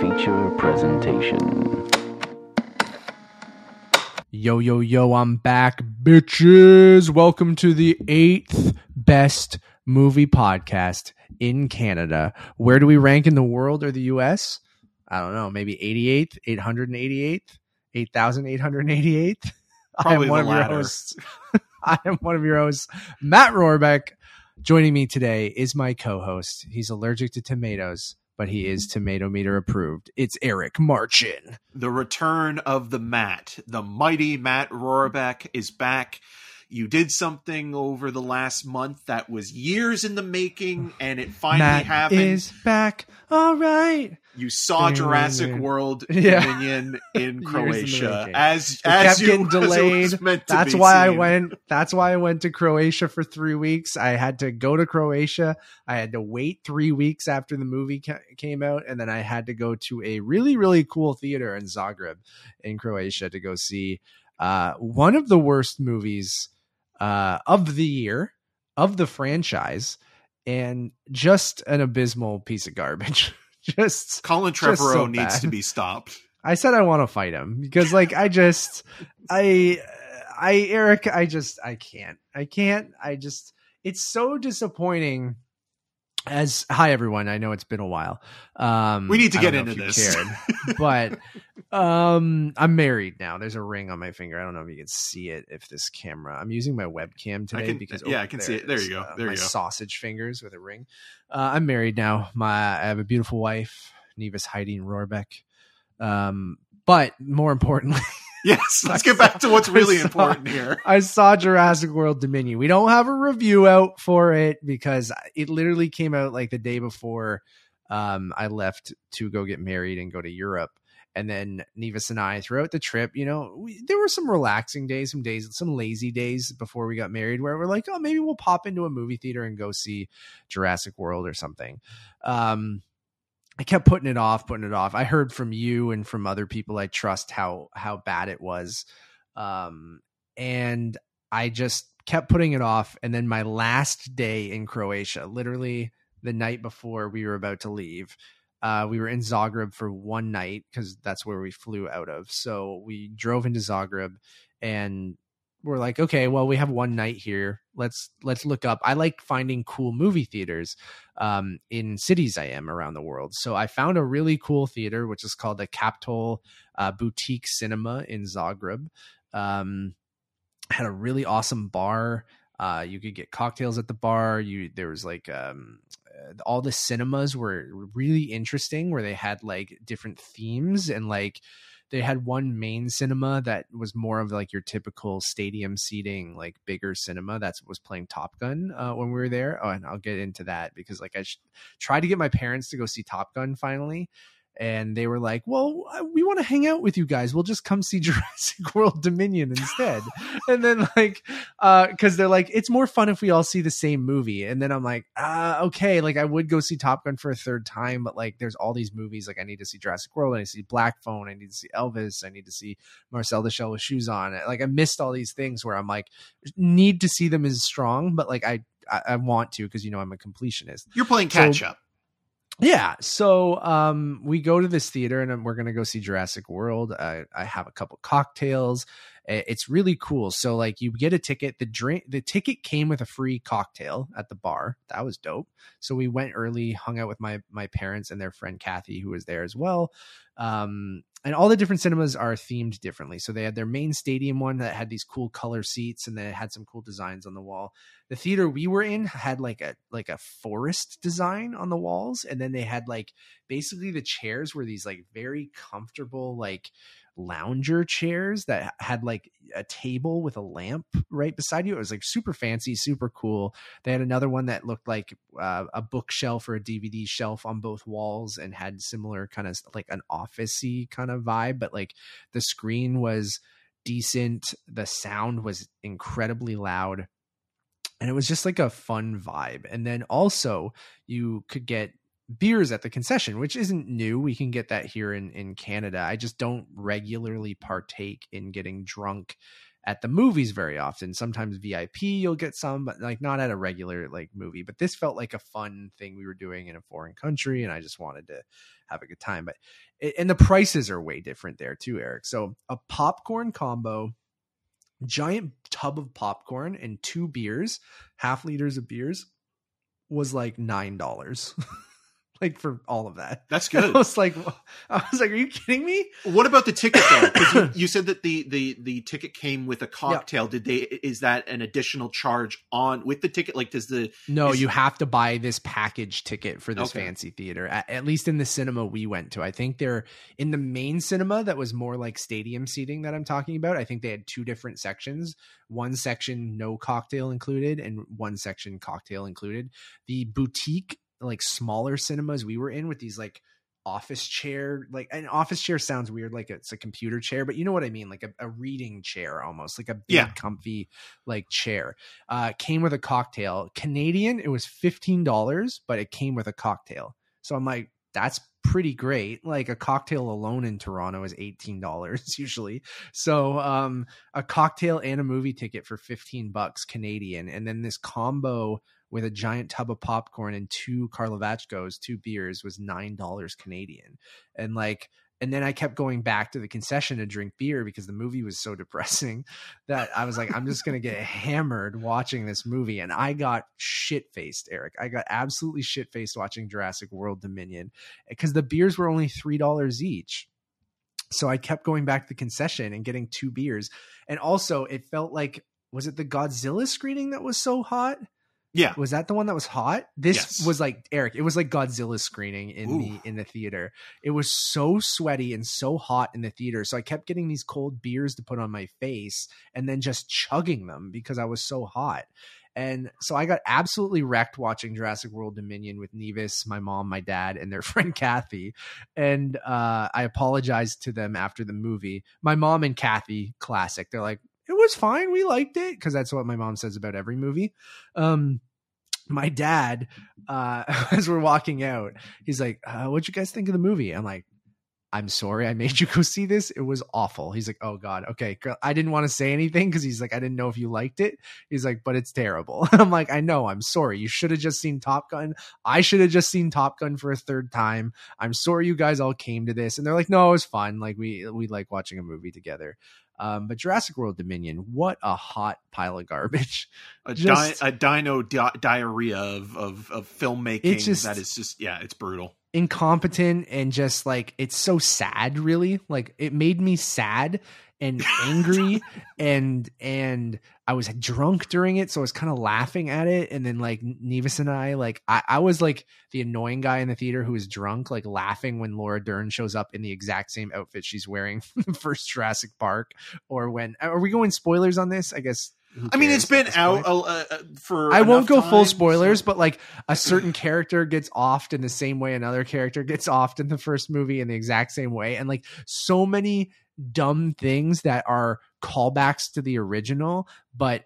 feature presentation. Yo, yo, yo, I'm back, bitches. Welcome to the eighth best movie podcast in Canada. Where do we rank in the world or the US? I don't know, maybe 88th, 888th, 8,888th. I Probably am one the of your latter. hosts. I am one of your hosts, Matt Rohrbeck. Joining me today is my co-host. He's allergic to tomatoes, but he is mm-hmm. tomato meter approved. It's Eric Marchin. The return of the Matt, the mighty Matt Rohrbeck is back. You did something over the last month that was years in the making, and it finally Matt happened. is back. All right. you saw Jurassic World Yeah. Dominion in in Croatia, making. as as kept you getting as it was delayed. That's why I went. That's why I went to Croatia for three weeks. I had to go to Croatia. I had to wait three weeks after the movie ca- came out, and then I had to go to a really, really cool theater in Zagreb, in Croatia, to go see uh, one of the worst movies uh, of the year of the franchise, and just an abysmal piece of garbage. just Colin just Trevorrow so needs to be stopped. I said I want to fight him because like I just I I Eric I just I can't. I can't. I just it's so disappointing as hi everyone. I know it's been a while. Um We need to get into this. cared, but um I'm married now. There's a ring on my finger. I don't know if you can see it if this camera. I'm using my webcam today can- because yeah, I can see it. there you go. uh, There my you go. sausage fingers with a ring. Uh, I'm married now. My I have a beautiful wife, Nevis Heidi Rohrbeck. Um, but more importantly, Yes, let's get back to what's really saw- important here. I saw Jurassic World Dominion. We don't have a review out for it because it literally came out like the day before um, I left to go get married and go to Europe. And then Nevis and I, throughout the trip, you know, we, there were some relaxing days, some days, some lazy days before we got married where we're like, oh, maybe we'll pop into a movie theater and go see Jurassic World or something. Um, I kept putting it off, putting it off. I heard from you and from other people I trust how how bad it was, um, and I just kept putting it off. And then my last day in Croatia, literally the night before we were about to leave, uh, we were in Zagreb for one night because that's where we flew out of. So we drove into Zagreb and we're like, okay, well, we have one night here. Let's let's look up. I like finding cool movie theaters um, in cities I am around the world. So I found a really cool theater, which is called the Kaptol uh, Boutique Cinema in Zagreb. Um, had a really awesome bar. Uh, you could get cocktails at the bar. You there was like um, uh, all the cinemas were really interesting, where they had like different themes and like they had one main cinema that was more of like your typical stadium seating, like bigger cinema that was playing Top Gun uh, when we were there. Oh, and I'll get into that because like I sh- tried to get my parents to go see Top Gun finally. And they were like, "Well, uh, we want to hang out with you guys. We'll just come see Jurassic World Dominion instead." and then like, uh, because they're like, "It's more fun if we all see the same movie." And then I'm like, "Ah, okay." Like I would go see Top Gun for a third time, but like, there's all these movies. Like I need to see Jurassic World. I need to see Black Phone. I need to see Elvis. I need to see Marcel the Shell with shoes on. Like I missed all these things where I'm like, need to see them as strong, but like I I, I want to because you know I'm a completionist. You're playing So- catch up. Yeah. So um, we go to this theater and we're going to go see Jurassic World. I, I have a couple cocktails. It's really cool. So like you get a ticket. The drink, the ticket came with a free cocktail at the bar. That was dope. So we went early, hung out with my my parents and their friend Kathy, who was there as well. Um, and all the different cinemas are themed differently. So they had their main stadium one that had these cool color seats, and then it had some cool designs on the wall the theater we were in had like a like a forest design on the walls and then they had like basically the chairs were these like very comfortable like lounger chairs that had like a table with a lamp right beside you. It was like super fancy super cool. They had another one that looked like uh, a bookshelf or a dvd shelf on both walls and had similar kind of like an officey kind of vibe but like the screen was decent. The sound was incredibly loud. And it was just like a fun vibe. And then also you could get beers at the concession which isn't new we can get that here in in canada i just don't regularly partake in getting drunk at the movies very often. Sometimes VIP you'll get some, but like not at a regular like movie. But this felt like a fun thing we were doing in a foreign country, and I just wanted to have a good time. But and the prices are way different there too, Eric. So a popcorn combo, giant tub of popcorn and two beers, half liters of beers, was like nine dollars. like for all of that. That's good. I was like, I was like, are you kidding me? What about the ticket though? 'Cause you, you said that the, the the ticket came with a cocktail. Did they? Is that an additional charge on with the ticket? Like, does the No, Is- you have to buy this package ticket for this Okay. fancy theater. At, at least in the cinema we went to. I think they're in the main cinema that was more like stadium seating that I'm talking about. I think they had two different sections. One section no cocktail included and one section cocktail included. The boutique like smaller cinemas we were in with these like office chair like an office chair sounds weird like it's a computer chair but you know what i mean like a, a reading chair almost like a big Yeah. comfy like chair. Uh came with a cocktail. Canadian it was $15 but it came with a cocktail. So i'm like that's pretty great. Like a cocktail alone in toronto is $18 usually. So um a cocktail and a movie ticket for 15 bucks canadian and then this combo with a giant tub of popcorn and two Karlovachkos, two beers, was nine dollars Canadian. And like, and then I kept going back to the concession to drink beer because the movie was so depressing that I was like, I'm just gonna get hammered watching this movie. And I got shit faced, Eric. I got absolutely shit faced watching Jurassic World Dominion eh, because the beers were only three dollars each. So I kept going back to the concession and getting two beers. And also it felt like was it the Godzilla screening that was so hot? Yeah? was that the one that was hot this Yes. was like eric it was like godzilla screening in Ooh. the in the theater it was so sweaty and so hot in the theater so i kept getting these cold beers to put on my face and then just chugging them because i was so hot and so i got absolutely wrecked watching jurassic world dominion with nevis my mom my dad and their friend kathy and uh i apologized to them after the movie my mom and kathy classic they're like it was fine we liked it because that's what my mom says about every movie um my dad uh as we're walking out he's like uh, what'd you guys think of the movie? I'm like i'm sorry i made you go see this? It was awful. He's like oh god okay i didn't want to say anything because he's like i didn't know if you liked it. He's like but it's terrible. I'm like i know i'm sorry you should have just seen top gun. I should have just seen top gun for a third time. I'm sorry you guys all came to this. And they're like no it was fun like we we like watching a movie together um, but Jurassic World Dominion, what a hot pile of garbage! A, just- di- a dino di- diarrhea of of, of filmmaking just- that is just yeah, it's brutal. Incompetent and just like it's so sad really. Like it made me sad and angry and and i was drunk during it so i was kind of laughing at it. And then like nevis and i like I, I was like the annoying guy in the theater who was drunk like laughing when laura dern shows up in the exact same outfit she's wearing from the first jurassic park or when are we going spoilers on this? I guess I mean, it's been out point? uh, for. I won't enough go full spoilers, so- but like a certain character gets offed in the same way another character gets offed in the first movie in the exact same way. And like so many dumb things that are callbacks to the original, but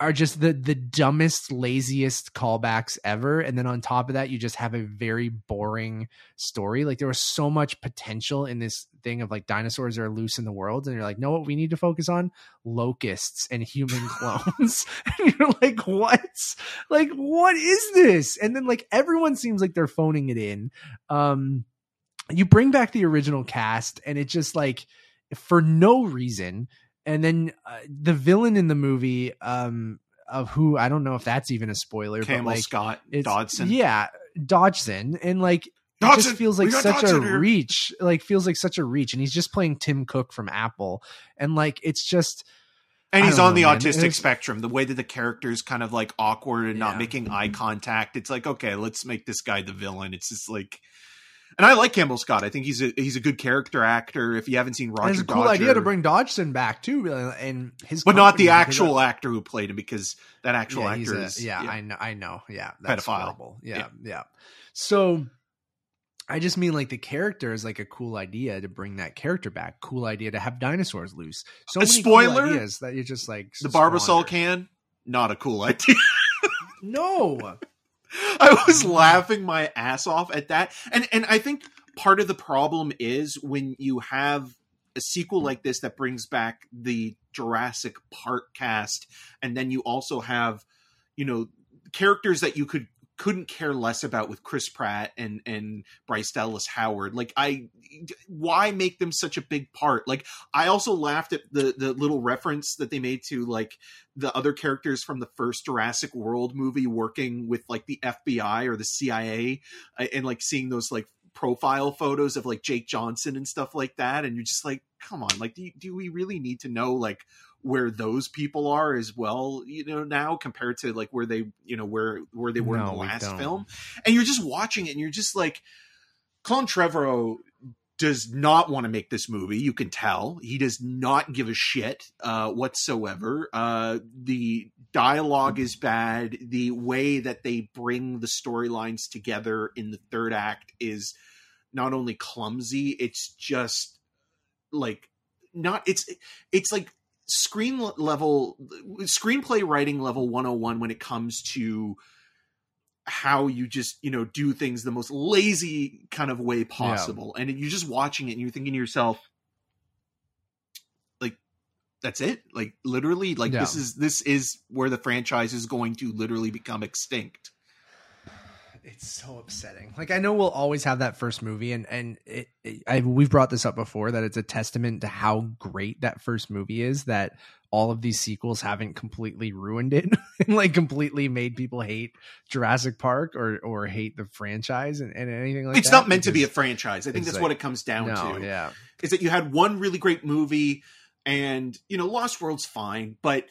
are just the the dumbest, laziest callbacks ever. And then on top of that, you just have a very boring story. Like there was so much potential in this thing of like dinosaurs are loose in the world, and you're like, no, what we need to focus on locusts and human clones. and you're like, what? Like, what is this? And then like everyone seems like they're phoning it in. Um, you bring back the original cast, and it just like for no reason. And then uh, the villain in the movie, um, of who I don't know if that's even a spoiler, but like Scott Dodgson. yeah, Dodgson, and like it just feels like such Dodgson a here. reach. Like feels like such a reach, and he's just playing Tim Cook from Apple, and like it's just and he's on the man. autistic spectrum. The way that the character is kind of like awkward and not making eye contact. It's like okay, let's make this guy the villain. It's just like. And I like Campbell Scott. I think he's a he's a good character actor. If you haven't seen and Roger, it's a cool Dodger- idea to bring Dodgson back too, and his but not the actual actor who played him, because that actual yeah, actor a- is yeah, I know, I know, yeah, Pedophile. horrible. Yeah, Yeah. yeah, So, I just mean like the character is like a cool idea to bring that character back. Cool idea to have dinosaurs loose. So A many spoiler? cool ideas that you're just like the Barbasol can. Not a cool idea. No, I was laughing my ass off at that. And and I think part of the problem is when you have a sequel like this that brings back the Jurassic Park cast, and then you also have, you know, characters that you could couldn't care less about with Chris Pratt and and Bryce Dallas Howard. Like I why make them such a big part? Like I also laughed at the the little reference that they made to like the other characters from the first Jurassic World movie working with like the FBI or the CIA uh, and like seeing those like profile photos of like Jake Johnson and stuff like that and you're just like come on like do, do we really need to know like where those people are as well you know now compared to like where they you know where where they were No, in the last film and you're just watching it and you're just like Colin Trevorrow does not want to make this movie. You can tell he does not give a shit uh, whatsoever. Uh, the dialogue is bad. The way that they bring the storylines together in the third act is not only clumsy. It's just like not. It's it's like screen level screenplay writing level 101 when it comes to how you just you know do things the most lazy kind of way possible. And you're just watching it and you're thinking to yourself like that's it? Like literally? Like this is this is where the franchise is going to literally become extinct it's so upsetting. Like I know we'll always have that first movie, and and it, it, I, we've brought this up before that it's a testament to how great that first movie is. That all of these sequels haven't completely ruined it, and like completely made people hate Jurassic Park or or hate the franchise and, and anything like it's that. It's not meant to be a franchise i think that's like- what it comes down no, to yeah, is that you had one really great movie and you know lost world's fine but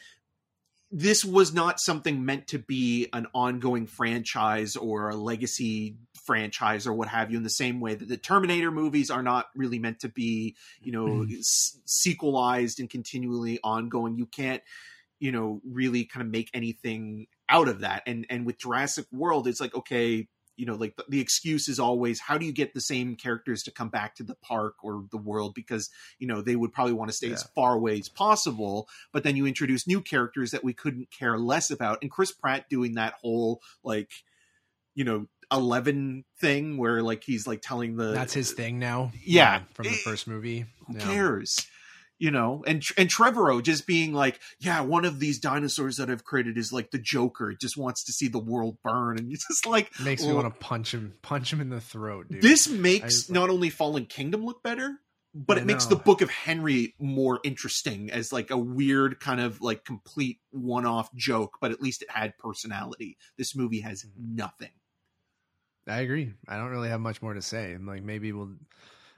this was not something meant to be an ongoing franchise or a legacy franchise or what have you in the same way that the terminator movies are not really meant to be you know mm-hmm. s- sequelized and continually ongoing. You can't you know really kind of make anything out of that. And and with jurassic world it's like okay you know like the, the excuse is always how do you get the same characters to come back to the park or the world because you know they would probably want to stay as far away as possible but then you introduce new characters that we couldn't care less about and chris pratt doing that whole like you know 11 thing where like he's like telling the that's his thing now. Yeah. from the Eh, first movie. who Yeah. cares you know and and trevorrow just being like yeah one of these dinosaurs that i've created is like the joker it just wants to see the world burn and it's just like Makes me want to punch him, punch him in the throat, dude. this makes not only fallen kingdom look better but I it makes the book of henry more interesting as like a weird kind of like complete one-off joke but at least it had personality this movie has Mm-hmm. nothing I agree. I don't really have much more to say. I'm like maybe we'll.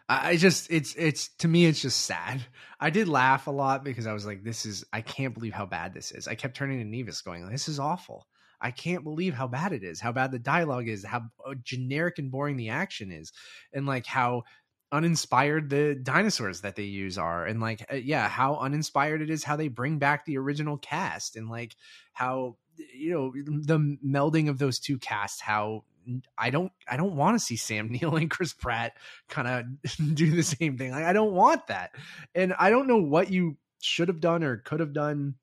I just it's it's to me it's just sad. I did laugh a lot because I was like, this is I can't believe how bad this is. I kept turning to Nevis going, this is awful. I can't believe how bad it is, how bad the dialogue is, how uh, generic and boring the action is, and like how uninspired the dinosaurs that they use are and like uh, yeah how uninspired it is how they bring back the original cast and like how you know the melding of those two casts how i don't i don't want to see sam neill and chris pratt kind of do the same thing. Like i don't want that. And i don't know what you should have done or could have done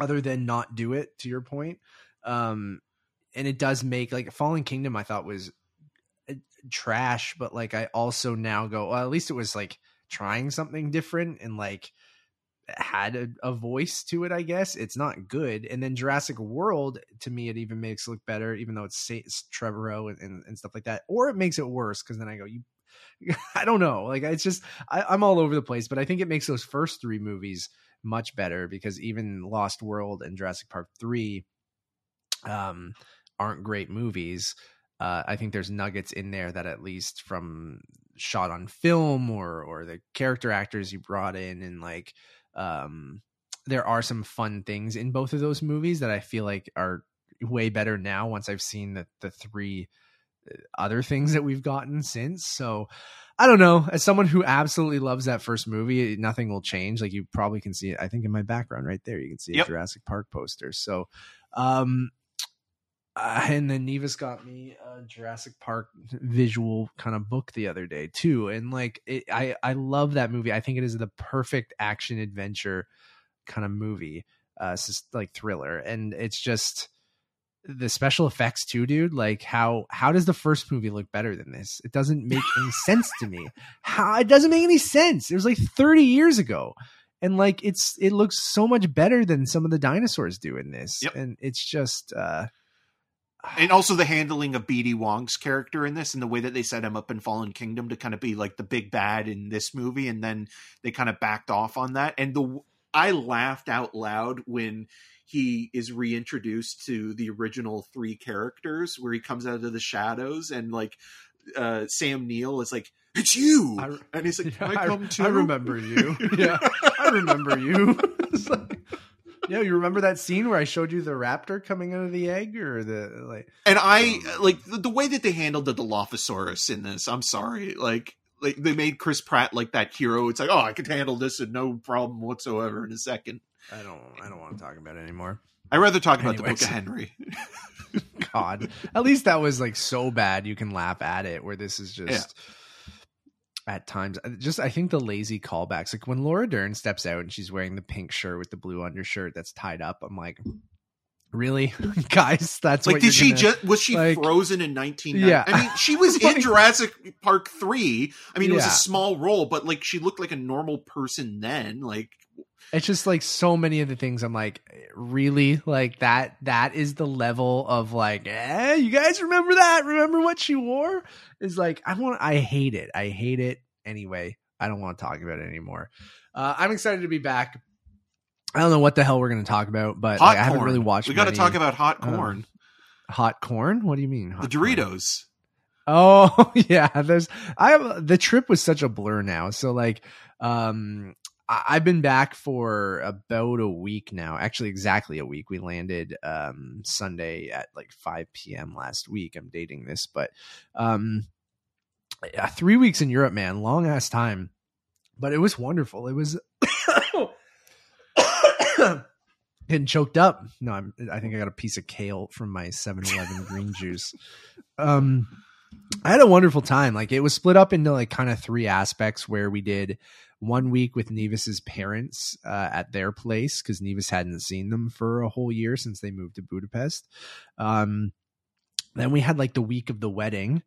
other than not do it to your point. Um and it does make like fallen kingdom i thought was uh, trash but like i also now go well at least it was like trying something different and like had a, a voice to it i guess. It's not good. And then jurassic world to me it even makes it look better even though it's, it's trevorrow and, and, and stuff like that. Or it makes it worse because then i go you i don't know. Like it's just I, i'm all over the place but i think it makes those first three movies much better because even lost world and jurassic park 3 um aren't great movies. Uh, I think there's nuggets in there that at least from shot on film or or the character actors you brought in and like um there are some fun things in both of those movies that I feel like are way better now once I've seen the the three uh, other things that we've gotten since. So I don't know. As someone who absolutely loves that first movie, nothing will change. Like you probably can see it. I think in my background right there, you can see Yep. a Jurassic Park poster. So, um, uh, and then Nevis got me a Jurassic Park visual kind of book the other day too, and like it, I I love that movie. I think it is the perfect action adventure kind of movie. Uh, it's just like thriller, and it's just the special effects too, dude. Like how how does the first movie look better than this? It doesn't make any sense to me. How it doesn't make any sense. It was like 30 years ago. And like it's it looks so much better than some of the dinosaurs do in this. Yep. And it's just uh and also the handling of BD Wong's character in this and the way that they set him up in Fallen Kingdom to kind of be like the big bad in this movie and then they kind of backed off on that and the I laughed out loud when he is reintroduced to the original three characters where he comes out of the shadows and like uh Sam Neill is like it's you I- and he's like Yeah, Can I come too I remember you. Yeah, I remember you. It's like- yeah, you remember that scene where I showed you the raptor coming out of the egg, or the like? And I um, like the, the way that they handled the Dilophosaurus in this. I'm sorry, like like they made Chris Pratt like that hero. It's like, oh, I could handle this and no problem whatsoever in a second. I don't, I don't want to talk about it anymore. I'd rather talk about the Book of Henry. God, at least that was like so bad you can laugh at it. Where this is just. At times, just I think the lazy callbacks, like when Laura Dern steps out and she's wearing the pink shirt with the blue undershirt that's tied up. I'm like, really, guys? That's like, did she gonna- just was she like- frozen in 1990? Yeah. I mean, she was in Jurassic Park three. I mean, it was a small role, but like she looked like a normal person then. Like, it's just like so many of the things i'm like really? Like that that is the level of like eh, you guys remember that? Remember what she wore? Is like i want i hate it. I hate it anyway. I don't want to talk about it anymore. Uh, i'm excited to be back. I don't know what the hell we're going to talk about but like, i haven't really watched We got to talk about hot um, corn, hot corn? What do you mean the hot corn? Doritos. Oh yeah, there's I have the trip was such a blur now. So like um I've been back for about a week now. Actually exactly a week. We landed um Sunday at like 5 p.m. last week. I'm dating this, but um yeah, 3 weeks in Europe, man. Long ass time. But it was wonderful. It was getting choked up. No, I'm, I think I got a piece of kale from my 7-Eleven green juice. Um, I had a wonderful time. Like it was split up into like kind of three aspects where we did one week with Nevis's parents uh, at their place because Nevis hadn't seen them for a whole year since they moved to Budapest. Um, then we had like the week of the wedding,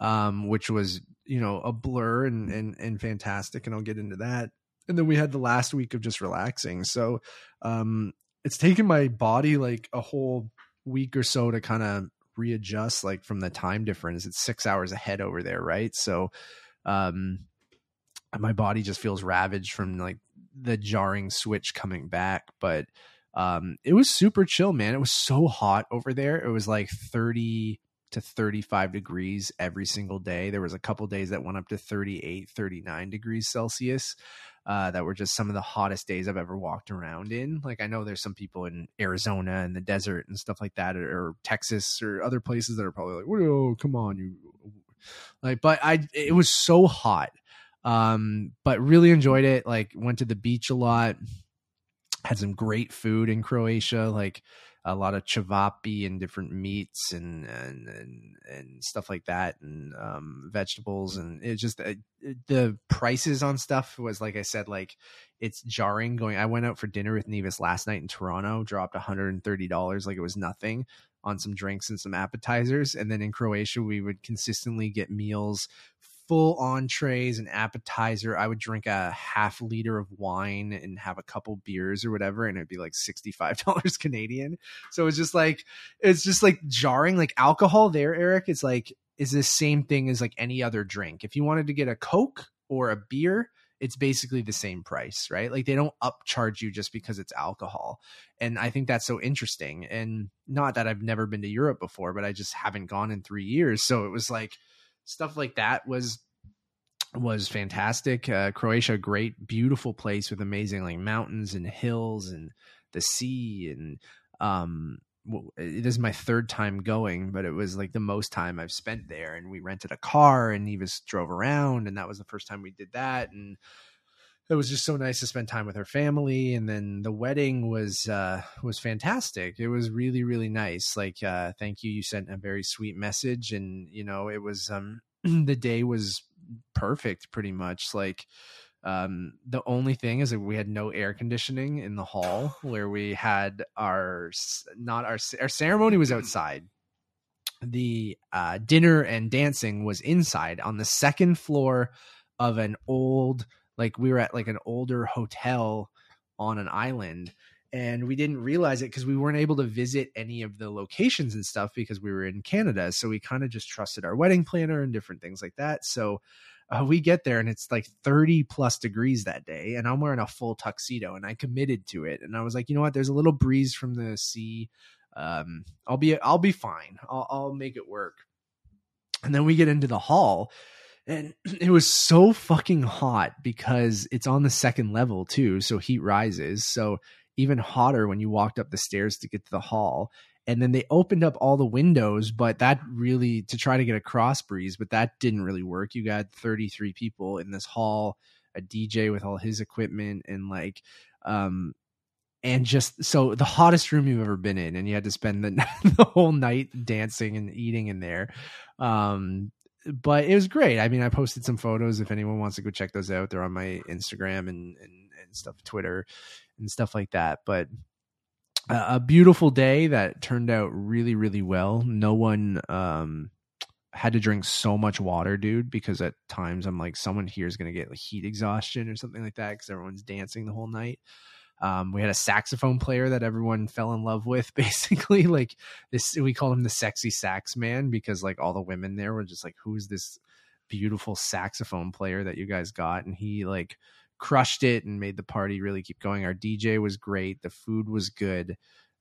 um, which was you know a blur and and and fantastic, and I'll get into that. And then we had the last week of just relaxing. So um, it's taken my body like a whole week or so to kind of readjust like from the time difference it's six hours ahead over there right so um my body just feels ravaged from like the jarring switch coming back but um it was super chill man it was so hot over there it was like 30 to 35 degrees every single day there was a couple days that went up to 38 39 degrees celsius uh, that were just some of the hottest days I've ever walked around in. Like I know there's some people in Arizona and the desert and stuff like that, or, or Texas or other places that are probably like, "Whoa, come on, you!" Like, but I it was so hot, um, but really enjoyed it. Like went to the beach a lot, had some great food in Croatia, like a lot of chavapi and different meats and and and, and stuff like that, and um, vegetables, and it just uh, the prices on stuff was like I said, like it's jarring. Going, I went out for dinner with Nevis last night in Toronto, dropped one hundred and thirty dollars, like it was nothing on some drinks and some appetizers, and then in Croatia we would consistently get meals full entrees and appetizer. I would drink a half liter of wine and have a couple beers or whatever, and it'd be like $65 Canadian. So it's just like, it's just like jarring. Like alcohol there, Eric, is like, is the same thing as like any other drink. If you wanted to get a Coke or a beer, it's basically the same price, right? Like they don't upcharge you just because it's alcohol. And I think that's so interesting. And not that I've never been to Europe before, but I just haven't gone in three years. So it was like, stuff like that was was fantastic. Uh, Croatia, great, beautiful place with amazing like mountains and hills and the sea and um it is my third time going, but it was like the most time I've spent there. And we rented a car and he Nevis drove around, and that was the first time we did that. And it was just so nice to spend time with her family. And then the wedding was uh was fantastic. It was really, really nice. Like uh thank you. You sent a very sweet message and you know, it was um the day was perfect pretty much. Like Um, the only thing is that we had no air conditioning in the hall where we had our not our our ceremony was outside. The uh, dinner and dancing was inside on the second floor of an old like we were at like an older hotel on an island and we didn't realize it because we weren't able to visit any of the locations and stuff because we were in Canada. So we kind of just trusted our wedding planner and different things like that. So uh, we get there and it's like 30 plus degrees that day, and I'm wearing a full tuxedo and I committed to it. And I was like, you know what? There's a little breeze from the sea. Um, I'll be I'll be fine. I'll, I'll make it work. And then we get into the hall and it was so fucking hot because it's on the second level too so heat rises so even hotter when you walked up the stairs to get to the hall. And then they opened up all the windows, but that really to try to get a cross breeze, but that didn't really work. You got 33 people in this hall, a DJ with all his equipment, and like, um, and just so the hottest room you've ever been in, and you had to spend the, the whole night dancing and eating in there. Um, but it was great. I mean, I posted some photos if anyone wants to go check those out. They're on my Instagram and, and, and stuff, Twitter and stuff like that. But a beautiful day that turned out really, really well. No one um, had to drink so much water, dude, because at times I'm like, someone here is going to get heat exhaustion or something like that because everyone's dancing the whole night. Um, we had a saxophone player that everyone fell in love with, basically. Like this, we called him the sexy sax man because like all the women there were just like, who's this beautiful saxophone player that you guys got? And he like crushed it and made the party really keep going. Our DJ was great. The food was good.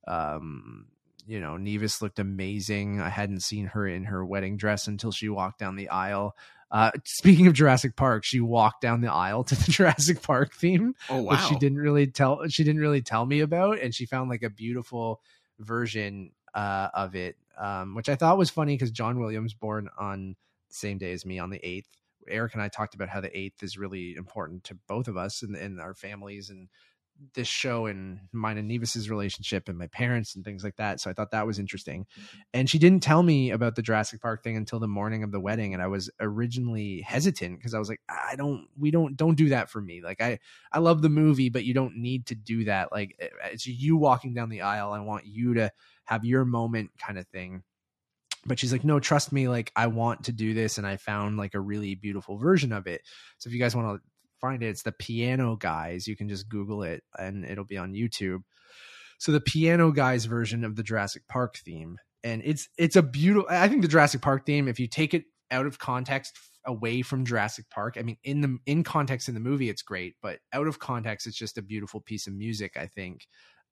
Um, you know, Nevis looked amazing. I hadn't seen her in her wedding dress until she walked down the aisle. Uh, speaking of Jurassic Park, she walked down the aisle to the Jurassic Park theme. Oh wow! Which she didn't really tell. She didn't really tell me about, and she found like a beautiful version uh, of it, um, which I thought was funny because John Williams, born on the same day as me on the eighth, Eric and I talked about how the eighth is really important to both of us and, and our families and this show and mine and Nevis's relationship and my parents and things like that. So I thought that was interesting. And she didn't tell me about the Jurassic Park thing until the morning of the wedding. And I was originally hesitant because I was like, I don't, we don't, don't do that for me. Like I, I love the movie, but you don't need to do that. Like eh, eh, it's you walking down the aisle. I want you to have your moment kind of thing but she's like no trust me like i want to do this and i found like a really beautiful version of it so if you guys want to find it. It's the piano guys. You can just google it and it'll be on youtube. So the piano guys version of the jurassic park theme and it's it's a beautiful i think the jurassic park theme if you take it out of context away from jurassic park i mean in the in context in the movie it's great but out of context it's just a beautiful piece of music i think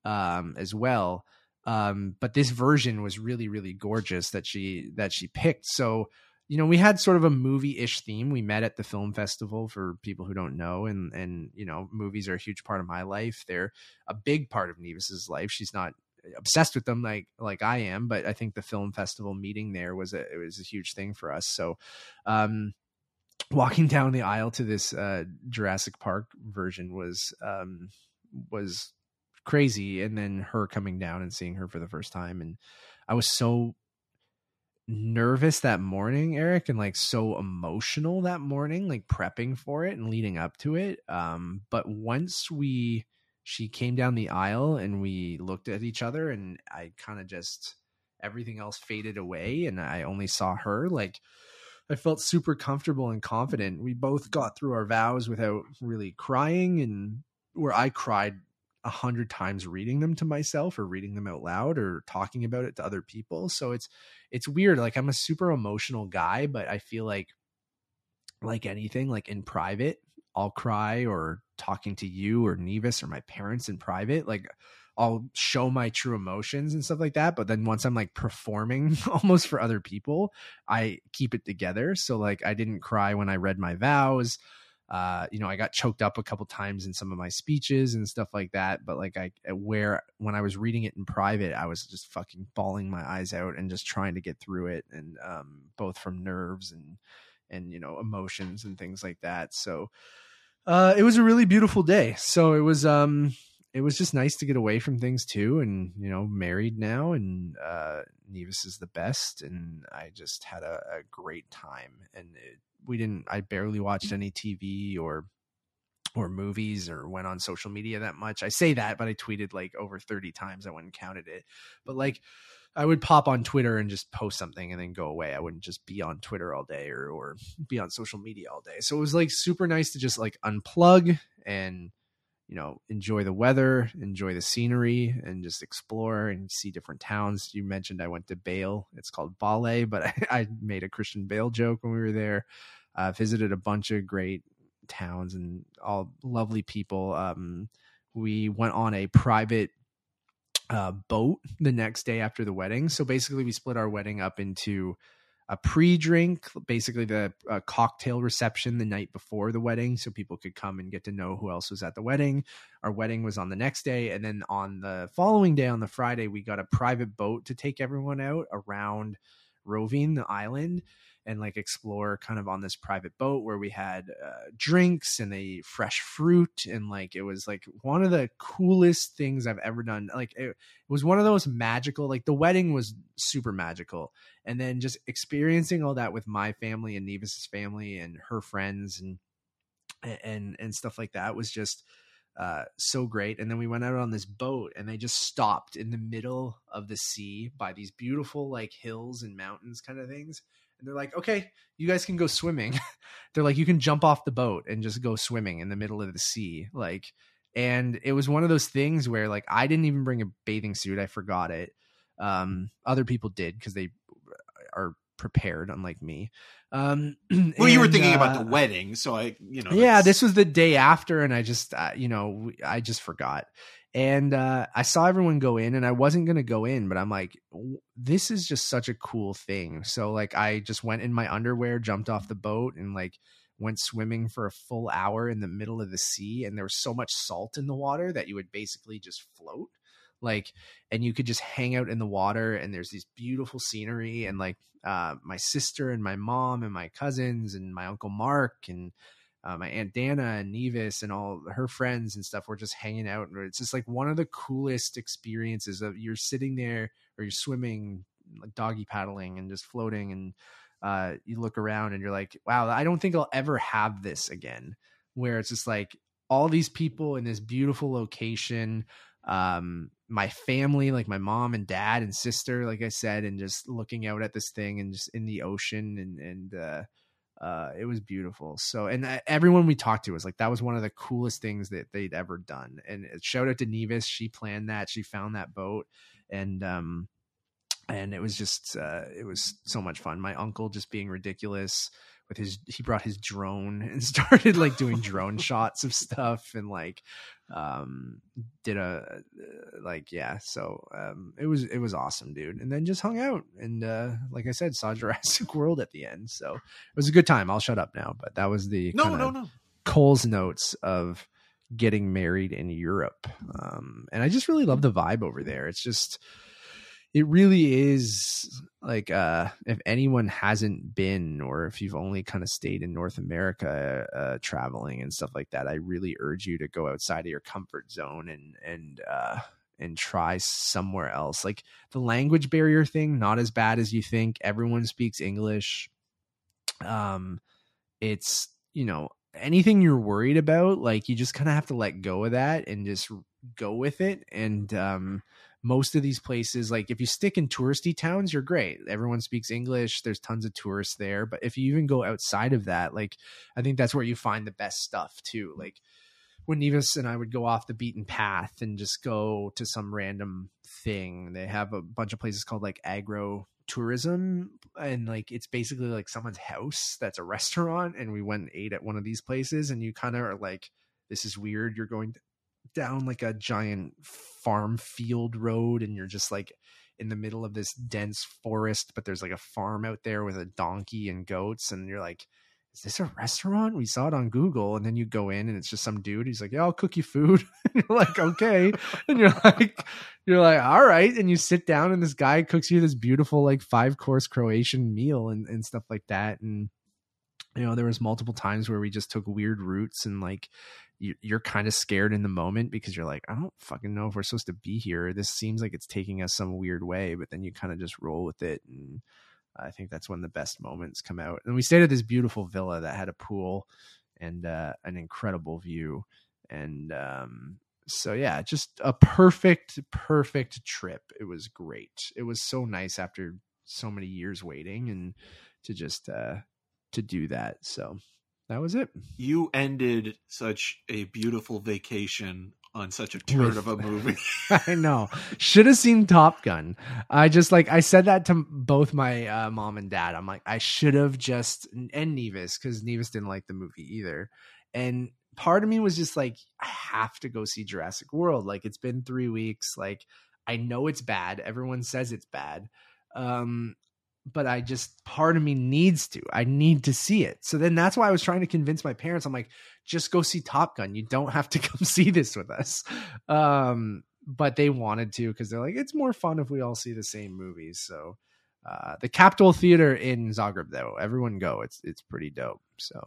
um as well. Um, but this version was really really gorgeous that she that she picked. So you know we had sort of a movie-ish theme. We met at the film festival for people who don't know and and you know movies are a huge part of my life. They're a big part of nevis's life. She's not obsessed with them like like i am but i think the film festival meeting there was a it was a huge thing for us. So um walking down the aisle to this uh jurassic park version was um was crazy. And then her coming down and seeing her for the first time. And i was so nervous that morning eric and like so emotional that morning like prepping for it and leading up to it um but once we she came down the aisle and we looked at each other and i kind of just everything else faded away and i only saw her like i felt super comfortable and confident. We both got through our vows without really crying and where i cried a hundred times reading them to myself or reading them out loud or talking about it to other people. So it's it's weird. Like I'm a super emotional guy, but I feel like like anything, like in private, I'll cry or talking to you or Nevis or my parents in private, like I'll show my true emotions and stuff like that. But then once I'm like performing almost for other people, I keep it together. So like I didn't cry when I read my vows uh, you know, I got choked up a couple times in some of my speeches and stuff like that. But like I, where when I was reading it in private, I was just fucking bawling my eyes out and just trying to get through it, and um, both from nerves and and you know emotions and things like that. So uh, it was a really beautiful day. So it was um, it was just nice to get away from things too, and you know, married now, and uh, Nevis is the best, and I just had a, a great time, and it, we didn't i barely watched mm-hmm. any tv or or movies or went on social media that much. I say that, but I tweeted like over 30 times. I went and counted it. But like I would pop on Twitter and just post something and then go away. I wouldn't just be on Twitter all day or or be on social media all day. So it was like super nice to just like unplug and you know enjoy the weather, enjoy the scenery, and just explore and see different towns. You mentioned I went to Bale. It's called Bale, but I, I made a Christian Bale joke when we were there. Uh, visited a bunch of great towns and all lovely people. Um, we went on a private uh, boat the next day after the wedding. So basically, we split our wedding up into a pre-drink, basically the uh, cocktail reception the night before the wedding, so people could come and get to know who else was at the wedding. Our wedding was on the next day, and then on the following day, on the Friday, we got a private boat to take everyone out around Rovinj, the island, and like explore kind of on this private boat where we had uh, drinks and a fresh fruit and like it was like one of the coolest things I've ever done. Like it, it was one of those magical. Like the wedding was super magical, and then just experiencing all that with my family and Nevis's family and her friends and and and stuff like that was just uh, so great. And then we went out on this boat and they just stopped in the middle of the sea by these beautiful like hills and mountains kind of things and they're like, okay, you guys can go swimming. they're like, you can jump off the boat and just go swimming in the middle of the sea. Like, and it was one of those things where like I didn't even bring a bathing suit. I forgot it. Um, other people did because they are prepared, unlike me. Um, well, and, you were thinking uh, about the wedding, so I, you know, yeah, this was the day after, and I just, uh, you know, I just forgot and uh, I saw everyone go in, and I wasn't gonna go in, but I'm like, this is just such a cool thing. So like, I just went in my underwear, jumped off the boat, and like went swimming for a full hour in the middle of the sea. And there was so much salt in the water that you would basically just float, like, and you could just hang out in the water. And there's these beautiful scenery, and like uh, my sister and my mom and my cousins and my uncle Mark and uh, my aunt Dana and Nevis and all her friends and stuff were just hanging out. And it's just like one of the coolest experiences of you're sitting there or you're swimming, like doggy paddling and just floating. And uh, you look around and you're like, wow, I don't think I'll ever have this again. Where it's just like all these people in this beautiful location. Um, my family, like my mom and dad and sister, like I said, and just looking out at this thing and just in the ocean and, and, uh, uh, it was beautiful. So, and uh, everyone we talked to was like, that was one of the coolest things that they'd ever done. And shout out to Nevis. She planned that. She found that boat. And, um, and it was just, uh, it was so much fun. My uncle just being ridiculous with his, he brought his drone and started like doing drone shots of stuff and like, um did a uh, like yeah so um it was it was awesome dude. And then just hung out and uh like i said saw jurassic world at the end. So it was a good time. I'll shut up now but that was the no no no. Cole's notes of getting married in europe. Um and i just really love the vibe over there. It's just it really is like uh if anyone hasn't been or if you've only kind of stayed in north america uh traveling and stuff like that i really urge you to go outside of your comfort zone and and uh and try somewhere else. Like the language barrier thing not as bad as you think. Everyone speaks english. Um it's you know anything you're worried about like you just kind of have to let go of that and just go with it. And um most of these places like if you stick in touristy towns you're great. Everyone speaks english there's tons of tourists there. But if you even go outside of that like i think that's where you find the best stuff too. Like when Nevis and I would go off the beaten path and just go to some random thing, they have a bunch of places called like agro tourism and like it's basically like someone's house that's a restaurant and we went and ate at one of these places and you kind of are like this is weird. You're going down like a giant farm field road and you're just like in the middle of this dense forest but there's like a farm out there with a donkey and goats and you're like is this a restaurant? We saw it on google and then you go in and it's just some dude he's like yeah i'll cook you food. You're like okay. And you're like you're like all right. And you sit down and this guy cooks you this beautiful like five course croatian meal and, and stuff like that and you know there was multiple times where we just took weird routes and like you, you're kind of scared in the moment because you're like, I don't fucking know if we're supposed to be here. This seems like it's taking us some weird way, but then you kind of just roll with it. And I think that's when the best moments come out. And we stayed at this beautiful villa that had a pool and uh, an incredible view. And um, so yeah, just a perfect, perfect trip. It was great. It was so nice after so many years waiting and to just uh to do that. So that was it. You ended such a beautiful vacation on such a turn of a movie. I know. Should have seen Top Gun. I just like I said that to both my uh, mom and dad. I'm like I should have just and Nevis because Nevis didn't like the movie either. And part of me was just like I have to go see Jurassic World. Like it's been three weeks. Like I know it's bad. Everyone says it's bad. Um, but I just part of me needs to. I need to see it. So then that's why I was trying to convince my parents. I'm like, just go see Top Gun. You don't have to come see this with us. Um, but they wanted to because they're like, it's more fun if we all see the same movies. So uh, the Kaptol Theater in Zagreb, though, everyone go. It's it's pretty dope. So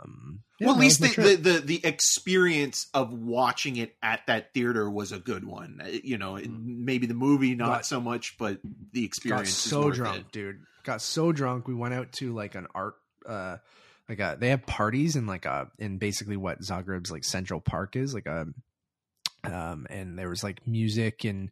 um, yeah, well, at least the, the, the the experience of watching it at that theater was a good one. Uh, You know, it- Mm. maybe the movie not Got- so much, but the experience is so drunk, it. dude. Got so drunk. We went out to like an art, uh, like a they have parties in like a in basically what Zagreb's like Central Park is like a, um, and there was like music and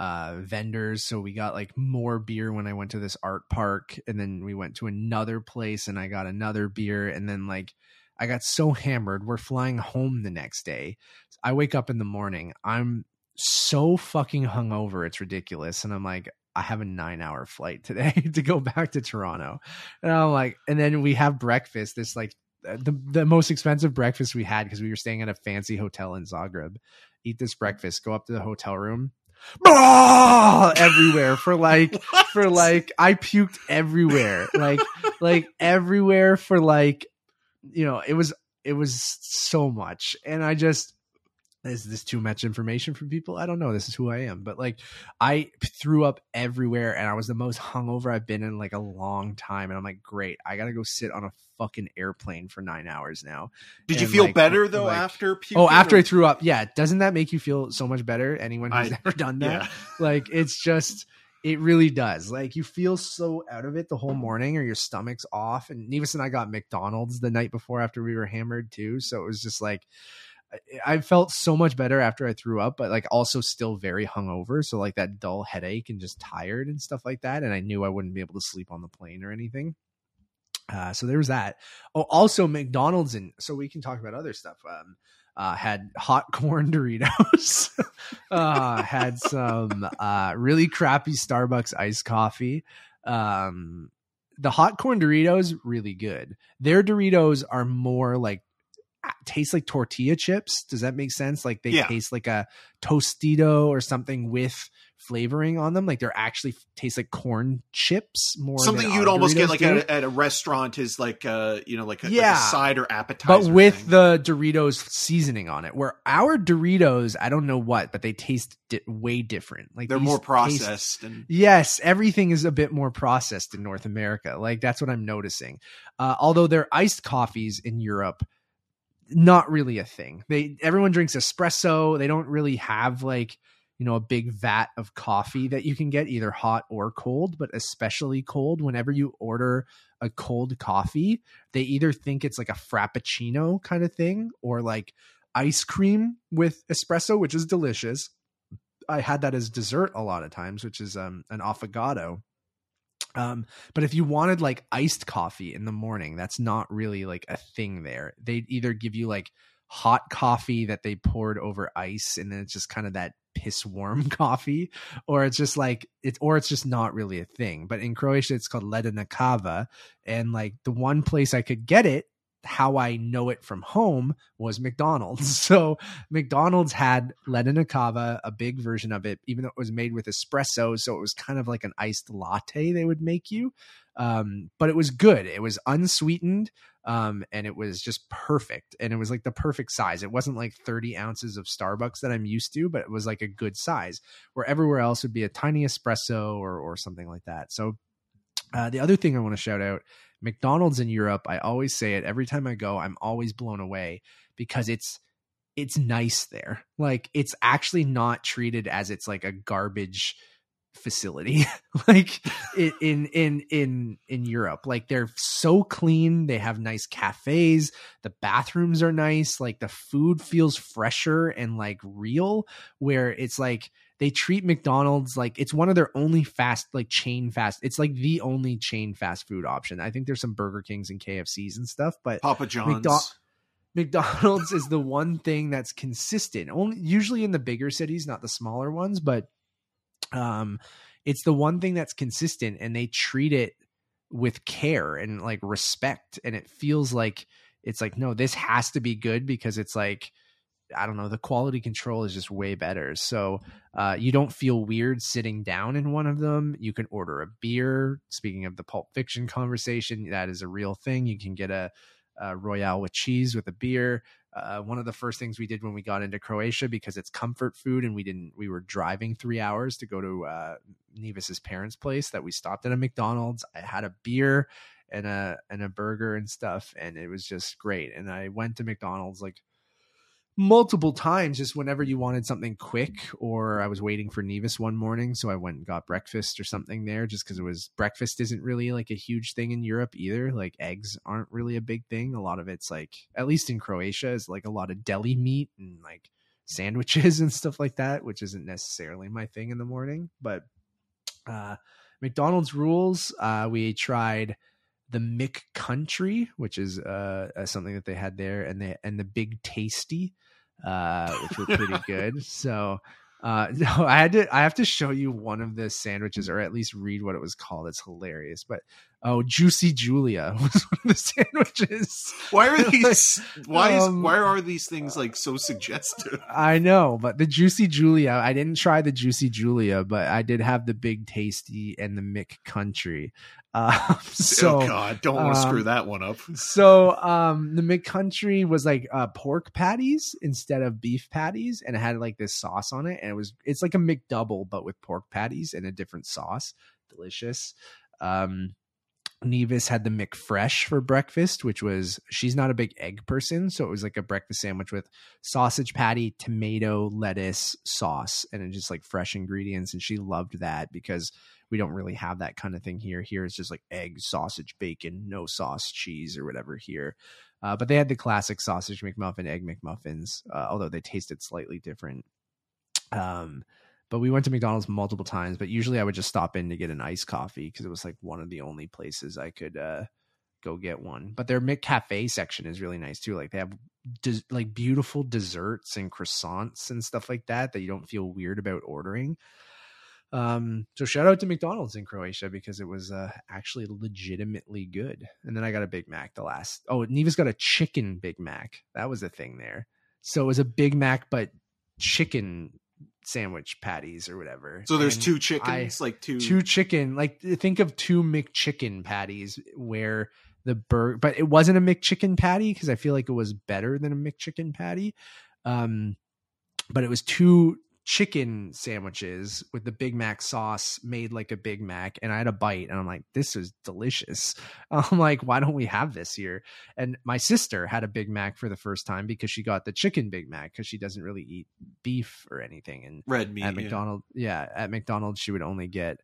uh vendors. So we got like more beer when i went to this art park and then we went to another place and i got another beer and then like i got so hammered we're flying home the next day. I wake up in the morning i'm so fucking hungover it's ridiculous and i'm like i have a nine hour flight today to go back to toronto. And i'm like and then we have breakfast this like the the most expensive breakfast we had because we were staying at a fancy hotel in zagreb. Eat this breakfast go up to the hotel room Everywhere for like for like I puked everywhere. Like like everywhere for like you know, it was it was so much. And I just is this too much information for people? I don't know. This is who I am. But like I threw up everywhere and I was the most hungover I've been in like a long time. And I'm like, great, I gotta go sit on a fucking airplane for nine hours now. Did you feel like, better though like- after? Puking, Oh, after or- I threw up, yeah. Doesn't that make you feel so much better? Anyone who's I- ever done that, yeah. like it's just it really does. Like you feel so out of it the whole morning, or your stomach's off. And Nevis and I got McDonald's the night before after we were hammered too, so it was just like I- felt so much better after I threw up, but like also still very hungover. So like that dull headache and just tired and stuff like that. And I knew I wouldn't be able to sleep on the plane or anything. Uh, so there was that. Oh, also McDonald's and so we can talk about other stuff. Um, uh, had hot corn Doritos, uh, had some uh, really crappy Starbucks iced coffee. Um, the hot corn Doritos really good. Their Doritos are more like taste like tortilla chips. Does that make sense? Like they Yeah. taste like a Tostito or something with flavoring on them. Like they're actually taste like corn chips more. Something you'd almost get like at a, at a restaurant is like a you know like a, like a Yeah. side or appetizer, but with thing. the Doritos seasoning on it. Where our Doritos, I don't know what, but they taste di- way different. Like they're more taste- processed and Yes, everything is a bit more processed in North America. Like that's what I'm noticing. Uh, although their iced coffees in Europe, not really a thing. They everyone drinks espresso. They don't really have like you know a big vat of coffee that you can get either hot or cold, but especially cold. Whenever you order a cold coffee, they either think it's like a frappuccino kind of thing or like ice cream with espresso, which is delicious. I had that as dessert a lot of times, which is um, an affogato. Um, but if you wanted like iced coffee in the morning, that's not really like a thing there. They'd either give you like hot coffee that they poured over ice and then it's just kind of that piss warm coffee or it's just like it's or it's just not really a thing but in croatia it's called ledena kava and like the one place i could get it how i know it from home was mcdonald's. So mcdonald's had ledena kava a big version of it even though it was made with espresso so it was kind of like an iced latte they would make you. Um, but it was good. It was unsweetened um, and it was just perfect and it was like the perfect size. It wasn't like 30 ounces of starbucks that i'm used to but it was like a good size where everywhere else would be a tiny espresso or or something like that. So uh, the other thing i want to shout out mcdonald's in europe i always say it every time i go i'm always blown away because it's it's nice there. Like it's actually not treated as it's like a garbage facility. Like in in in in in Europe like they're so clean they have nice cafes the bathrooms are nice like the food feels fresher and like real where it's like they treat McDonald's like it's one of their only fast like chain fast it's like the only chain fast food option I think there's some Burger Kings and KFCs and stuff but Papa John's. McDo- McDonald's is the one thing that's consistent only usually in the bigger cities not the smaller ones but um it's the one thing that's consistent and they treat it with care and like respect and it feels like it's like no this has to be good because it's like i don't know the quality control is just way better. So uh, you don't feel weird sitting down in one of them. You can order a beer. Speaking of the pulp fiction conversation that is a real thing. You can get a, a royale with cheese with a beer. Uh, one of the first things we did when we got into Croatia because it's comfort food and we didn't we were driving three hours to go to uh, Nevis's parents' place that we stopped at a McDonald's. I had a beer and a and a burger and stuff, and it was just great. And I went to McDonald's like multiple times just whenever you wanted something quick or I was waiting for Nevis one morning so I went and got breakfast or something there just because it was breakfast isn't really like a huge thing in Europe either like eggs aren't really a big thing a lot of it's like at least in Croatia is like a lot of deli meat and like sandwiches and stuff like that which isn't necessarily my thing in the morning but uh McDonald's rules uh we tried the Mick Country, which is uh, uh, something that they had there, and they and the Big Tasty, uh, which were pretty good. So uh, no, I had to I have to show you one of the sandwiches, or at least read what it was called. It's hilarious. But oh, Juicy Julia was one of the sandwiches. Why are these? why is Um, why are these things like so suggestive? I know, but the Juicy Julia, I didn't try the Juicy Julia, but I did have the Big Tasty and the McCountry. Uh, so oh God, don't want to um, screw that one up. so um the McCountry was like uh pork patties instead of beef patties and it had like this sauce on it and it was it's like a McDouble but with pork patties and a different sauce. Delicious. Um Nevis had the McFresh for breakfast, which was she's not a big egg person, so it was like a breakfast sandwich with sausage patty, tomato, lettuce, sauce, and just like fresh ingredients. And she loved that because we don't really have that kind of thing here. Here it's just like egg, sausage, bacon, no sauce, cheese, or whatever here. Uh, but they had the classic sausage McMuffin, egg McMuffins, uh, although they tasted slightly different. Um, but we went to McDonald's multiple times, but usually I would just stop in to get an iced coffee because it was like one of the only places I could uh, go get one. But their McCafe section is really nice too. Like they have des- like beautiful desserts and croissants and stuff like that that you don't feel weird about ordering. Um, so shout out to McDonald's in Croatia because it was uh, actually legitimately good. And then I got a Big Mac the last. Oh, Nevis got a chicken Big Mac. That was a thing there. So it was a Big Mac, but chicken sandwich patties or whatever. So there's And two chickens, like two. two chicken like think of two mcchicken patties where the burger but it wasn't a mcchicken patty because i feel like it was better than a mcchicken patty um but it was two chicken sandwiches with the big mac sauce made like a big mac and i had a bite and i'm like this is delicious i'm like why don't we have this here and my sister had a big mac for the first time because she got the chicken big mac because she doesn't really eat beef or anything and red meat. at yeah. McDonald's. Yeah, at McDonald's, she would only get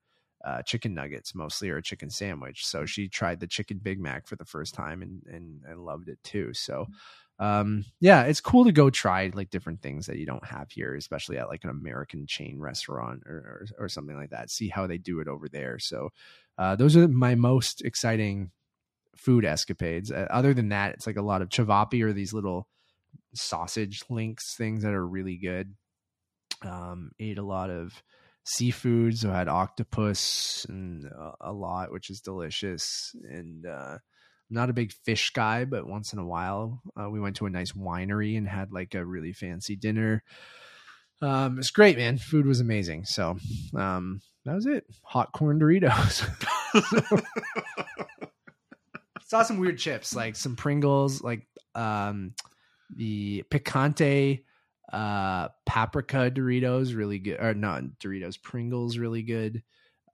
uh, chicken nuggets mostly or a chicken sandwich. So she tried the chicken Big Mac for the first time and and, and loved it too. So um yeah it's cool to go try like different things that you don't have here especially at like an american chain restaurant or or, or something like that. See how they do it over there. So uh those are my most exciting food escapades. Uh, other than that it's like a lot of cevapi or these little sausage links things that are really good. Um ate a lot of seafood so I had octopus and a lot which is delicious. And uh I'm not a big fish guy but once in a while uh, we went to a nice winery and had like a really fancy dinner. Um it's great man. Food was amazing. So um that was it. Hot corn doritos. Saw some weird chips like some pringles like um the picante uh paprika doritos really good or not doritos pringles really good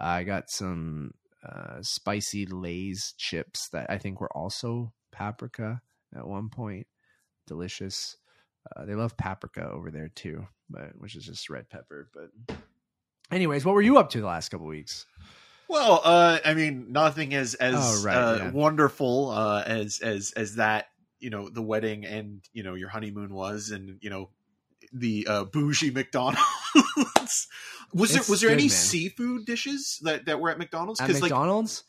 i got some uh spicy lays chips that i think were also paprika at one point delicious uh, they love paprika over there too but which is just red pepper but Anyways, what were you up to the last couple weeks? Well, uh, I mean, nothing as as Oh, right, uh, yeah. wonderful uh, as as as that. You know, the wedding and you know your honeymoon was, and you know the uh, bougie McDonald's. was there was there good, any man. seafood dishes that that were at McDonald's? At like McDonald's?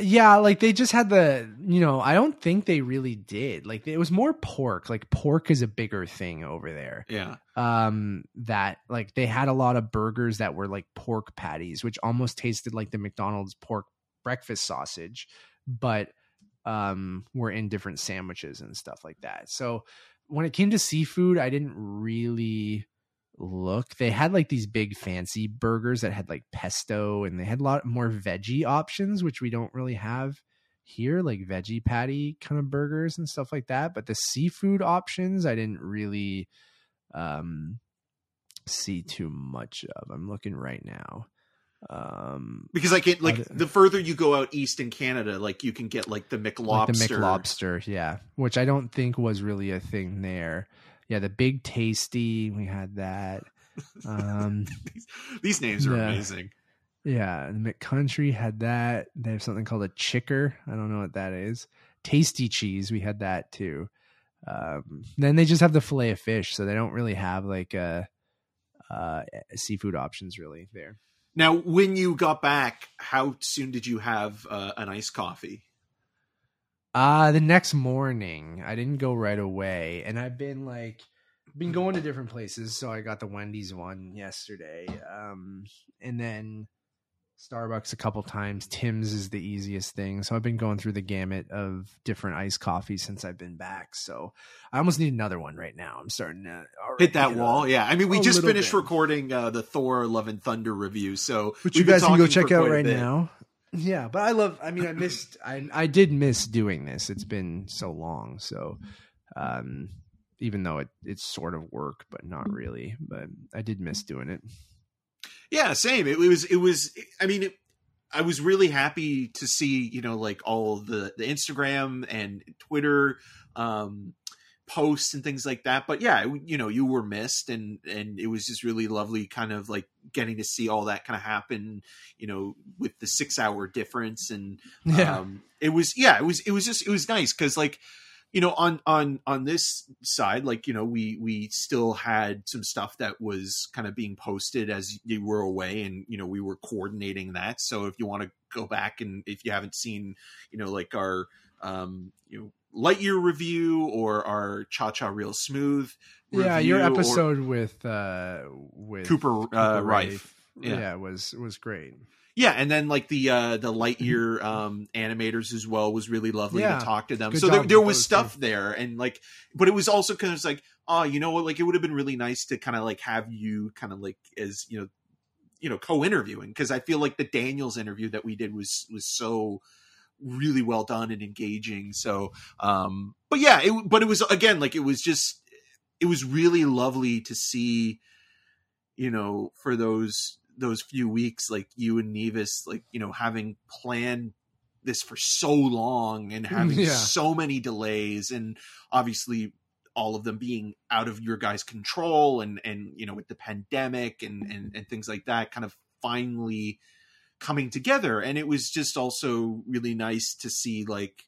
yeah, like they just had the, you know, I don't think they really did. Like it was more pork. Like pork is a bigger thing over there. yeah, um that like they had a lot of burgers that were like pork patties which almost tasted like the McDonald's pork breakfast sausage but um were in different sandwiches and stuff like that so when it came to seafood I didn't really look they had like these big fancy burgers that had like pesto and they had a lot more veggie options which we don't really have here like veggie patty kind of burgers and stuff like that but the seafood options I didn't really um see too much of. I'm looking right now. Um because like it like the further you go out east in Canada, like you can get like the like McLobster. the McLobster, yeah, which I don't think was really a thing there. Yeah, the Big Tasty, we had that. Um these, these names are amazing. yeah, the McCountry had that. They have something called a chicker. I don't know what that is. Tasty cheese, we had that too. Um then they just have the fillet of fish, so they don't really have like uh uh seafood options really there. Now, when you got back, how soon did you have uh, an iced coffee? Uh the next morning. I didn't go right away. And I've been like been going to different places. So I got the Wendy's one yesterday. Um and then Starbucks a couple times. Tim's is the easiest thing. So I've been going through the gamut of different iced coffees since I've been back. So I almost need another one right now. I'm starting to Hit that wall, yeah. I mean, we a just finished bit. recording uh, the Thor: Love and Thunder review, so which you guys can go check out right now. Yeah, but I love. I mean, I missed. I I did miss doing this. It's been so long. So, um, even though it it's sort of work, but not really. But I did miss doing it. Yeah, same. It, was. It was. I mean, it, I was really happy to see you know like all the the Instagram and Twitter um, posts and things like that. But yeah, you know, you were missed, and and it was just really lovely, kind of like getting to see all that kind of happen. You know, with the six hour difference and um it was yeah it was it was just it was nice because like you know on on on this side like you know we we still had some stuff that was kind of being posted as you were away and you know we were coordinating that so if you want to go back and if you haven't seen you know like our um you know lightyear review or our cha cha real smooth yeah, your episode with uh with cooper, uh Cooper Raiff yeah. Yeah. was was great. Yeah, and then like the uh the Lightyear um animators as well was really lovely Yeah. to talk to them. Good so there, there was stuff there and like but it was also kind of like, oh, you know what, like it would have been really nice to kind of like have you kind of like as, you know, you know, co-interviewing because I feel like the Daniels interview that we did was was so really well done and engaging. So um but yeah, it but it was again like it was just it was really lovely to see you know, for those those few weeks, like you and Nevis, like you know, having planned this for so long and mm, having Yeah. so many delays, and obviously all of them being out of your guys' control, and and you know, with the pandemic and and and things like that, kind of finally coming together, and it was just also really nice to see like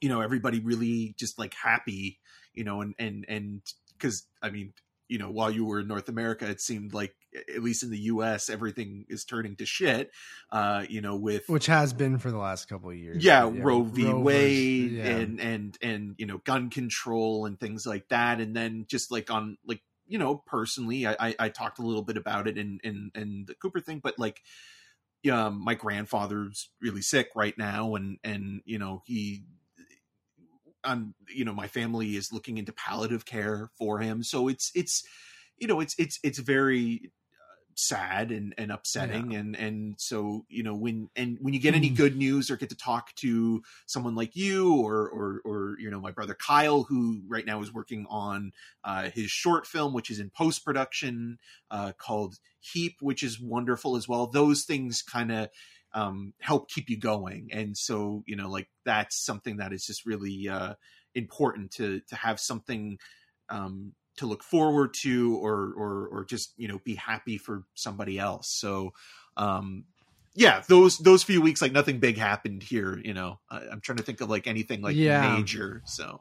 you know everybody really just like happy you know and and and because i mean you know while you were in north america it seemed like at least in the us everything is turning to shit uh you know with Which has been for the last couple of years. yeah, but Roe v. Roe versus- Wade yeah. and and and you know gun control and things like that, and then just like on like you know personally, I I, I talked a little bit about it in in in the Cooper thing, but like um my grandfather's really sick right now, and and you know he. Um, you know, my family is looking into palliative care for him, so it's it's, you know, it's it's it's very sad and, and upsetting and and so you know when and when you get any Mm. good news or get to talk to someone like you or or or you know my brother Kyle who right now is working on uh, his short film which is in post production uh, called Heap which is wonderful as well. Those things kind of um, help keep you going. And so you know like that's something that is just really uh, important to to have something um, to look forward to or or or just you know be happy for somebody else so um yeah those those few weeks like nothing big happened here you know I, i'm trying to think of like anything like Yeah. major so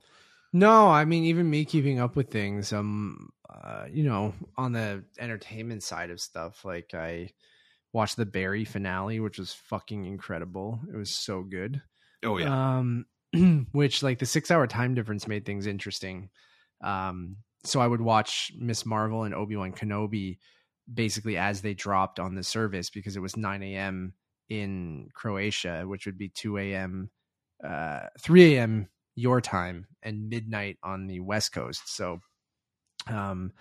No, I mean even me keeping up with things, um, uh, you know, on the entertainment side of stuff, like I watched the Barry finale, which was fucking incredible. It was so good. oh yeah Um, which like the six hour time difference made things interesting. Um, so I would watch Miss Marvel and Obi Wan Kenobi basically as they dropped on the service because it was 9 a.m. in Croatia, which would be 2 a.m., uh, 3 a.m. your time and midnight on the West Coast. So, um,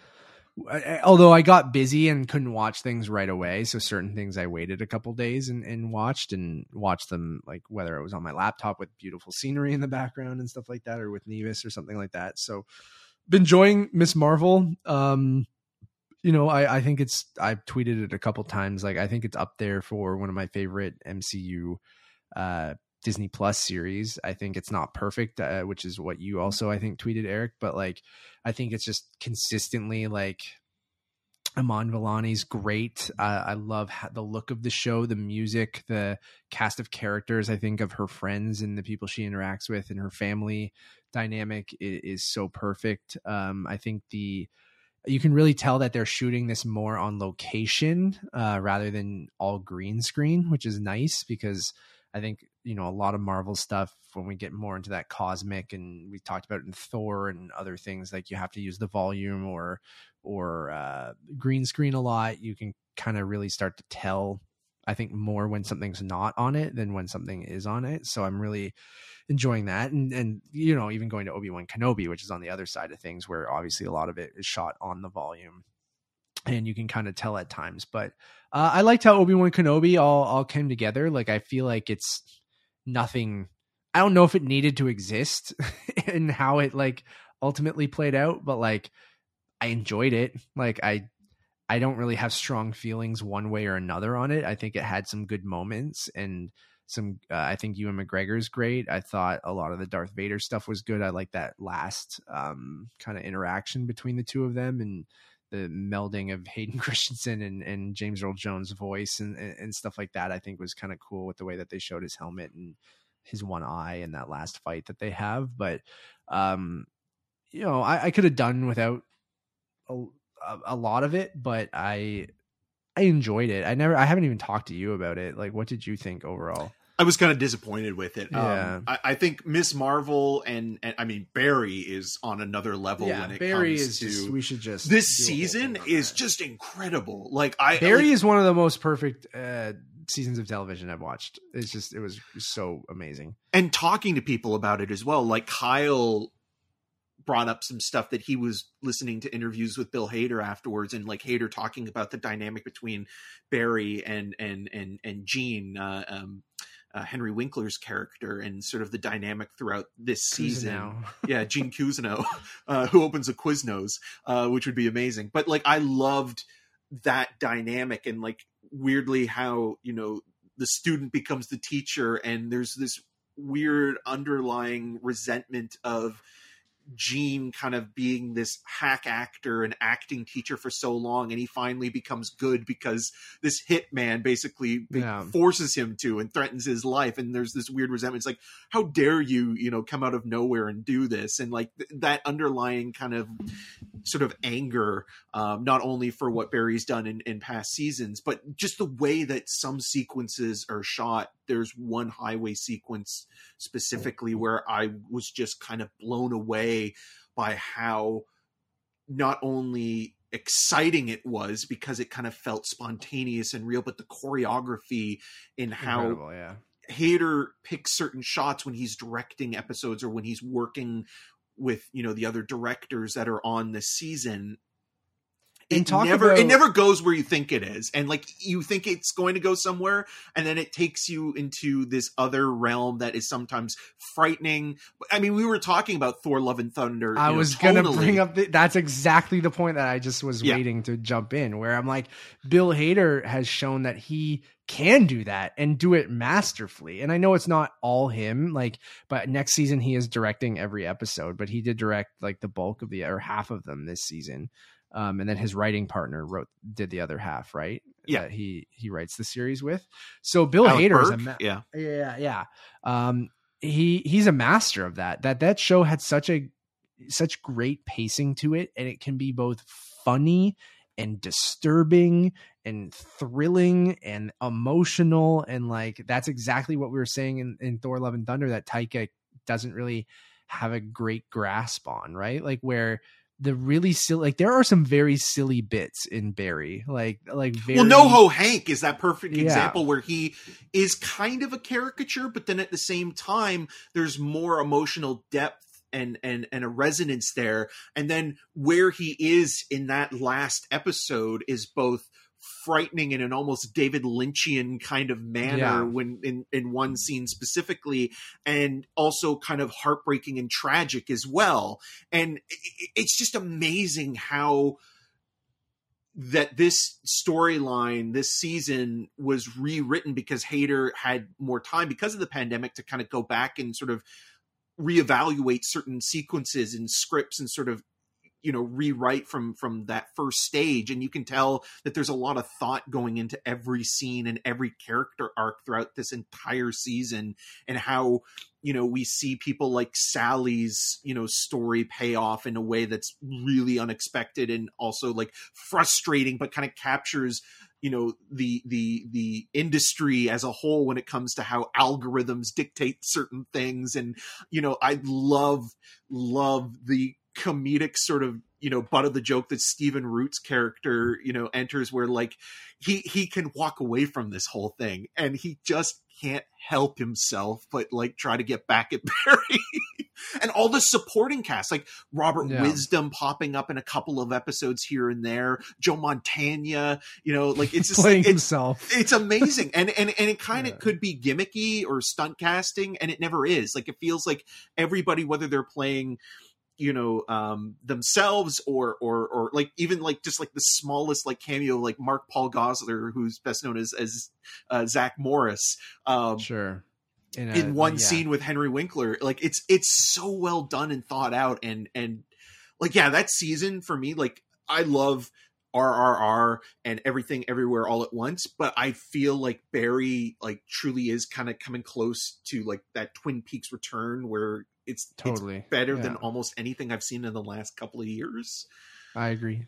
I- although I got busy and couldn't watch things right away, so certain things I waited a couple days and, and watched and watched them like whether it was on my laptop with beautiful scenery in the background and stuff like that, or with Nevis or something like that. So, been enjoying Miss Marvel. Um, you know, I, I think it's I've tweeted it a couple times. Like I think it's up there for one of my favorite MCU uh Disney Plus series. I think it's not perfect, uh, which is what you also I think tweeted Eric, but like I think it's just consistently like Iman Vellani's great. Uh, I love the look of the show, the music, the cast of characters. I think of her friends and the people she interacts with and her family dynamic is, is so perfect. Um, I think the you can really tell that they're shooting this more on location uh, rather than all green screen, which is nice because I think you know a lot of Marvel stuff when we get more into that cosmic and we talked about in Thor and other things like you have to use the volume or or uh, green screen a lot. You can kind of really start to tell. I think more when something's not on it than when something is on it. So I'm really enjoying that, and and you know even going to Obi Wan Kenobi, which is on the other side of things, where obviously a lot of it is shot on the volume, and you can kind of tell at times. But uh, I liked how Obi Wan Kenobi all all came together. Like I feel like it's nothing. I don't know if it needed to exist and how it like ultimately played out, but like I enjoyed it. Like I I don't really have strong feelings one way or another on it. I think it had some good moments and some uh, I think Ewan McGregor's great. I thought a lot of the Darth Vader stuff was good. I like that last um kind of interaction between the two of them and the melding of Hayden Christensen and, and James Earl Jones' voice and, and, stuff like that, I think was kind of cool with the way that they showed his helmet and his one eye in that last fight that they have. But, um, you know, I, I could have done without a, a, lot of it, but I, I enjoyed it. I never, I haven't even talked to you about it. Like, what did you think overall? I was kind of disappointed with it. Yeah. Um, I, I think Miss Marvel and, and I mean Barry is on another level when it Barry comes is to just, we should just this do a whole season is that. just incredible. Like I Barry like, is one of the most perfect uh, seasons of television I've watched. It's just it was so amazing. and talking to people about it as well. Like Kyle brought up some stuff that he was listening to interviews with Bill Hader afterwards, and like Hader talking about the dynamic between Barry and and and and Gene, uh, um, uh, Henry Winkler's character, and sort of the dynamic throughout this season. Now. yeah, Gene Cousineau, uh, who opens a Quiznos, uh, which would be amazing. But like, I loved that dynamic and like weirdly how you know the student becomes the teacher, and there's this weird underlying resentment of Gene kind of being this hack actor and acting teacher for so long, and he finally becomes good because this hitman basically Yeah. forces him to and threatens his life. And there's this weird resentment. It's like, how dare you, you know, come out of nowhere and do this? And like th- that underlying kind of sort of anger, um, not only for what Barry's done in, in past seasons, but just the way that some sequences are shot. There's one highway sequence specifically mm-hmm. where I was just kind of blown away by how not only exciting it was because it kind of felt spontaneous and real, but the choreography in how Incredible, yeah. Hader picks certain shots when he's directing episodes or when he's working with you know the other directors that are on the season. It never it never goes where you think it is, and like you think it's going to go somewhere, and then it takes you into this other realm that is sometimes frightening. I mean, we were talking about Thor: Love and Thunder. I you know, was gonna bring up the, that's exactly the point that I just was Yeah. waiting to jump in where I'm like Bill Hader has shown that he can do that and do it masterfully. And I know it's not all him, like, but next season he is directing every episode, but he did direct like the bulk of the or half of them this season. Um, and then his writing partner wrote did the other half, right? Yeah. That he he writes the series with. So Bill Alec Hader is a ma- yeah. yeah, yeah. Um, he he's a master of that. That that show had such a such great pacing to it, and it can be both funny and disturbing and thrilling and emotional and like that's exactly what we were saying in, in Thor Love and Thunder that Taika doesn't really have a great grasp on, right? Like where the really silly like there are some very silly bits in Barry. Like like very Well, NoHo Hank is that perfect Yeah. example where he is kind of a caricature, but then at the same time, there's more emotional depth and and and a resonance there. And then where he is in that last episode is both frightening in an almost David Lynchian kind of manner Yeah. when in in one scene specifically and also kind of heartbreaking and tragic as well and it's just amazing how that this storyline this season was rewritten because Hader had more time because of the pandemic to kind of go back and sort of reevaluate certain sequences and scripts and sort of you know rewrite from from that first stage and you can tell that there's a lot of thought going into every scene and every character arc throughout this entire season and how you know we see people like Sally's you know story pay off in a way that's really unexpected and also like frustrating but kind of captures you know the the the industry as a whole when it comes to how algorithms dictate certain things and you know I love love the comedic sort of you know butt of the joke that Stephen Root's character you know enters where like he he can walk away from this whole thing and he just can't help himself but like try to get back at Barry and all the supporting cast like Robert Yeah. Wisdom popping up in a couple of episodes here and there Joe Montana you know like it's just playing it's, himself. it's amazing and and and it kind of Yeah. could be gimmicky or stunt casting and it never is like it feels like everybody whether they're playing you know um themselves or or or like even like just like the smallest like cameo like mark paul gosselaar who's best known as as uh, zach morris um Sure. In, a- in one yeah. scene with henry winkler like it's it's so well done and thought out and and like yeah that season for me like i love RRR and everything everywhere all at once, but I feel like Barry like truly is kind of coming close to like that Twin Peaks return where it's Totally. it's better than almost anything I've seen in the last couple of years. I agree.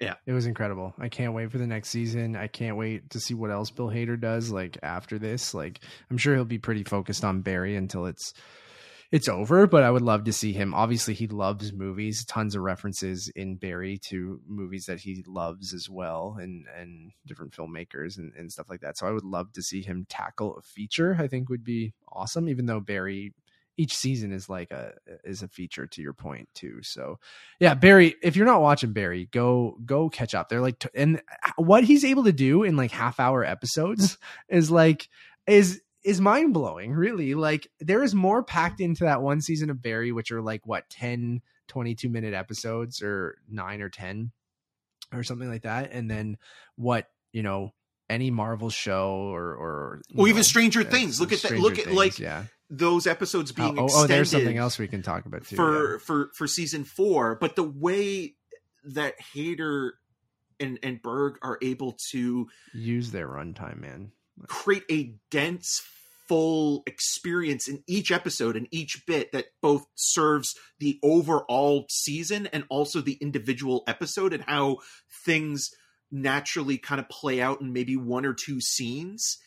Yeah. It was incredible. I can't wait for the next season. I can't wait to see what else Bill Hader does like after this. Like I'm sure he'll be pretty focused on Barry until it's it's over, but I would love to see him. Obviously, he loves movies. Tons of references in Barry to movies that he loves as well and and different filmmakers and, and stuff like that. So I would love to see him tackle a feature. I think would be awesome, even though Barry each season is like a is a feature to your point too. So yeah, Barry, if you're not watching Barry, go go catch up. They're like, t- and what he's able to do in like half hour episodes is like is is mind blowing. Really, like there is more packed into that one season of Barry, which are like what 10, 22 minute episodes or nine or ten or something like that, and then what you know any Marvel show or or Well, even Stranger uh, Things. Look at that. Look at Things, like yeah. Those episodes being Oh, oh, extended. oh, there's something else we can talk about too. for yeah. for for season four but the way that hader and and berg are able to use their runtime, man. create a dense full experience in each episode and each bit that both serves the overall season and also the individual episode and how things naturally kind of play out in maybe one or two scenes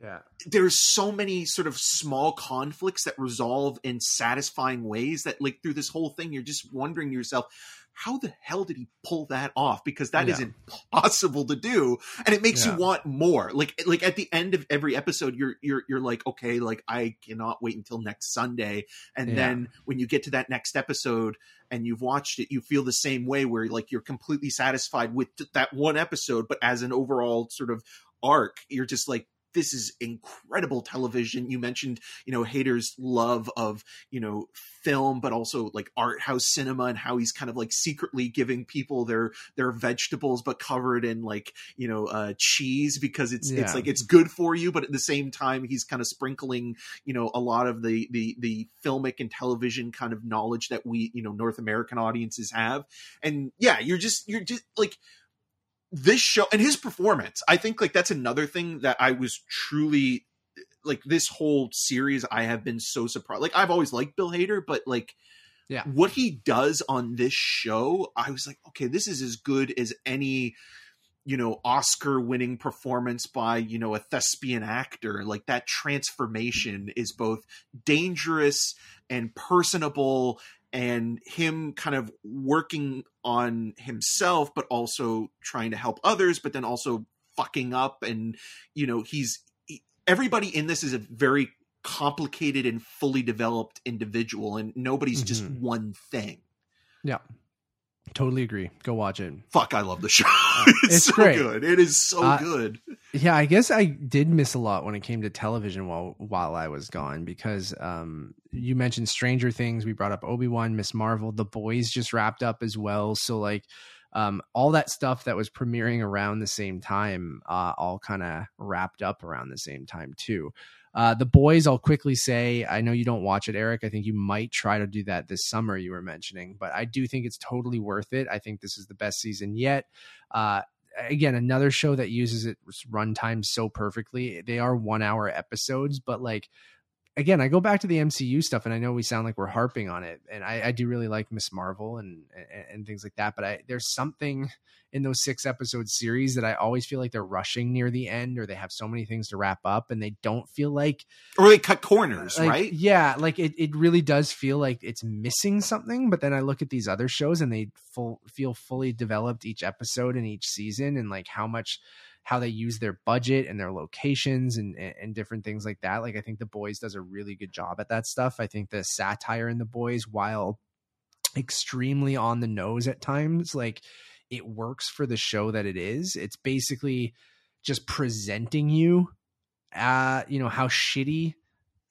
Yeah. there's so many sort of small conflicts that resolve in satisfying ways that like through this whole thing you're just wondering to yourself how the hell did he pull that off because that is Yeah. impossible to do and it makes Yeah. you want more like like at the end of every episode you're you're you're like okay like I cannot wait until next Sunday and Yeah. then when you get to that next episode and you've watched it you feel the same way where like you're completely satisfied with th- that one episode but as an overall sort of arc you're just like this is incredible television. You mentioned, you know, Hader's love of, you know, film, but also like art house cinema and how he's kind of like secretly giving people their their vegetables, but covered in like, you know, uh, cheese because it's Yeah. it's like it's good for you, but at the same time he's kind of sprinkling, you know, a lot of the the the filmic and television kind of knowledge that we, you know, North American audiences have. And yeah, you're just you're just like this show and his performance i think like that's another thing that i was truly like this whole series i have been so surprised like i've always liked bill hader but like Yeah. what he does on this show i was like okay this is as good as any you know oscar winning performance by you know a thespian actor like that transformation is both dangerous and personable and him kind of working on himself but also trying to help others but then also fucking up. And you know he's he, everybody in this is a very complicated and fully developed individual and nobody's just Mhm. one thing Totally agree. Go watch it. fuck i love the show it's, It's so great. good it is so Uh, good Yeah, I guess I did miss a lot when it came to television while while I was gone because um you mentioned Stranger Things, we brought up Obi-Wan, Miss Marvel, The Boys just wrapped up as well. So like um all that stuff that was premiering around the same time uh all kind of wrapped up around the same time too. Uh The Boys, I'll quickly say, I know you don't watch it, Eric. I think you might try to do that this summer you were mentioning, but I do think it's totally worth it. I think this is the best season yet. Uh again another show that uses its runtime so perfectly they are one hour episodes but like again i go back to the mcu stuff and i know we sound like we're harping on it and i, I do really like miss marvel and, and and things like that but i there's something in those six episode series that i always feel like they're rushing near the end or they have so many things to wrap up and they don't feel like or they cut corners like, right Yeah, like it, it really does feel like it's missing something. But then I look at these other shows and they full feel fully developed each episode and each season and like how much how they use their budget and their locations and, and different things like that. Like I think the boys does a really good job at that stuff. I think the satire in the boys, while extremely on the nose at times, like it works for the show that it is. It's basically just presenting you uh you know how shitty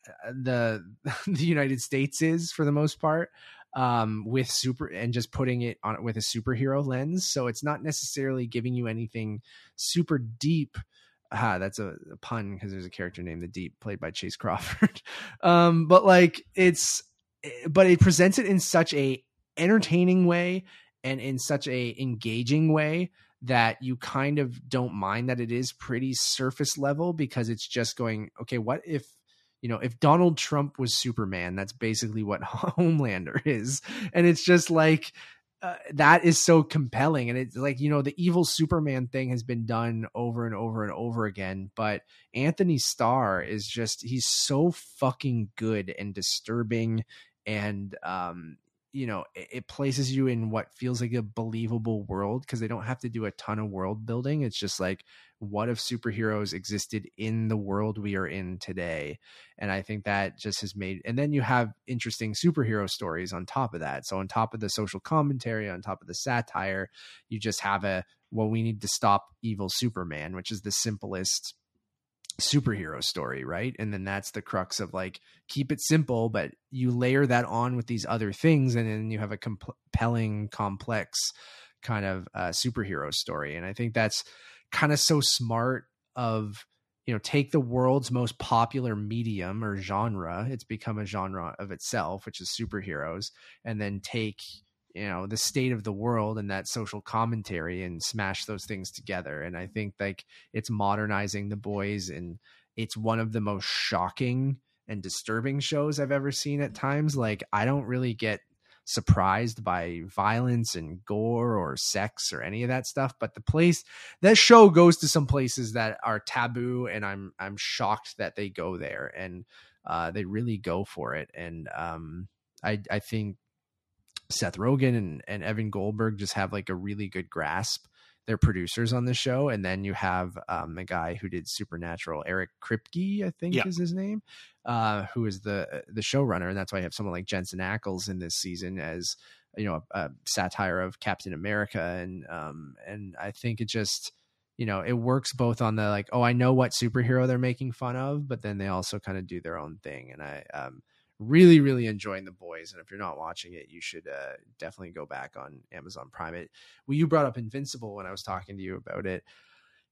uh, the the United States is for the most part um with super and just putting it on with a superhero lens. So it's not necessarily giving you anything super deep. Ah that's a, a pun because there's a character named the deep played by Chace Crawford. Um but like it's but it presents it in such a entertaining way and in such a engaging way that you kind of don't mind that it is pretty surface level because it's just going okay what if you know if donald trump was superman that's basically what homelander is. And it's just like uh, that is so compelling. And it's like you know the evil superman thing has been done over and over and over again but antony starr is just he's so fucking good and disturbing and um you know it, it places you in what feels like a believable world because they don't have to do a ton of world building. It's just like what if superheroes existed in the world we are in today? And i think that just has made and then you have interesting superhero stories on top of that. So on top of the social commentary on top of the satire you just have a well we need to stop evil superman which is the simplest superhero story right? And then that's the crux of like keep it simple but you layer that on with these other things and then you have a compelling complex kind of uh, superhero story. And i think that's kind of so smart of you know take the world's most popular medium or genre it's become a genre of itself which is superheroes and then take you know the state of the world and that social commentary and smash those things together. And i think like it's modernizing the boys and it's one of the most shocking and disturbing shows i've ever seen at times. Like i don't really get surprised by violence and gore or sex or any of that stuff but the place that show goes to some places that are taboo and i'm i'm shocked that they go there and uh they really go for it. And um i i think Seth Rogen and, and Evan Goldberg just have like a really good grasp. They're producers on the show, and then you have um, the guy who did Supernatural, Eric Kripke, I think Yeah. is his name, uh, who is the the showrunner, and that's why you have someone like Jensen Ackles in this season as you know a, a satire of Captain America, and um, and I think it just you know it works both on the like oh i know what superhero they're making fun of but then they also kind of do their own thing and i um really really enjoying the boys and if you're not watching it you should uh, definitely go back on amazon prime. It well you brought up invincible when i was talking to you about it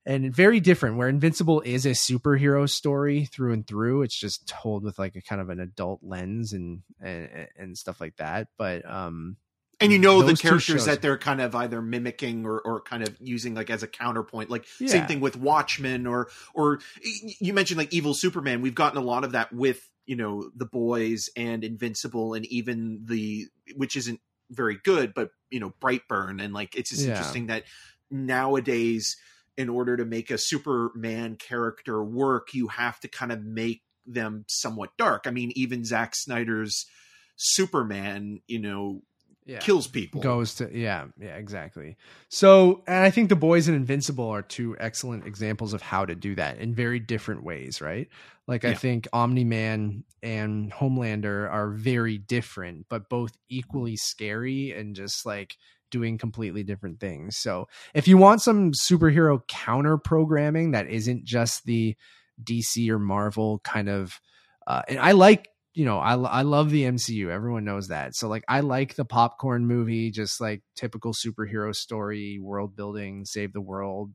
and very different where invincible is a superhero story through and through. It's just told with like a kind of an adult lens and and, and stuff like that but um and you know the characters that they're kind of either mimicking or, or kind of using like as a counterpoint like Yeah. same thing with watchmen or or you mentioned like evil superman. We've gotten a lot of that with you know the boys and invincible and even the which isn't very good but you know brightburn and like it's just Yeah. interesting that nowadays in order to make a superman character work you have to kind of make them somewhat dark i mean even Zack snyder's superman you know yeah. kills people. Goes to yeah yeah exactly. So and i think the boys and invincible are two excellent examples of how to do that in very different ways right? Like i think omni-man and homelander are very different but both equally scary and just like doing completely different things. So if you want some superhero counter programming that isn't just the dc or marvel kind of uh, and i like you know, I I love the MCU. Everyone knows that. So like I like the popcorn movie, just like typical superhero story, world building, save the world.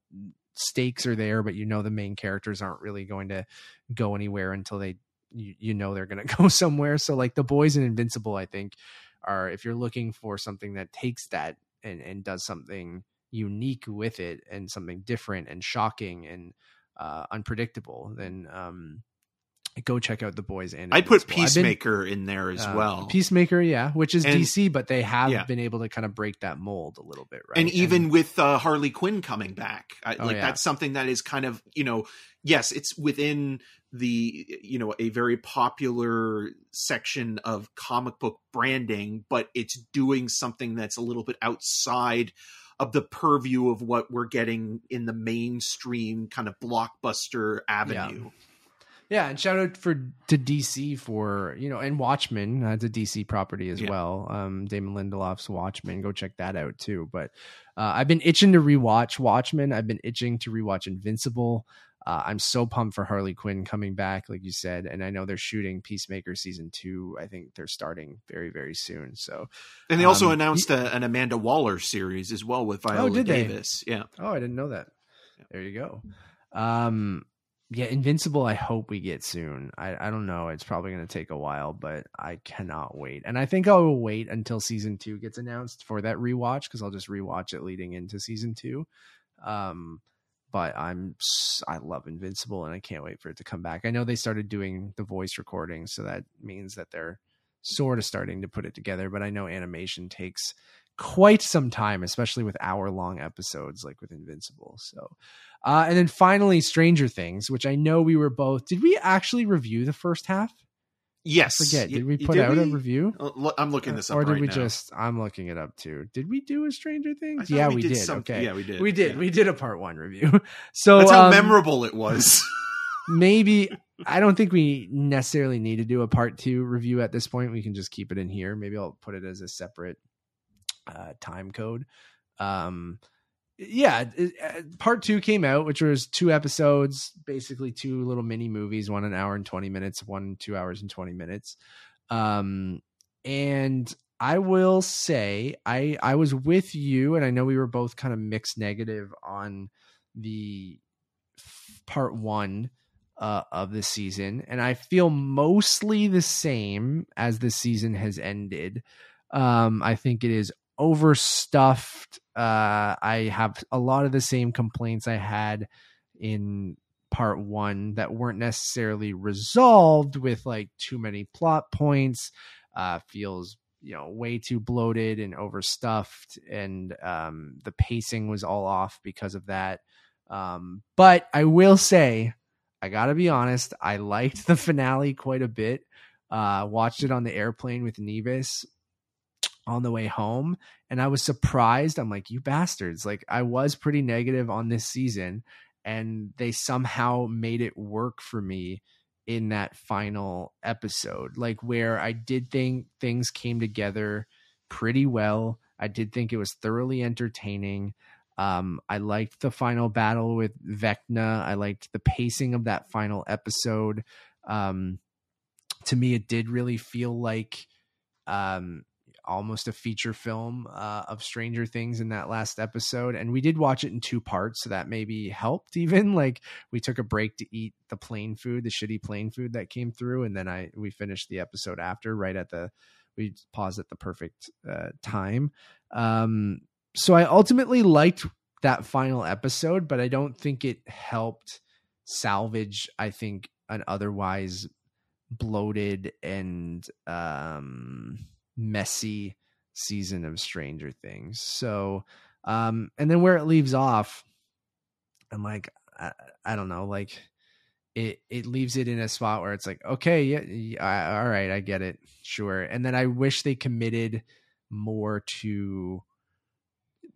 Stakes are there, but you know the main characters aren't really going to go anywhere until they you, you know they're going to go somewhere. So like the boys and Invincible, I think are if you're looking for something that takes that and and does something unique with it and something different and shocking and uh unpredictable, then um go check out the boys and I put. I've been- Peacemaker in there as uh, well. Peacemaker, yeah, which is And- DC, but they have yeah. been able to kind of break that mold a little bit, right? And even with uh, Harley Quinn coming back, I, Oh, like yeah. that's something that is kind of you know, yes, it's within the you know a very popular section of comic book branding, but it's doing something that's a little bit outside of the purview of what we're getting in the mainstream kind of blockbuster avenue. yeah, and shout out for to DC for you know, and Watchmen. That's a DC property as Yeah. well. Um, Damon Lindelof's Watchmen. Go check that out too. But uh, I've been itching to rewatch Watchmen. I've been itching to rewatch Invincible. Uh, I'm so pumped for Harley Quinn coming back, like you said, and I know they're shooting Peacemaker season two. I think they're starting very, very soon. So, And they also Um, announced a, an Amanda Waller series as well with Viola did they? Davis. Yeah. Oh, I didn't know that. There you go. Um, yeah, Invincible. I hope we get soon. I I don't know. It's probably going to take a while, but I cannot wait. And I think I will wait until season two gets announced for that rewatch because I'll just rewatch it leading into season two. Um, but I'm I love Invincible and I can't wait for it to come back. I know they started doing the voice recording, so that means that they're sort of starting to put it together. But I know animation takes quite some time, especially with hour long episodes like with Invincible. So, uh, and then finally, Stranger Things, which I know we were both. Did we actually review the first half? Yes. Forget. Y- Did we put did out a review? Uh, I'm looking this up or did right we now. just? I'm looking it up too. Did we do a Stranger Things? Yeah, we, did. some- okay, Yeah, we did. we did. Yeah. We did a part one review. So That's how um, memorable it was. maybe I don't think we necessarily need to do a part two review at this point. We can just keep it in here. Maybe I'll put it as a separate uh, time code. Um, yeah, uh, part two came out, which was two episodes, basically two little mini movies, one an hour and 20 minutes, one two hours and 20 minutes. Um, and I will say, I, I was with you, and I know we were both kind of mixed negative on the part one uh, of the season, and I feel mostly the same as the season has ended. Um, I think it is overstuffed. Uh, I have a lot of the same complaints I had in part one that weren't necessarily resolved with like too many plot points. Uh, feels you know way too bloated and overstuffed, and um, the pacing was all off because of that. Um, but I will say, I gotta be honest, I liked the finale quite a bit. Uh, watched it on the airplane with Nevis on the way home, and I was surprised. I'm like, you bastards! Like, I was pretty negative on this season, and they somehow made it work for me in that final episode. Like, where I did think things came together pretty well. I did think it was thoroughly entertaining. Um, I liked the final battle with Vecna. I liked the pacing of that final episode. Um, to me, it did really feel like um, almost a feature film uh, of Stranger Things in that last episode. And we did watch it in two parts, so that maybe helped even. Like we took a break to eat the plain food, the shitty plain food that came through, and then I we finished the episode after, right at the we paused at the perfect uh, time. Um, so I ultimately liked that final episode, but I don't think it helped salvage, I think, an otherwise bloated and um messy season of Stranger Things. So, um, and then where it leaves off, I'm like, I, I don't know, like it it leaves it in a spot where it's like, okay, yeah, yeah, all right, I get it, sure. And then I wish they committed more to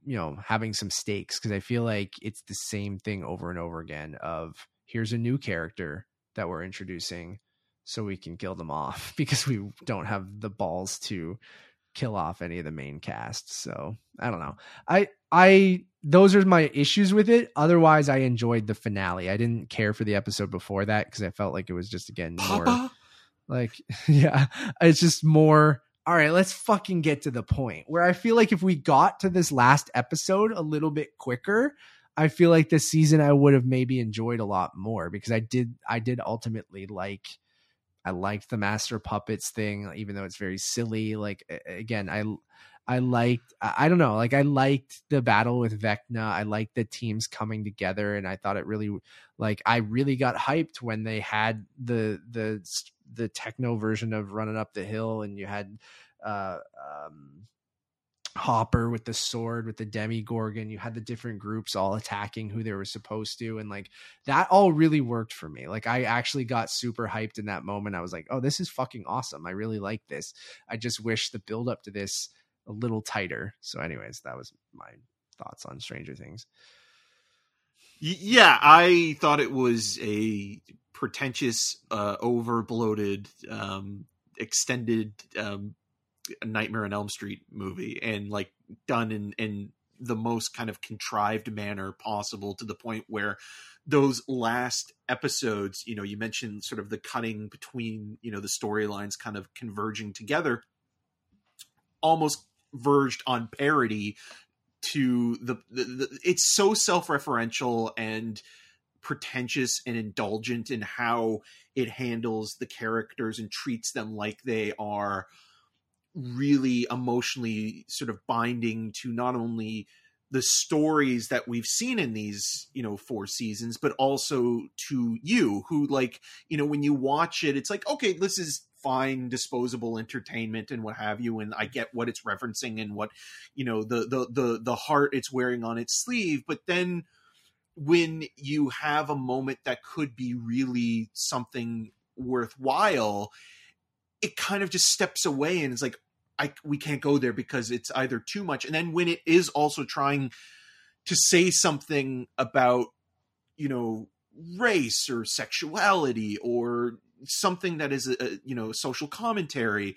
you know having some stakes because I feel like it's the same thing over and over again. Of here's a new character that we're introducing so we can kill them off because we don't have the balls to kill off any of the main cast. So I don't know. I I those are my issues with it. Otherwise, I enjoyed the finale. I didn't care for the episode before that because I felt like it was just again more Papa? like yeah, it's just more. All right, let's fucking get to the point. Where I feel like if we got to this last episode a little bit quicker, I feel like this season I would have maybe enjoyed a lot more because I did I did ultimately like I liked the master puppets thing, even though it's very silly. Like again, I I liked I don't know, like I liked the battle with Vecna. I liked the teams coming together, and I thought it really like I really got hyped when they had the the the techno version of running up the hill, and you had uh um Hopper with the sword with the Demogorgon. You had the different groups all attacking who they were supposed to, and like that all really worked for me. Like I actually got super hyped in that moment. I was like, "Oh, this is fucking awesome! I really like this." I just wish the build up to this a little tighter. So, anyways, that was my thoughts on Stranger Things. Yeah, I thought it was a pretentious, uh, over bloated, um, extended um, A nightmare on Elm Street movie and like done in in the most kind of contrived manner possible to the point where those last episodes, you know, you mentioned sort of the cutting between, you know, the storylines kind of converging together almost verged on parody to the, the, the it's so self-referential and pretentious and indulgent in how it handles the characters and treats them like they are really emotionally sort of binding to not only the stories that we've seen in these you know four seasons but also to you who like you know when you watch it it's like okay this is fine disposable entertainment and what have you and i mm-hmm. get what it's referencing and what you know the the the, the heart it's wearing on its sleeve but then when you have a moment that could be really something worthwhile it kind of just steps away and it's like I we can't go there because it's either too much. And then when it is also trying to say something about you know race or sexuality or something that is a, a you know social commentary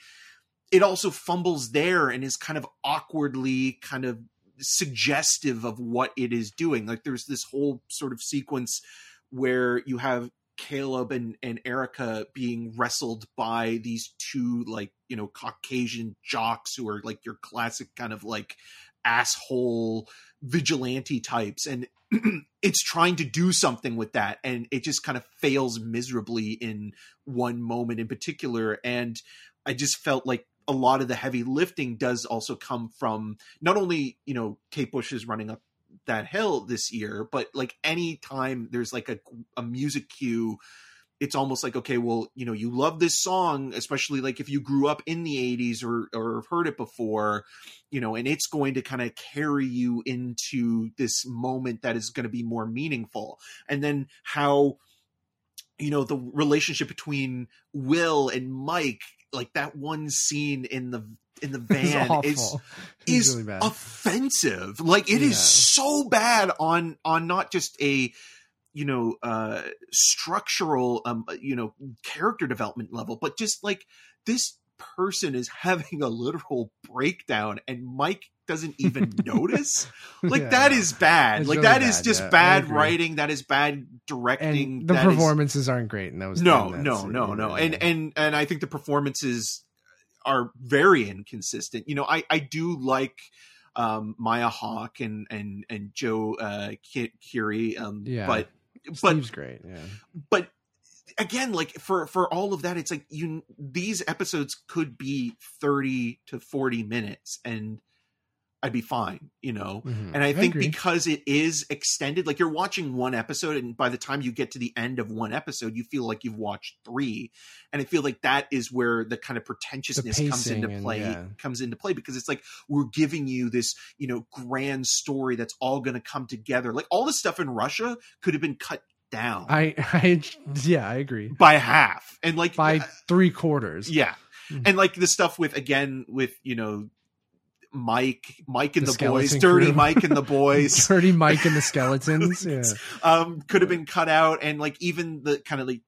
it also fumbles there and is kind of awkwardly kind of suggestive of what it is doing. Like there's this whole sort of sequence where you have Caleb and, and Erica being wrestled by these two like you know Caucasian jocks who are like your classic kind of like asshole vigilante types. And it's trying to do something with that and it just kind of fails miserably in one moment in particular. And I just felt like a lot of the heavy lifting does also come from not only you know Kate Bush is running up that hill this year but like any time there's like a, a music cue it's almost like okay well you know you love this song especially like if you grew up in the 80s or or have heard it before you know and it's going to kind of carry you into this moment that is going to be more meaningful. And then how you know the relationship between will and mike like that one scene in the in the van is is really offensive. Like it yeah. is so bad on on not just a you know uh structural um you know character development level, but just like this person is having a literal breakdown and Mike doesn't even notice. Like Yeah. that is bad. It's like really that is bad, just yeah, bad writing. That is bad directing. and the that is- performances aren't great in those. no, no, no, no. yeah. And and and I think the performances are very inconsistent. You know, I I do like um Maya Hawke and and and Joe uh Keery um Yeah. but but Steve's great. Yeah, but again like for for all of that it's like you these episodes could be 30 to 40 minutes and I'd be fine, you know. Mhm. And I think agree. because it is extended, like you're watching one episode, and by the time you get to the end of one episode, you feel like you've watched three. And I feel like that is where the kind of pretentiousness comes into pacing and- play. yeah. Comes into play because it's like we're giving you this, you know, grand story that's all going to come together. Like all the stuff in Russia could have been cut down I, I, yeah, I agree. by half, and like By uh, three quarters. yeah, Mhm. and like the stuff with again with you know. Mike, Mike and The the, boys, dirty crew. Mike and the boys. Dirty Mike and the skeletons. Yeah. um could have been cut out and like even the kind of like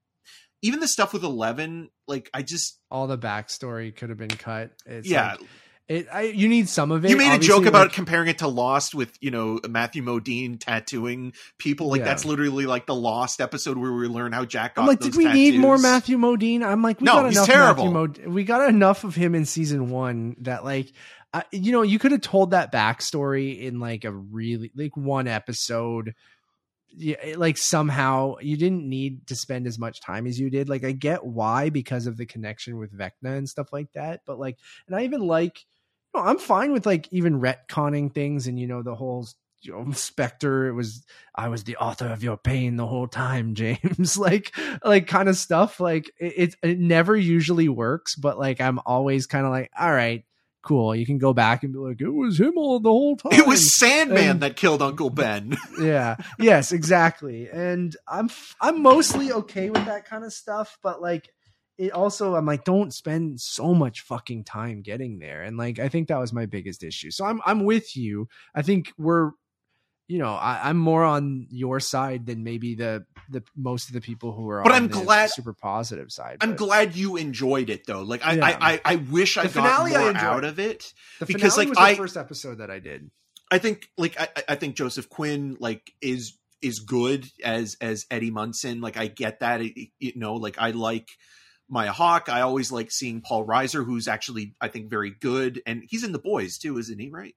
even the stuff with 11 like i just All the backstory could have been cut. It's yeah like- it. I, you need some of it. you made a joke about like, comparing it to lost with you know matthew modine tattooing people like Yeah. that's literally like the lost episode where we learn how jack got I'm like, did we need more. Matthew Modine? I'm like, we No, got he's enough terrible. Mod- we got enough of him in season one that like, I, you know, you could have told that backstory in like a really like one episode. Yeah, like somehow you didn't need to spend as much time as you did. Like, I get why because of the connection with Vecna and stuff like that. But like, and I even like, you know, I'm fine with like even retconning things and you know the whole you know, Spectre. It was I was the author of your pain the whole time, James. like, like kind of stuff. Like it, it, it never usually works, but like I'm always kind of like, all right, cool. You can go back and be like, it was him all the whole time. it was sandman And- that killed uncle ben yeah. Yes, exactly. And I'm I'm mostly okay with that kind of stuff, but like it also I'm like don't spend so much fucking time getting there. And like I think that was my biggest issue. So I'm I'm with you. I think we're you know, I, I'm more on your side than maybe the the most of the people who are But on I'm the glad- super positive side. i'm but glid you enjoyed it though like i Yeah. I, I i wish i The got finale I more enjoyed. out of it the because, finale like, was the I- first episode that I did. I think like I, I think Joseph Quinn like is is good as as Eddie Munson. Like I get that. It- you know, like I like Maya Hawke. I always like seeing Paul Reiser, who's actually I think very good, and he's in the boys too, isn't he? Right?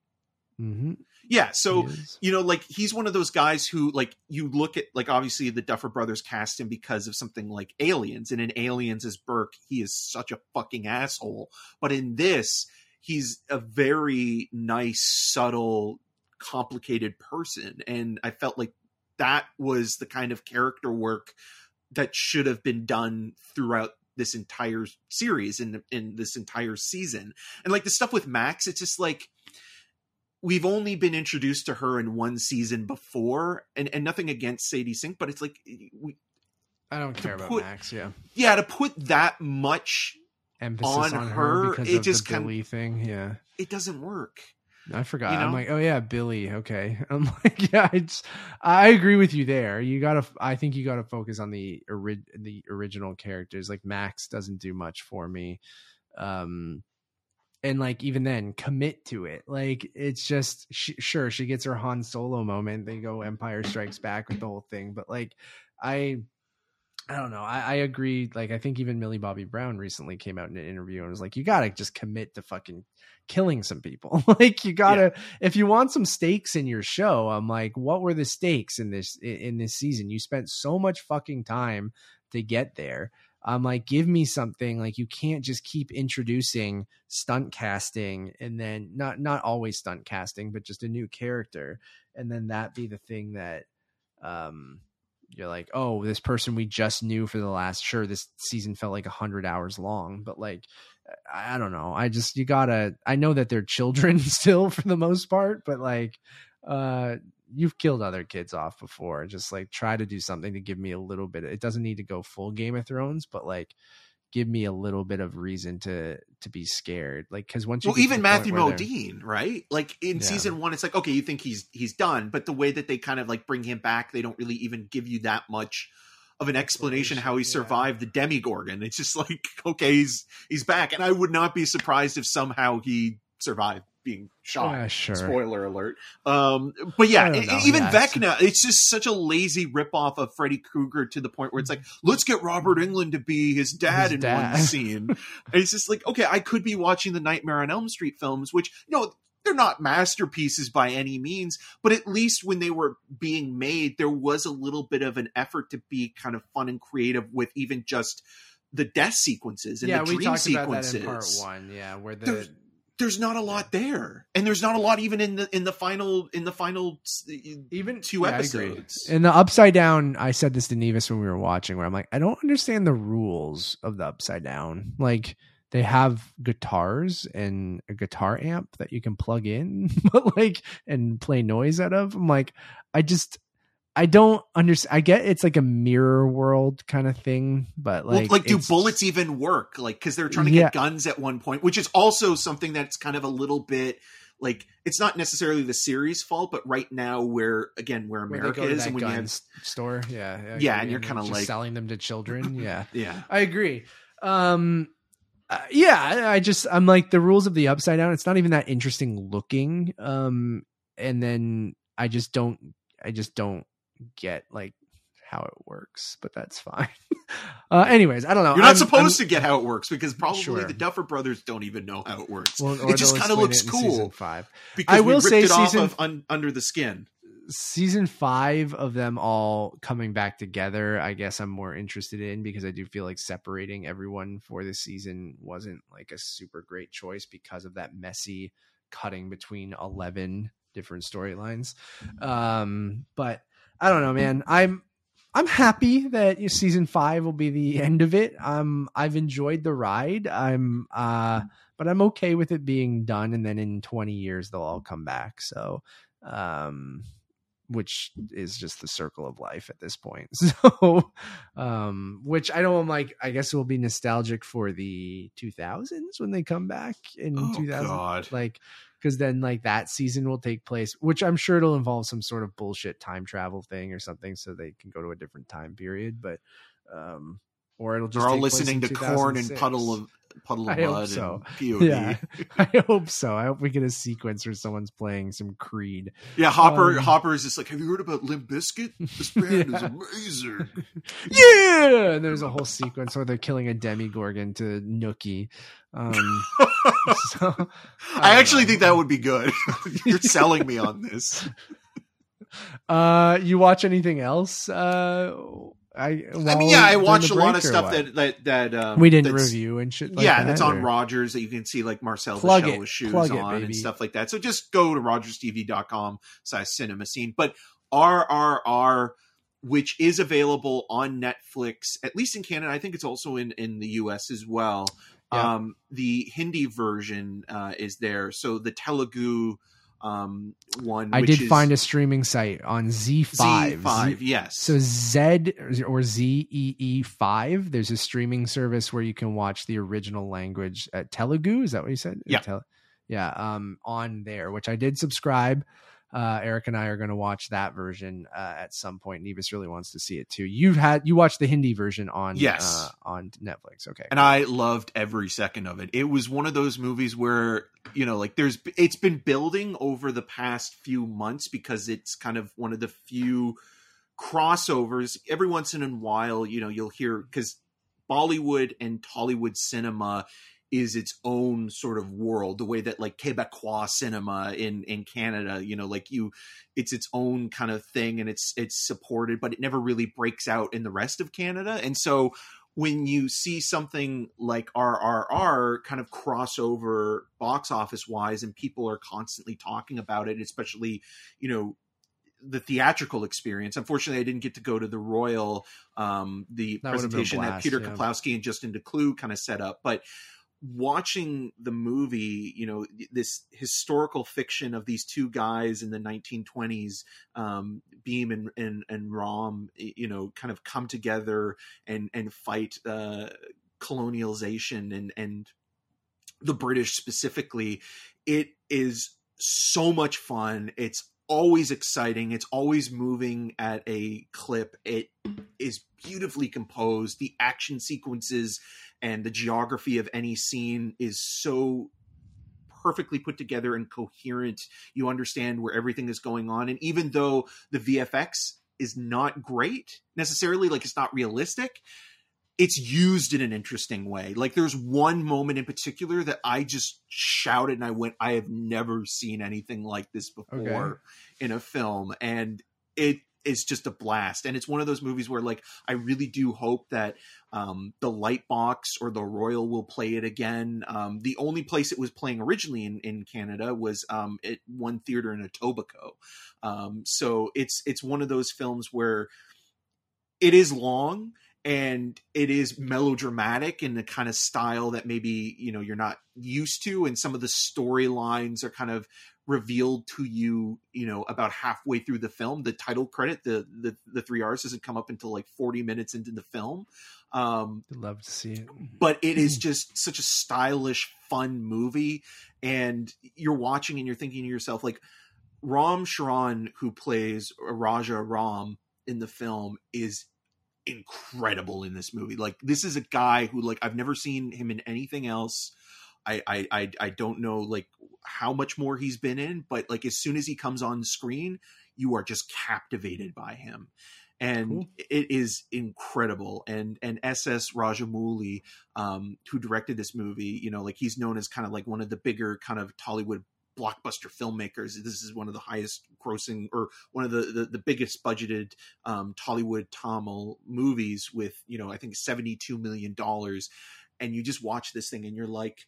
Mm-hmm. Yeah. So you know, like he's one of those guys who like you look at like obviously the Duffer Brothers cast him because of something like Aliens, and in Aliens as Burke, he is such a fucking asshole. But in this, he's a very nice, subtle, complicated person, and I felt like that was the kind of character work that should have been done throughout this entire series and in, in this entire season. And like the stuff with Max, it's just like we've only been introduced to her in one season before and, and nothing against sadie sink but it's like we, I don't care about put- Max. Yeah, yeah to put that much emphasis On on, her, her because it of just the kind- Billy thing. Yeah. it doesn't work I forgot. You I'm like, oh yeah, Billy. Okay. I'm like, yeah, it's. I agree with you there. You gotta. I think you gotta focus on the ori- the original characters. Like Max doesn't do much for me, um, and like even then, commit to it. Like it's just sh- sure she gets her Han Solo moment. They go Empire Strikes Back with the whole thing, but like I. I don't know. I, I agree. Like, I think even Millie Bobby Brown recently came out in an interview and was like, "You gotta just commit to fucking killing some people. like you gotta if you want some stakes in your show, I'm like, what were the stakes in this in this season? You spent so much fucking time to get there. I'm like, give me something. Like you can't just keep introducing stunt casting and then not not always stunt casting, but just a new character, and then that be the thing that um you're like, oh, this person we just knew for the last sure this season felt like a hundred hours long, but like I don't know. I just you gotta. I know that they're children still for the most part, but like, uh, you've killed other kids off before. Just like try to do something to give me a little bit. It doesn't need to go full Game of Thrones, but like, give me a little bit of reason to to be scared. Like, because once you well even matthew modine right like in Yeah. season one it's like okay you think he's he's done but the way that they kind of like bring him back they don't really even give you that much of an explanation how he Explanation, yeah. survived the Demogorgon it's just like okay he's he's back and i would not be surprised if somehow he survived being shot. Yeah, sure. Spoiler alert. Um, but yeah, I don't know, even. Vecna, it's just such a lazy ripoff of Freddy Krueger to the point where it's like, let's get Robert Englund to be his dad His in dad. one scene. and it's just like, okay, I could be watching the Nightmare on Elm Street films, which you know they're not masterpieces by any means, but at least when they were being made, there was a little bit of an effort to be kind of fun and creative with even just the death sequences and yeah, the we dream talked about that sequences part one. Yeah, where the there's there's not a lot there and there's not a lot even in the in the final in the final even two yeah, episodes In the upside down, I said this to Nevis when we were watching, where I'm like, I don't understand the rules of the upside down. Like they have guitars and a guitar amp that you can plug in, but like and play noise out of. I'm like, I just I don't understand. I get it's like a mirror world kind of thing, but well, like, like do bullets even work like because they're trying to Yeah. get guns at one point which is also something that's kind of a little bit like it's not necessarily the series fault but right now where again where where america to is and when you have store, yeah, Yeah, agree, and you're kinda like- selling them to children, yeah. yeah I agree. Um, uh, yeah, I, I just I'm like the rules of the upside down. It's not even that interesting looking. Um, and then I just don't, I just don't get like how it works. But that's fine. uh, anyways, I don't know. you're not I'm- supposed I'm- to get how it works because probably Sure. the duffer brothers don't even know how it works well, it just kind of looks it in season cool Five. because I will say season- of un, under the skin season five of them all coming back together i guess i'm more interested in because i do feel like separating everyone for this season wasn't like a super great choice because of that messy cutting between 11 different storylines um but i don't know man i'm i'm happy that season five will be the end of it um i've enjoyed the ride i'm uh but i'm okay with it being done and then in 20 years they'll all come back so um which is just the circle of life at this point. So, um, which I don't like. I guess it will be nostalgic for the 2000s when they come back in oh 2000. god Like, because then like that season will take place, which I'm sure it'll involve some sort of bullshit time travel thing or something, so they can go to a different time period. But, um, or it'll just They're all listening in to Korn and puddle of puddle of I blood so. and POD. Yeah, I hope so. I hope we get a sequence where someone's playing some Creed. Yeah, Hopper. Um, Hopper is just like, have you heard about Limp Bizkit? This band is Yeah. amazing. yeah and there's a whole sequence where they're killing a Demogorgon to nookie um so I don't actually know. think that would be good. You're selling me on this. uh you watch anything else uh i I mean, yeah, I the a lot of stuff that that that um, we didn't review and shit like yeah, that, that's on or- Rogers that you can see like Marcel Plug the Shell with shoes Plug on and stuff like that. So just go to rogerstv.com slash cinema scene. But RRR, which is available on Netflix, at least in Canada, I think it's also in, in the US as well. Yeah. Um, the Hindi version uh, is there. So the Telugu um, one, i did find a streaming site on z5 Z5, Z- yes. so Z or ZEE five. There's a streaming service where you can watch the original language at Telugu. Is that what you said? Yeah. Tel- yeah. Um, on there, which I did subscribe. Uh, Eric and I are going to watch that version uh, at some point. Nevis really wants to see it too. You've had you watched the Hindi version on Yes. uh, on Netflix. Okay, and I loved every second of it. It was one of those movies where you know, like there's it's been building over the past few months because it's kind of one of the few crossovers. Every once in a while, you know, you'll hear because Bollywood and Tollywood cinema is its own sort of world the way that like quebecois cinema in in canada you know like you it's its own kind of thing and it's it's supported but it never really breaks out in the rest of canada and so when you see something like RRR kind of crossover box office wise and people are constantly talking about it, especially, you know, the theatrical experience. Unfortunately, I didn't get to go to the Royal, um, the That would've been a presentation that Peter yeah. Kuplowsky and Justin Decloux kind of set up. But watching the movie, you know, this historical fiction of these two guys in the 1920s, um, Bheem and, and, and Rom, you know, kind of come together and, and fight, uh, colonialization and, and the British specifically, it is so much fun. It's always exciting. It's always moving at a clip. It is beautifully composed. The action sequences and the geography of any scene is so perfectly put together and coherent. You understand where everything is going on, and even though the VFX is not great necessarily, like it's not realistic, it's used in an interesting way. Like there's one moment in particular that I just shouted and I went, I have never seen anything like this before Okay. in a film. And it is just a blast. And it's one of those movies where like I really do hope that um the Lightbox or the Royal will play it again. Um the only place it was playing originally in, in Canada was um at one theater in Etobicoke. Um so it's it's one of those films where it is long and it is melodramatic in the kind of style that maybe you know you're not used to and some of the storylines are kind of revealed to you you know about halfway through the film. The title credit the the, the three r's doesn't come up until like 40 minutes into the film. Um I'd love to see it. but it is just such a stylish fun movie and you're watching and you're thinking to yourself like Ram Charan who plays raja ram in the film is incredible in this movie. Like this is a guy who like i've never seen him in anything else. I, I i i don't know like how much more he's been in but like as soon as he comes on screen you are just captivated by him. And Cool. it is incredible. And and ss rajamouli um who directed this movie you know like he's known as kind of like one of the bigger kind of tollywood blockbuster filmmakers. This is one of the highest grossing or one of the the, the biggest budgeted um tollywood tamil movies with you know i think 72 million dollars. And you just watch this thing and you're like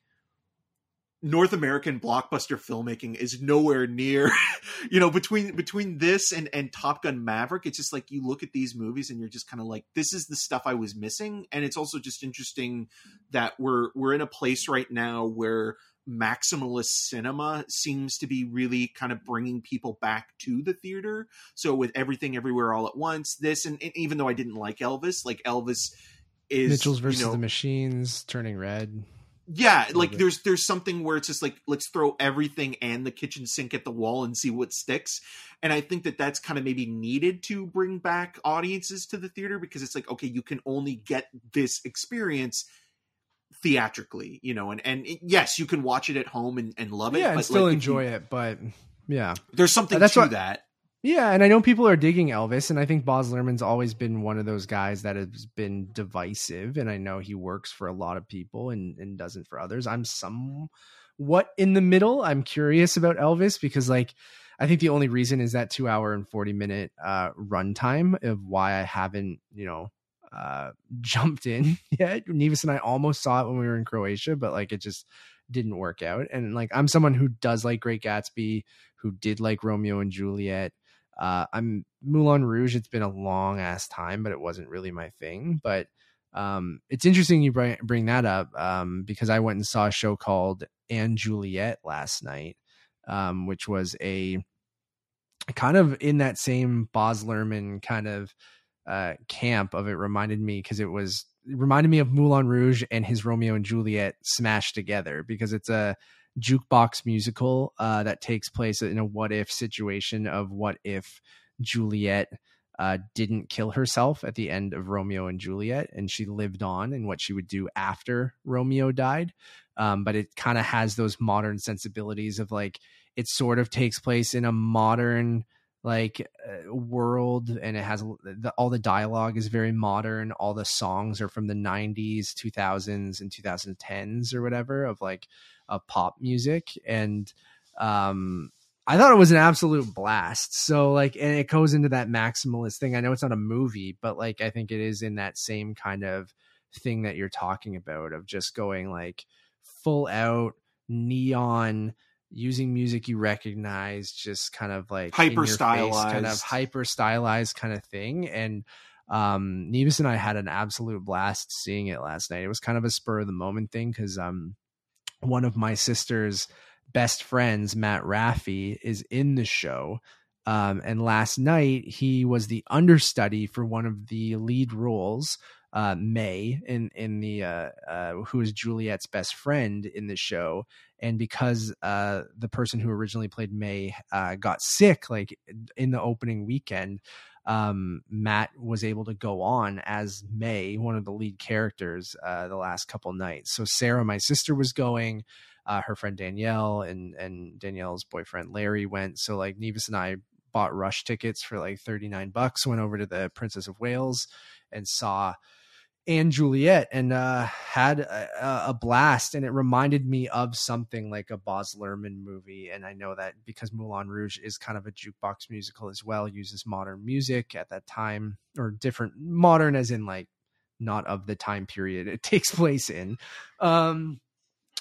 North American blockbuster filmmaking is nowhere near, you know, between between this and and Top Gun Maverick. It's just like you look at these movies and you're just kind of like, this is the stuff I was missing. And it's also just interesting that we're we're in a place right now where maximalist cinema seems to be really kind of bringing people back to the theater. So with everything everywhere all at once, this and, and even though I didn't like Elvis, like Elvis is Mitchell's versus you know, the Machines, Turning Red. Yeah like there's there's something where it's just like let's throw everything and the kitchen sink at the wall and see what sticks. And i think that that's kind of maybe needed to bring back audiences to the theater because it's like okay you can only get this experience theatrically you know and and it- yes you can watch it at home and, and love it yeah, and but still like, enjoy you- it, but yeah. there's something That's to what- that Yeah, and I know people are digging Elvis, and I think Baz Luhrmann's always been one of those guys that has been divisive, and I know he works for a lot of people and, and doesn't for others. I'm somewhat in the middle. I'm curious about Elvis because, like, I think the only reason is that two hour and 40 minute uh, runtime of why I haven't, you know, uh, jumped in yet. Nevis and I almost saw it when we were in Croatia, but like it just didn't work out. And like, I'm someone who does like Great Gatsby, who did like Romeo and Juliet. Uh, I'm Moulin Rouge. It's been a long ass time, but it wasn't really my thing. But um, it's interesting you bring, bring that up um, because I went and saw a show called & Juliet last night, um, which was a kind of in that same Baz Luhrmann kind of uh, camp of it. Reminded me because it was it reminded me of Moulin Rouge and his Romeo and Juliet smashed together because it's a jukebox musical uh, that takes place in a what if situation of what if Juliet uh, didn't kill herself at the end of Romeo and Juliet and she lived on and what she would do after Romeo died. Um, but it kind of has those modern sensibilities of like it sort of takes place in a modern like uh, world and it has the, all the dialogue is very modern all the songs are from the 90s 2000s and 2010s or whatever of like of pop music and um i thought it was an absolute blast. So like and it goes into that maximalist thing. I know it's not a movie but like i think it is in that same kind of thing that you're talking about of just going like full out neon using music you recognize just kind of like your face, kind of hyper stylized kind of thing. And um Nevis and I had an absolute blast seeing it last night. It was kind of a spur of the moment thing because um one of my sister's best friends, Matt Raiff, is in the show. Um, and last night he was the understudy for one of the lead roles, uh, May, in in the uh, uh, who is Juliet's best friend in the show. And because uh, the person who originally played May uh, got sick, like in the opening weekend, um, Matt was able to go on as May, one of the lead characters, uh, the last couple nights. So Sarah, my sister, was going. uh, her friend Danielle and and Danielle's boyfriend Larry went. So like Nevis and I bought rush tickets for like 39 bucks, went over to the Princess of Wales and saw and Juliet and uh, had a, a, blast. And it reminded me of something like a Baz Luhrmann movie. And I know that because Moulin Rouge is kind of a jukebox musical as well, uses modern music at that time or different modern as in like not of the time period it takes place in. Um,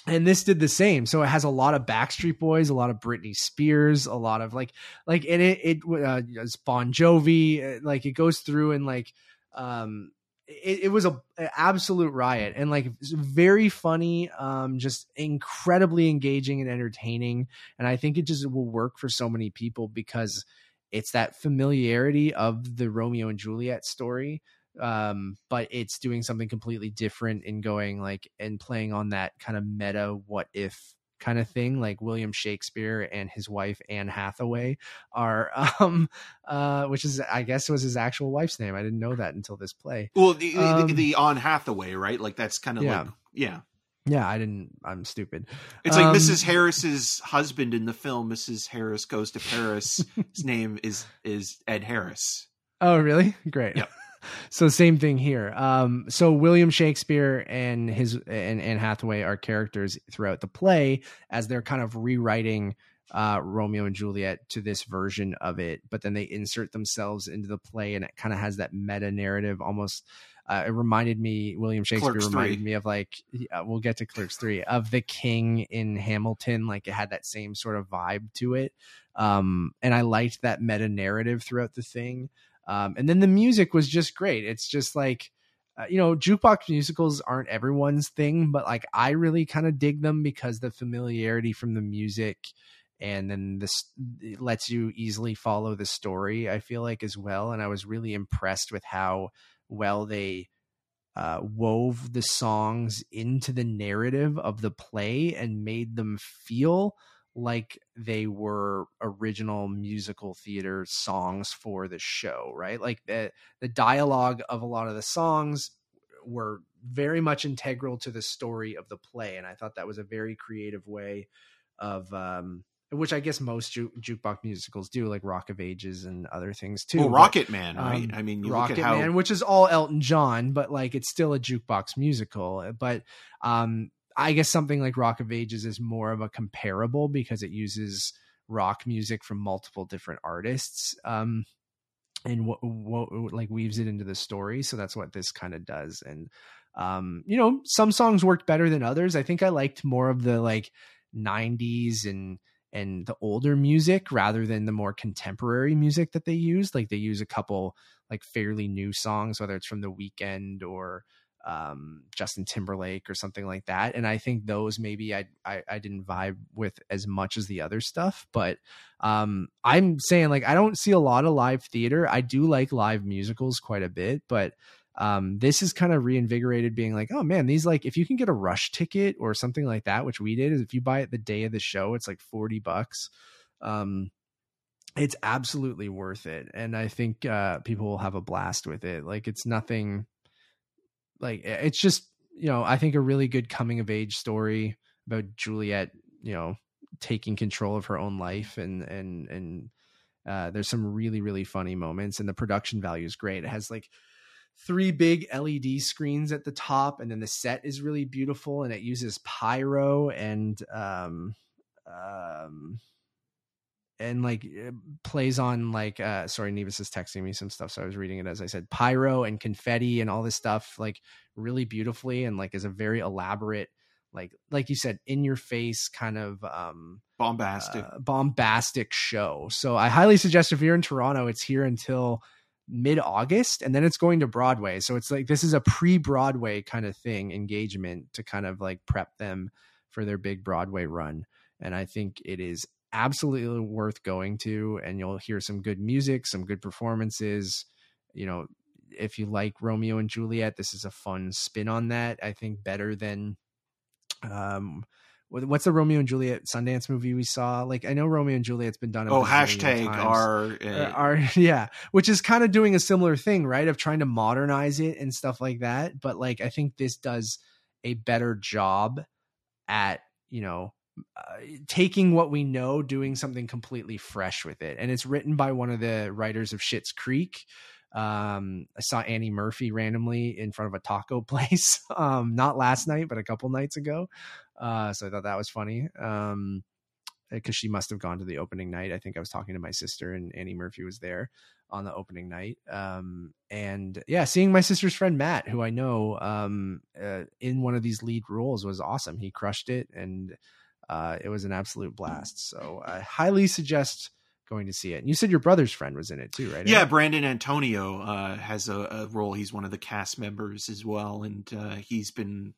and this did the same. So it has a lot of Backstreet Boys, a lot of Britney Spears, a lot of like, like, and it, it, uh, Bon Jovi, uh, like it goes through and like, um, it, it was a, a, absolute riot and like very funny, um, just incredibly engaging and entertaining. And I think it just will work for so many people because it's that familiarity of the Romeo and Juliet story um but it's doing something completely different in going like and playing on that kind of meta what if kind of thing like william shakespeare and his wife anne hathaway are um uh which is i guess was his actual wife's name i didn't know that until this play well the um, the, the anne hathaway right like that's kind of yeah. like yeah yeah, I didn't. I'm stupid. It's like um, Mrs. Harris's husband in the film. Mrs. Harris goes to Paris. His name is is Ed Harris. Oh, really? Great. Yep so same thing here. Um, so William Shakespeare and his and Anne Hathaway are characters throughout the play as they're kind of rewriting uh, Romeo and Juliet to this version of it, but then they insert themselves into the play, and it kind of has that meta narrative almost. Uh, it reminded me, William Shakespeare Clerks reminded 3. me of like, yeah, we'll get to Clerks 3, of the king in Hamilton. Like it had that same sort of vibe to it. Um, and I liked that meta narrative throughout the thing. Um, and then the music was just great. It's just like, uh, you know, jukebox musicals aren't everyone's thing, but like I really kind of dig them because the familiarity from the music and then this lets you easily follow the story, I feel like as well. And I was really impressed with how well they uh, wove the songs into the narrative of the play and made them feel like they were original musical theater songs for the show, right? Like the the dialogue of a lot of the songs were very much integral to the story of the play, and I thought that was a very creative way of um, which I guess most ju- jukebox musicals do, like Rock of Ages and other things too. Well, Rocket Man, right? Um, I mean, Rocket how... Man, which is all Elton John, but like it's still a jukebox musical. But um, I guess something like Rock of Ages is more of a comparable because it uses rock music from multiple different artists um, and what, what like weaves it into the story. So that's what this kind of does. And um, you know, some songs worked better than others. I think I liked more of the like 90s and and the older music rather than the more contemporary music that they use. Like they use a couple like fairly new songs, whether it's from the Weeknd or um, Justin Timberlake or something like that. And I think those maybe I, I, I didn't vibe with as much as the other stuff. But um, I'm saying like I don't see a lot of live theater. I do like live musicals quite a bit, but um, this is kind of reinvigorated being like, oh man, these like if you can get a rush ticket or something like that, which we did, is if you buy it the day of the show, it's like 40 bucks. Um, it's absolutely worth it. And I think uh, people will have a blast with it. Like it's nothing like it's just you know i think a really good coming of age story about juliet you know taking control of her own life and and and uh, there's some really really funny moments and the production value is great. It has like three big led screens at the top and then the set is really beautiful and it uses pyro and um um and like plays on like uh sorry Nevis is texting me some stuff so I was reading it as I said pyro and confetti and all this stuff like really beautifully and like is a very elaborate like like you said in your face kind of um bombastic. uh, bombastic show. So I highly suggest if you're in Toronto it's here until mid August and then it's going to Broadway. So it's like this is a pre Broadway kind of thing engagement to kind of like prep them for their big Broadway run and I think it is absolutely worth going to and you'll hear some good music some good performances. You know if you like romeo and juliet this is a fun spin on that i think better than um what's the romeo and juliet sundance movie we saw? Like i know romeo and juliet's been done oh hashtag our uh, our yeah which is kind of doing a similar thing right of trying to modernize it and stuff like that but like i think this does a better job at you know uh, taking what we know, doing something completely fresh with it. And it's written by one of the writers of Schitt's Creek. Um, I saw Annie Murphy randomly in front of a taco place, um, not last night, but a couple nights ago. Uh, so I thought that was funny. Um, because she must have gone to the opening night. I think I was talking to my sister and Annie Murphy was there on the opening night. Um, and yeah, seeing my sister's friend Matt, who I know um, uh, in one of these lead roles, was awesome. He crushed it, and uh, it was an absolute blast. So I highly suggest going to see it. And you said your brother's friend was in it too, right? Yeah, Brandon Antonio uh, has a, a, role. He's one of the cast members as well, and uh, he's been.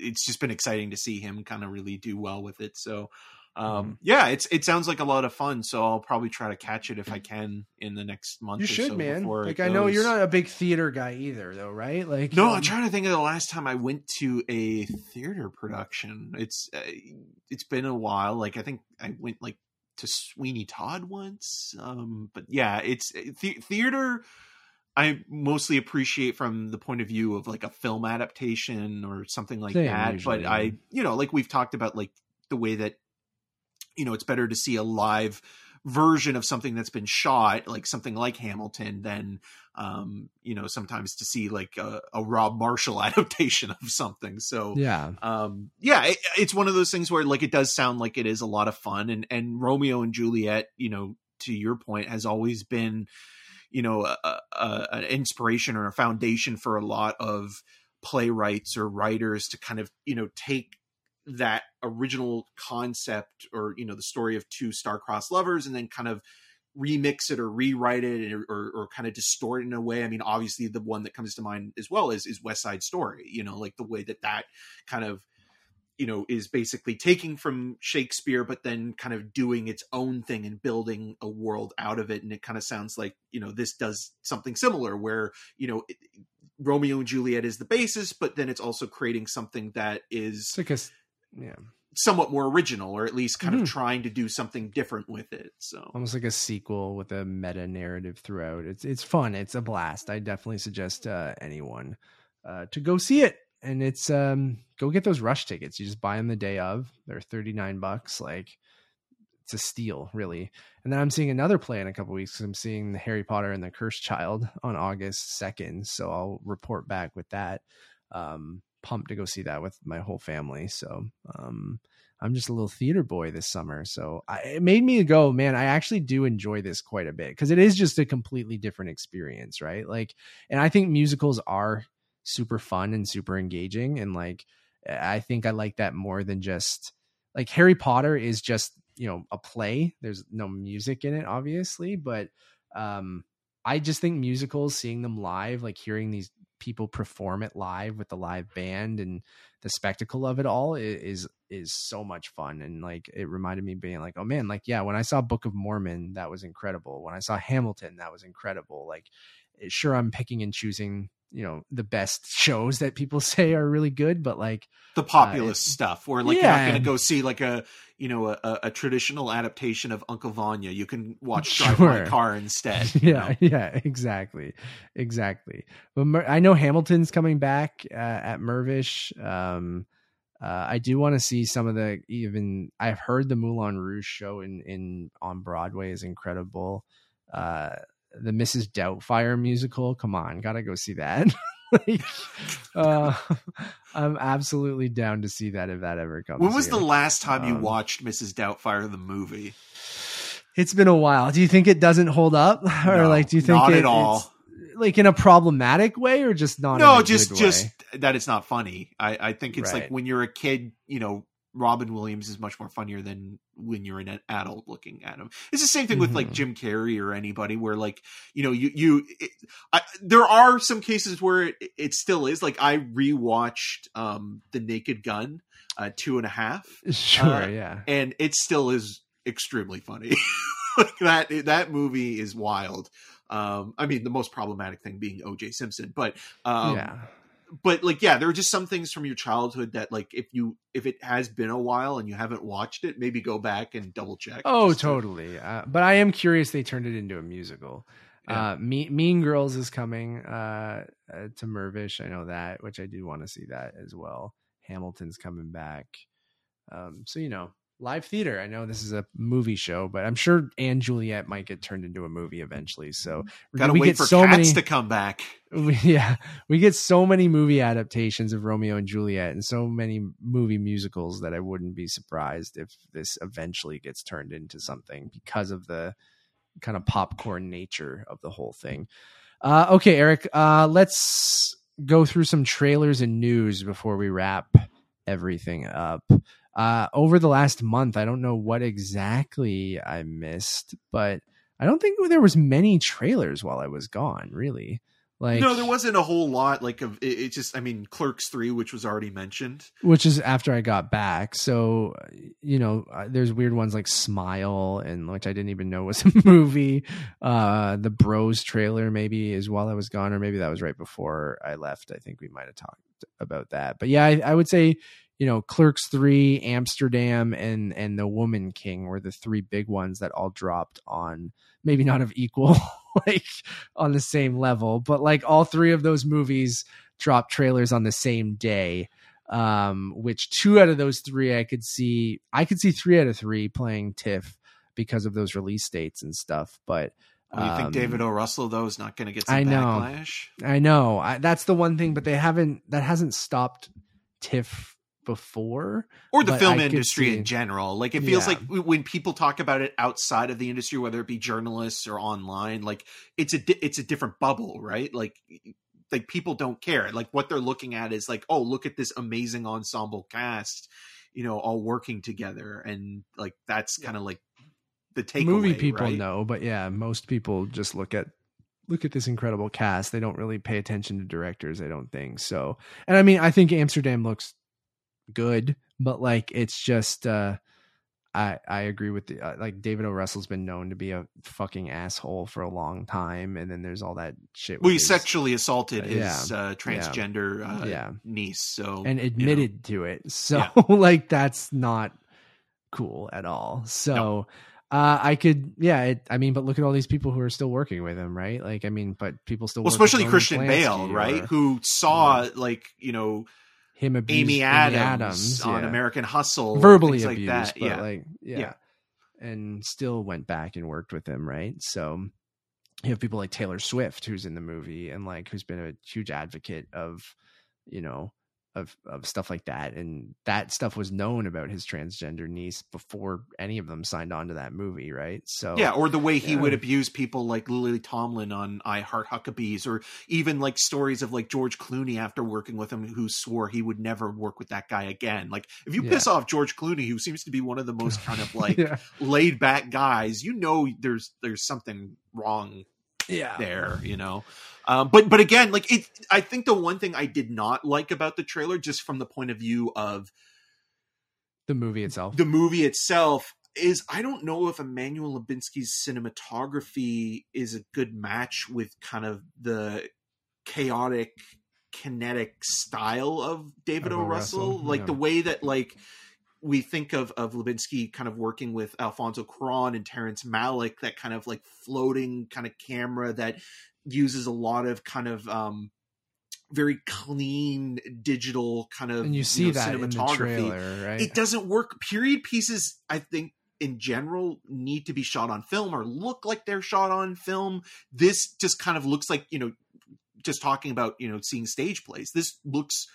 It's just been exciting to see him kind of really do well with it. So um, mm-hmm. yeah, it's it sounds like a lot of fun. So I'll probably try to catch it if I can in the next month. You should, so man. Like I know you're not a big theater guy either, though, right? Like no, um, I'm trying to think of the last time I went to a theater production. It's uh, it's been a while. Like I think I went like to Sweeney Todd once. Um, but yeah, it's uh, th- theater. I mostly appreciate from the point of view of like a film adaptation or something like Same, that. Usually. But I, you know, like we've talked about, like the way that you know it's better to see a live version of something that's been shot like something like hamilton than um you know sometimes to see like a, a rob marshall adaptation of something. So yeah. um yeah it, it's one of those things where like it does sound like it is a lot of fun and and romeo and juliet you know to your point has always been you know a, a, an inspiration or a foundation for a lot of playwrights or writers to kind of you know take that original concept or you know the story of two star-crossed lovers and then kind of remix it or rewrite it or, or, or, kind of distort it in a way. I mean, obviously the one that comes to mind as well is, is West Side Story, you know, like the way that that kind of, you know, is basically taking from Shakespeare, but then kind of doing its own thing and building a world out of it. And it kind of sounds like, you know, this does something similar where, you know, it, Romeo and Juliet is the basis, but then it's also creating something that is like a yeah. somewhat more original or at least kind mm-hmm. of trying to do something different with it so. Almost like a sequel with a meta narrative throughout. It's it's fun. It's a blast. I definitely suggest uh, anyone uh, to go see it. And it's um go get those rush tickets. You just buy them the day of. They're 39 bucks. Like it's a steal really. And then i'm seeing another play in a couple weeks i'm seeing the harry potter and the cursed child on august 2nd so i'll report back with that. Um pumped to go see that with my whole family. So um, I'm just a little theater boy this summer. So I, it made me go, man, I actually do enjoy this quite a bit because it is just a completely different experience, right? Like, and I think musicals are super fun and super engaging. And like, I think I like that more than just like Harry Potter is just, you know, a play. There's no music in it, obviously, but um, I just think musicals, seeing them live, like hearing these people perform it live with the live band and the spectacle of it all is is so much fun. And like it reminded me being like oh man like yeah when i saw book of mormon that was incredible. When i saw hamilton that was incredible. Like sure i'm picking and choosing you know the best shows that people say are really good but like the populist uh, stuff where like yeah. you're not going to go see like a you know a, a, traditional adaptation of uncle vanya you can watch drive sure. my car instead yeah know? yeah exactly exactly but Mer- i know hamilton's coming back uh, at mirvish um uh, I do want to see some of the even I've heard the Moulin Rouge show in in on Broadway is incredible. Uh, the Mrs. Doubtfire musical. Come on, gotta go see that. like, uh, I'm absolutely down to see that if that ever comes. When was here. the last time um, you watched Mrs. Doubtfire the movie? It's been a while. Do you think it doesn't hold up, or like do you think not it, at all? Like in a problematic way, or just not? No, just just that it's not funny. I I think it's right. like when you're a kid, you know, Robin Williams is much more funnier than when you're an adult looking at him. It's the same thing mm-hmm. with like mm-hmm. Jim Carrey or anybody where like, you know, you, you, it, I, there are some cases where it, it, still is like I rewatched, um, the naked gun, uh, two and a half. Sure. Uh, yeah. And it still is extremely funny. like that, that movie is wild. Um, I mean, the most problematic thing being OJ Simpson, but, um, yeah but like yeah there are just some things from your childhood that like if you if it has been a while and you haven't watched it maybe go back and double check oh totally to... uh, but i am curious they turned it into a musical yeah. uh mean, mean girls is coming uh, uh, to mirvish i know that which i do want to see that as well hamilton's coming back Um, so you know, live theater. I know this is a movie show, but I'm sure & Juliet might get turned into a movie eventually. So Gotta we wait get for so cats many. to come back. we, yeah, we get so many movie adaptations of Romeo and Juliet and so many movie musicals that I wouldn't be surprised if this eventually gets turned into something because of the kind of popcorn nature of the whole thing. Uh, okay, Eric, uh, let's go through some trailers and news before we wrap everything up. Uh, over the last month, I don't know what exactly I missed, but I don't think there was many trailers while I was gone. Really, like no, there wasn't a whole lot. Like of it, it just, I mean, Clerks three, which was already mentioned. which is after I got back. So, you know, uh, there's weird ones like Smile and which I didn't even know was a movie. Uh, the Bros trailer maybe is while I was gone, or maybe that was right before I left. I think we might have talked about that. But yeah, I, I would say, you know, Clerks three, Amsterdam, and and The Woman King were the three big ones that all dropped on maybe not of equal like on the same level, but like all three of those movies dropped trailers on the same day um, which two out of those three I could see. I could see three out of three playing TIFF because of those release dates and stuff. But you think um, David O. Russell though is not going to get some I know. backlash? I know I, that's the one thing, but they haven't. That hasn't stopped TIFF before. or the film I industry in general like it feels Yeah. like when people talk about it outside of the industry whether it be journalists or online like it's a di- it's a different bubble right like like people don't care like what they're looking at is like oh look at this amazing ensemble cast you know all working together and like that's kind of like the takeaway Movie people right? know, but yeah, most people just look at look at this incredible cast. They don't really pay attention to directors. I don't think so. And I mean, I think Amsterdam looks good, but like it's just. uh I, I agree with the uh, like David O. Russell's been known to be a fucking asshole for a long time, and then there's all that shit. well he his- sexually assaulted his Yeah. uh, transgender Uh, Yeah. niece so and you know. admitted to it. So Yeah. like that's not cool at all. So uh I could yeah, it, I mean, but look at all these people who are still working with him, right? Like I mean, but people still well especially christian bale right or who saw like you know him abuse Amy Adams, on yeah. American Hustle, verbally like abused, that. but Yeah, like yeah. Yeah. and still went back and worked with him, right? So you have people like Taylor Swift who's in the movie and like who's been a huge advocate of you know of of stuff like that and that stuff was known about his transgender niece before any of them signed on to that movie right so yeah, or the way he Yeah. would abuse people like Lily Tomlin on I Heart Huckabees, or even like stories of like George Clooney after working with him, who swore he would never work with that guy again. Like if you Yeah. piss off George Clooney, who seems to be one of the most kind of like yeah laid back guys, you know there's there's something wrong yeah there, you know. Um, but but again, like it, I think the one thing I did not like about the trailer, just from the point of view of the movie itself the movie itself is I don't know if Emmanuel Lubinski's cinematography is a good match with kind of the chaotic kinetic style of David. O. Russell. Russell, Like yeah. the way that like we think of of Lubinsky kind of working with Alfonso Cuarón and Terrence Malick, that kind of like floating kind of camera that uses a lot of kind of um very clean digital kind of and you see know, that in the cinematography trailer right it doesn't work. Period pieces, I think, in general, need to be shot on film or look like they're shot on film. This just kind of looks like you know, just talking about you know seeing stage plays. This looks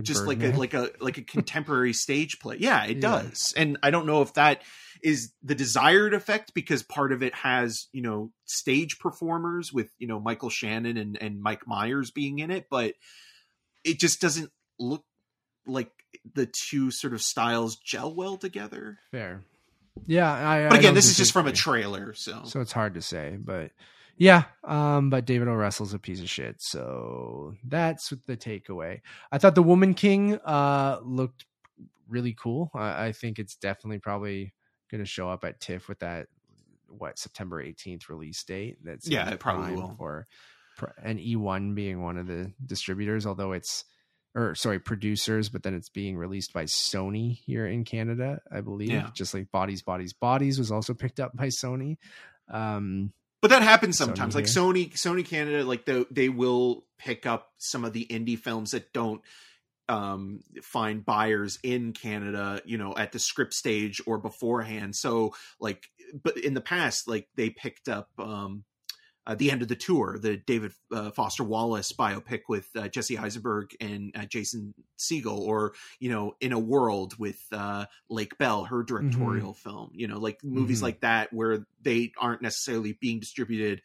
just like a like a like a contemporary stage play. Yeah, it Yeah. does. And I don't know if that is the desired effect because part of it has you know stage performers with you know Michael Shannon and and Mike Myers being in it, but it just doesn't look like the two sort of styles gel well together. fair yeah I, But again, this is just from a trailer, so, so it's hard to say but yeah um but david o. Russell's a piece of shit so that's the takeaway. I thought the woman king uh looked really cool. I, I think it's definitely probably gonna show up at tiff with that what september 18th release date? That's Yeah, it probably will. for and eOne being one of the distributors although it's or sorry producers but then it's being released by sony here in canada i believe Yeah. just like bodies bodies bodies was also picked up by sony. Um but that happens Sony sometimes. like here. Sony, Sony Canada, like they they will pick up some of the indie films that don't um find buyers in Canada, you know, at the script stage or beforehand. So like but in the past like they picked up um uh, the end of the tour, the David uh, Foster Wallace biopic with uh, Jesse Eisenberg and uh, Jason Segel, or you know, In a World with uh, Lake Bell, her directorial mm-hmm. film. You know, like movies mm-hmm. like that where they aren't necessarily being distributed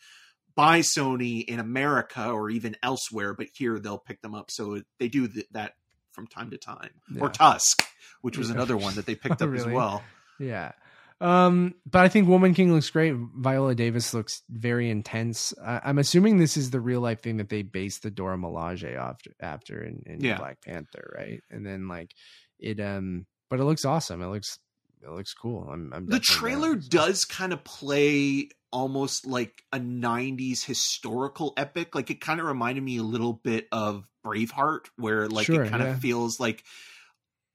by Sony in America or even elsewhere, but here they'll pick them up. So they do th- that from time to time. Yeah. Or Tusk, which was another one that they picked up really? as well. Yeah. Um, but I think Woman King looks great. Viola Davis looks very intense. I, am assuming this is the real life thing that they based the Dora Milaje after after in, in yeah. Black Panther, right? And then like it um but it looks awesome. It looks it looks cool. I'm, I'm the trailer does kind of play almost like a 90s historical epic. Like it kind of reminded me a little bit of Braveheart, where like sure, it kind yeah. of feels like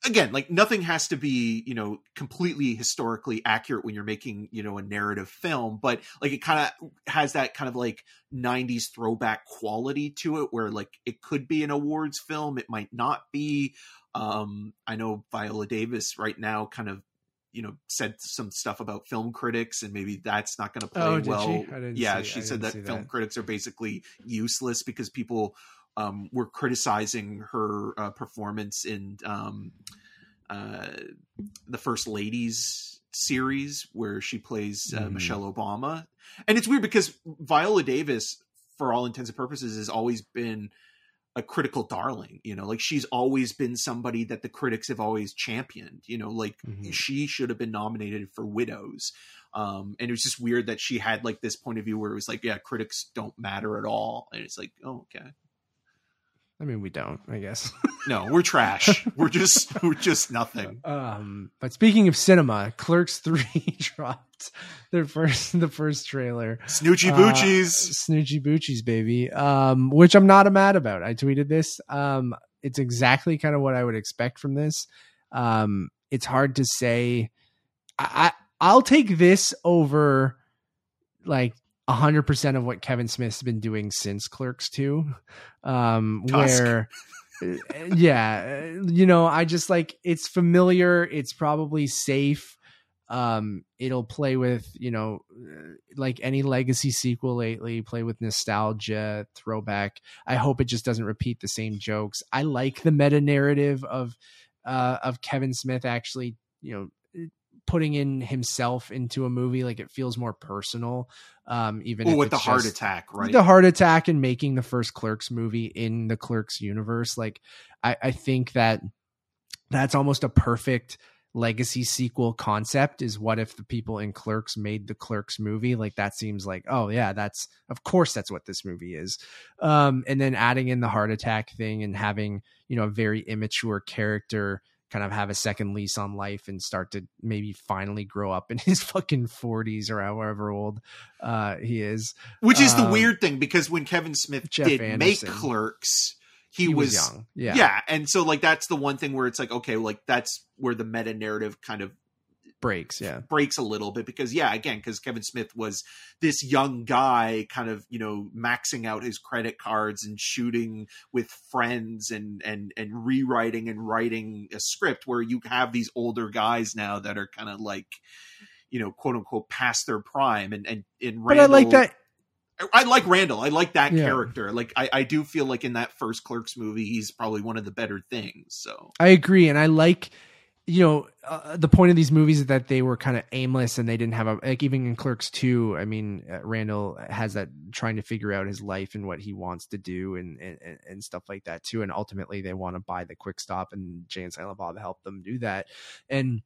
again like nothing has to be you know completely historically accurate when you're making you know a narrative film but like it kind of has that kind of like 90s throwback quality to it where like it could be an awards film it might not be. Um i know viola davis right now kind of you know said some stuff about film critics and maybe that's not going to play oh, well. Yeah see, she said that film that. critics are basically useless because people um, were criticizing her uh, performance in um, uh, the First Ladies series where she plays uh, mm. Michelle Obama. And it's weird because Viola Davis, for all intents and purposes, has always been a critical darling. You know, like she's always been somebody that the critics have always championed. You know, like mm-hmm. she should have been nominated for Widows. Um, and it was just weird that she had like this point of view where it was like, yeah, critics don't matter at all. And it's like, oh, okay. I mean, we don't, I guess. no, we're trash. we're just we're just nothing. Um, but speaking of cinema, Clerks Three dropped their first the first trailer. Snoochie Boochies, uh, Snoochie Boochies, baby. Um, which I'm not a mad about. I tweeted this. Um, it's exactly kind of what I would expect from this. Um, it's hard to say. I, I I'll take this over like 100% of what Kevin Smith's been doing since Clerks 2 um Tusk. where yeah you know I just like it's familiar it's probably safe. Um it'll play with you know like any legacy sequel lately play with nostalgia throwback. I hope it just doesn't repeat the same jokes. I like the meta narrative of uh of kevin smith actually you know putting in himself into a movie like it feels more personal um even well, with the heart attack right. the heart attack and making the first clerks movie in the clerks universe like i i think that that's almost a perfect legacy sequel concept is what if the people in clerks made the clerks movie? Like that seems like oh yeah that's of course that's what this movie is. Um and then adding in the heart attack thing and having you know a very immature character kind of have a second lease on life and start to maybe finally grow up in his fucking 40s or however old uh, he is. Which is um, the weird thing because when Kevin Smith Jeff did Anderson, make Clerks, he, he was, was, young. Yeah. Yeah. And so like that's the one thing where it's like, okay, like that's where the meta narrative kind of breaks yeah breaks a little bit because yeah again because kevin smith was this young guy kind of you know maxing out his credit cards and shooting with friends and and and rewriting and writing a script where you have these older guys now that are kind of like you know quote unquote past their prime and and in Randall, but i like that I like Randall. I like that yeah. character. Like I, I do feel like in that first Clerks movie, he's probably one of the better things. So I agree, and I like you know uh, the point of these movies is that they were kind of aimless and they didn't have a like even in clerks 2 i mean uh, randall has that trying to figure out his life and what he wants to do and and, and stuff like that too and ultimately they want to buy the quick stop and jay and silent bob help them do that. And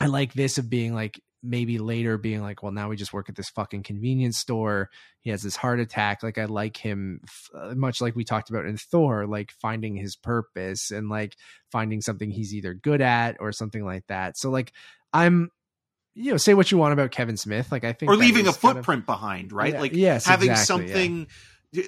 i like this of being like maybe later being like, well, now we just work at this fucking convenience store. He has this heart attack. Like I like him, uh, much like we talked about in Thor, like finding his purpose and like finding something he's either good at or something like that. So like I'm you know, say what you want about Kevin Smith. Like I think, or leaving a footprint of, behind, right? Yeah, like yes, having exactly, something yeah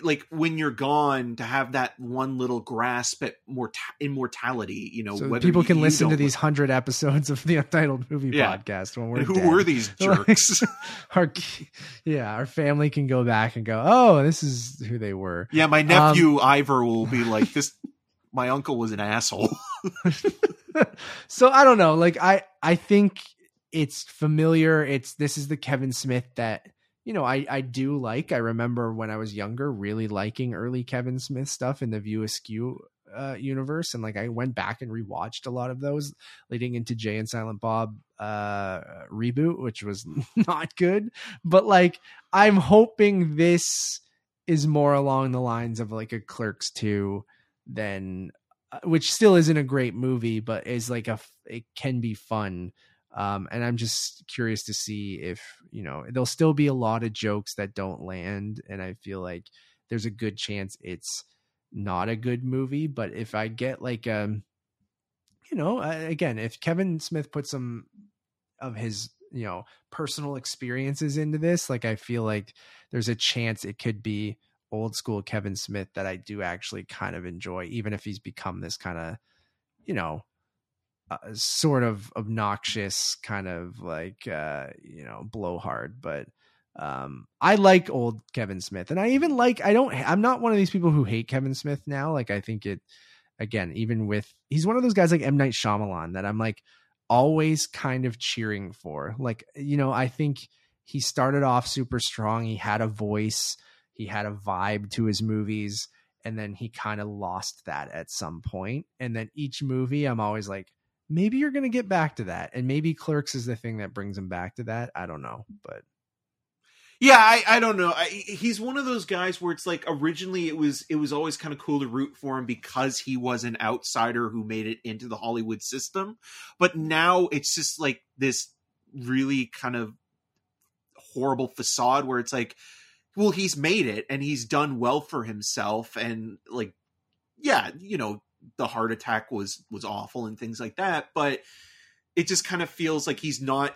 like when you're gone to have that one little grasp at mort- immortality you know so people can listen to these hundred episodes of the untitled movie yeah. podcast when we're and who dead. were these jerks our yeah our family can go back and go oh this is who they were yeah my nephew um, ivor will be like this my uncle was an asshole. so I don't know. Like I I think it's familiar. It's this is the Kevin Smith that you know I I do like. I remember when I was younger really liking early Kevin Smith stuff in the View Askew uh, universe, and like I went back and rewatched a lot of those leading into Jay and Silent Bob uh reboot, which was not good. But like I'm hoping this is more along the lines of like a Clerks two than uh, which still isn't a great movie, but is like a it can be fun. Um, and I'm just curious to see if you know there'll still be a lot of jokes that don't land, and I feel like there's a good chance it's not a good movie. But if I get like um, you know, again, if Kevin Smith puts some of his you know personal experiences into this, like I feel like there's a chance it could be old school Kevin Smith that I do actually kind of enjoy, even if he's become this kind of, you know, uh, sort of obnoxious kind of like, uh, you know, blowhard. But um, I like old Kevin Smith, and I even like. I don't. I'm not one of these people who hate Kevin Smith now. Like I think it. Again, even with he's one of those guys like M Night Shyamalan that I'm like always kind of cheering for. Like you know, I think he started off super strong. He had a voice he had a vibe to his movies and then he kind of lost that at some point and then each movie i'm always like maybe you're going to get back to that and maybe clerks is the thing that brings him back to that i don't know but yeah i, I don't know I, he's one of those guys where it's like originally it was it was always kind of cool to root for him because he was an outsider who made it into the hollywood system but now it's just like this really kind of horrible facade where it's like well he's made it and he's done well for himself and like yeah you know the heart attack was was awful and things like that but it just kind of feels like he's not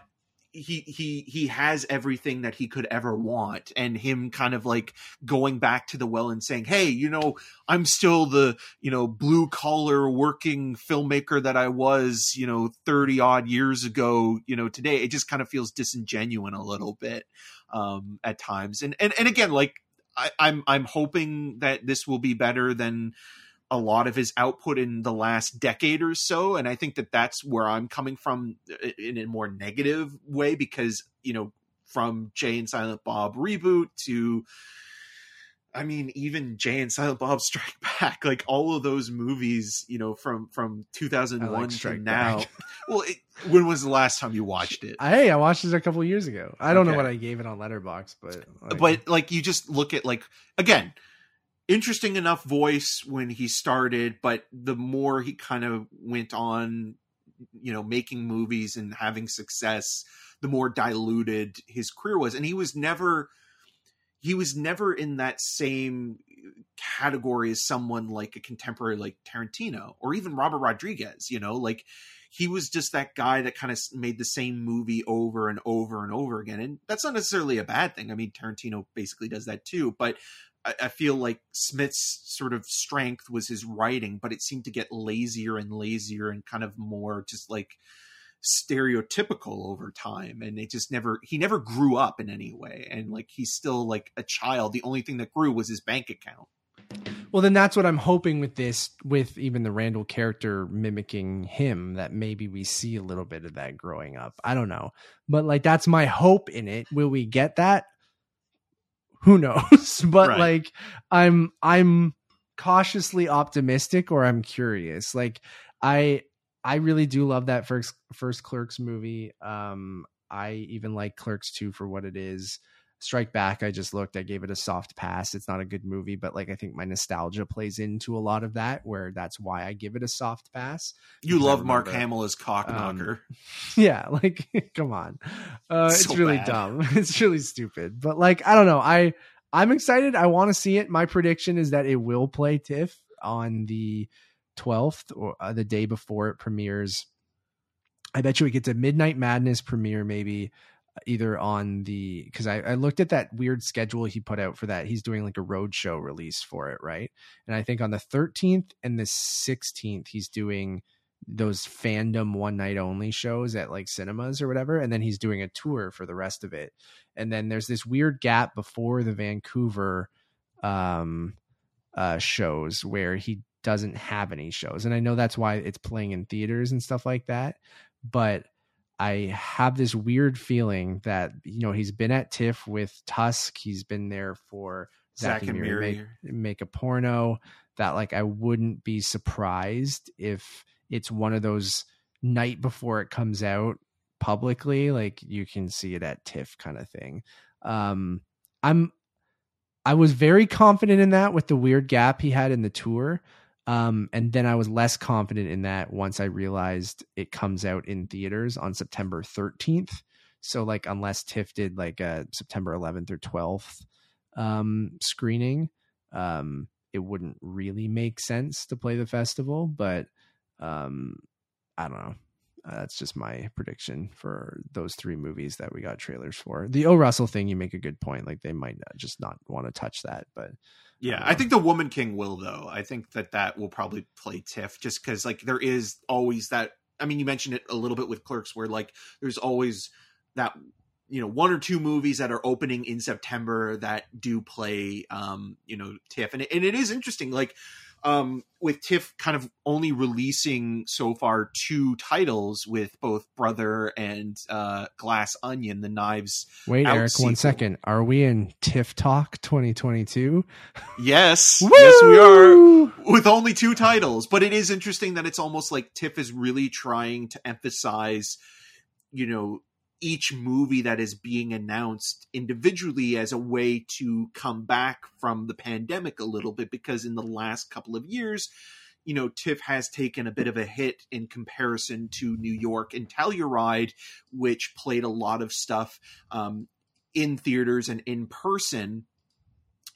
he he he has everything that he could ever want and him kind of like going back to the well and saying hey you know i'm still the you know blue collar working filmmaker that i was you know 30 odd years ago you know today. It just kind of feels disingenuous a little bit um at times. And and, and again like I, i'm i'm hoping that this will be better than a lot of his output in the last decade or so and i think that that's where i'm coming from uh, in a more negative way because you know from jay and silent bob reboot to i mean even jay and silent bob strike back like all of those movies you know from from 2001 like to now. Well it, when was the last time you watched it? Hey i watched it a couple years ago. I don't okay. know what i gave it on letterboxd but like, but like you just look at like again interesting enough voice when he started, but the more he kind of went on, you know, making movies and having success, the more diluted his career was. And he was never he was never in that same category as someone like a contemporary like Tarantino or even Robert Rodriguez, you know, like he was just that guy that kind of made the same movie over and over and over again. And that's not necessarily a bad thing. I mean, Tarantino basically does that too, but I, feel like Smith's sort of strength was his writing, but it seemed to get lazier and lazier and kind of more just like stereotypical over time and it just never he never grew up in any way and like he's still like a child. The only thing that grew was his bank account. Well then that's what i'm hoping with this with even the randall character mimicking him that maybe we see a little bit of that growing up. I don't know. But like that's my hope in it. Will we get that who knows? But right. like i'm i'm cautiously optimistic or i'm curious. Like i i really do love that first first clerks movie. Um i even like clerks 2 for what it is Strike Back, I just looked, I gave it a soft pass. It's not a good movie, but like I think my nostalgia plays into a lot of that, where that's why I give it a soft pass. You love Mark Hamill as Cocknocker. Um, yeah, like come on. Uh, so it's really bad. dumb. It's really stupid. But like, I don't know. I I'm excited. I want to see it. My prediction is that it will play TIFF on the 12th or uh, the day before it premieres. I bet you it gets a Midnight Madness premiere maybe either on the because I, I looked at that weird schedule he put out for that. He's doing like a road show release for it, right? And I think on the 13th and the 16th, he's doing those fandom one night only shows at like cinemas or whatever. And then he's doing a tour for the rest of it. And then there's this weird gap before the Vancouver um uh shows where he doesn't have any shows. And I know that's why it's playing in theaters and stuff like that. But I have this weird feeling that, you know, he's been at TIFF with Tusk. He's been there for Zack Zack and Miri. make, make a porno that like I wouldn't be surprised if it's one of those night before it comes out publicly, like you can see it at TIFF kind of thing. Um I'm I was very confident in that with the weird gap he had in the tour. Um, and then I was less confident in that once I realized it comes out in theaters on September 13th. So like unless TIFF did like a September 11th or 12th um, screening, um, it wouldn't really make sense to play the festival. But um, I don't know. Uh, that's just my prediction for those three movies that we got trailers for. The O Russell thing, you make a good point. Like they might not, just not want to touch that, but Yeah, I think the Woman King will though. I think that that will probably play TIFF just because like there is always that. I mean, you mentioned it a little bit with Clerks, where like there's always that you know one or two movies that are opening in September that do play um you know TIFF, and it, and it is interesting like um with TIFF kind of only releasing so far two titles with both Brother and uh Glass Onion, the Knives. Wait, Eric, one sequel. second. Are we in TIFF Talk 2022? Yes, yes, we are. With only two titles but it is interesting that it's almost like tiff is really trying to emphasize you know each movie that is being announced individually as a way to come back from the pandemic a little bit because in the last couple of years you know tiff has taken a bit of a hit in comparison to new york and telluride which played a lot of stuff um, in theaters and in person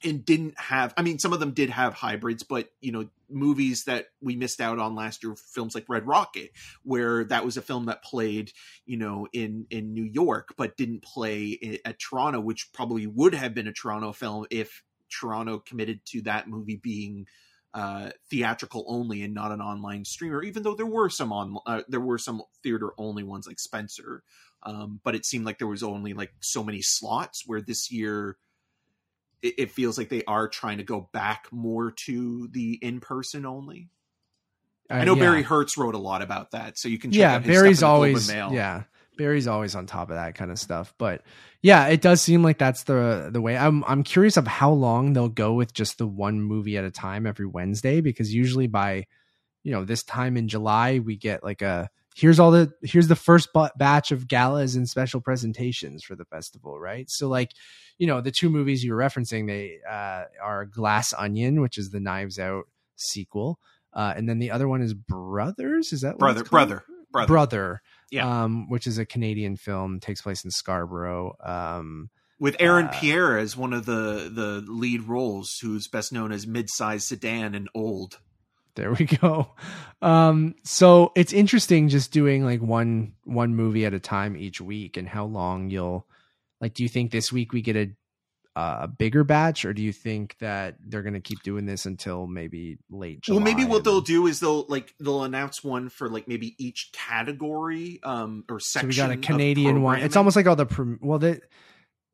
and didn't have i mean some of them did have hybrids but you know movies that we missed out on last year films like red rocket where that was a film that played you know in in new york but didn't play at toronto which probably would have been a toronto film if toronto committed to that movie being uh theatrical only and not an online streamer even though there were some on uh, there were some theater only ones like spencer. Um but it seemed like there was only like so many slots where this year it, it feels like they are trying to go back more to the in person only. I know Uh, yeah. Barry Hertz wrote a lot about that, so you can check yeah, out his Barry's stuff in the always Mail. yeah, Barry's always on top of that kind of stuff. But yeah, it does seem like that's the the way. I'm I'm curious of how long they'll go with just the one movie at a time every Wednesday because usually by you know this time in July we get like a here's all the here's the first batch of galas and special presentations for the festival, right? So like you know the two movies you were referencing they uh, are Glass Onion, which is the Knives Out sequel. Uh, and then the other one is Brothers. Is that brother, brother, brother, brother, Yeah. um which is a canadian film takes place in scarborough um with Aaron uh, Pierre as one of the the lead roles, who's best known as mid-sized sedan and old. There we go um so it's interesting just doing like one one movie at a time each week and how long you'll like do you think this week we get a a bigger batch or do you think that they're going to keep doing this until maybe late July well, maybe what they'll do is they'll like they'll announce one for like maybe each category um or so section. we got a canadian one it's almost like all the well the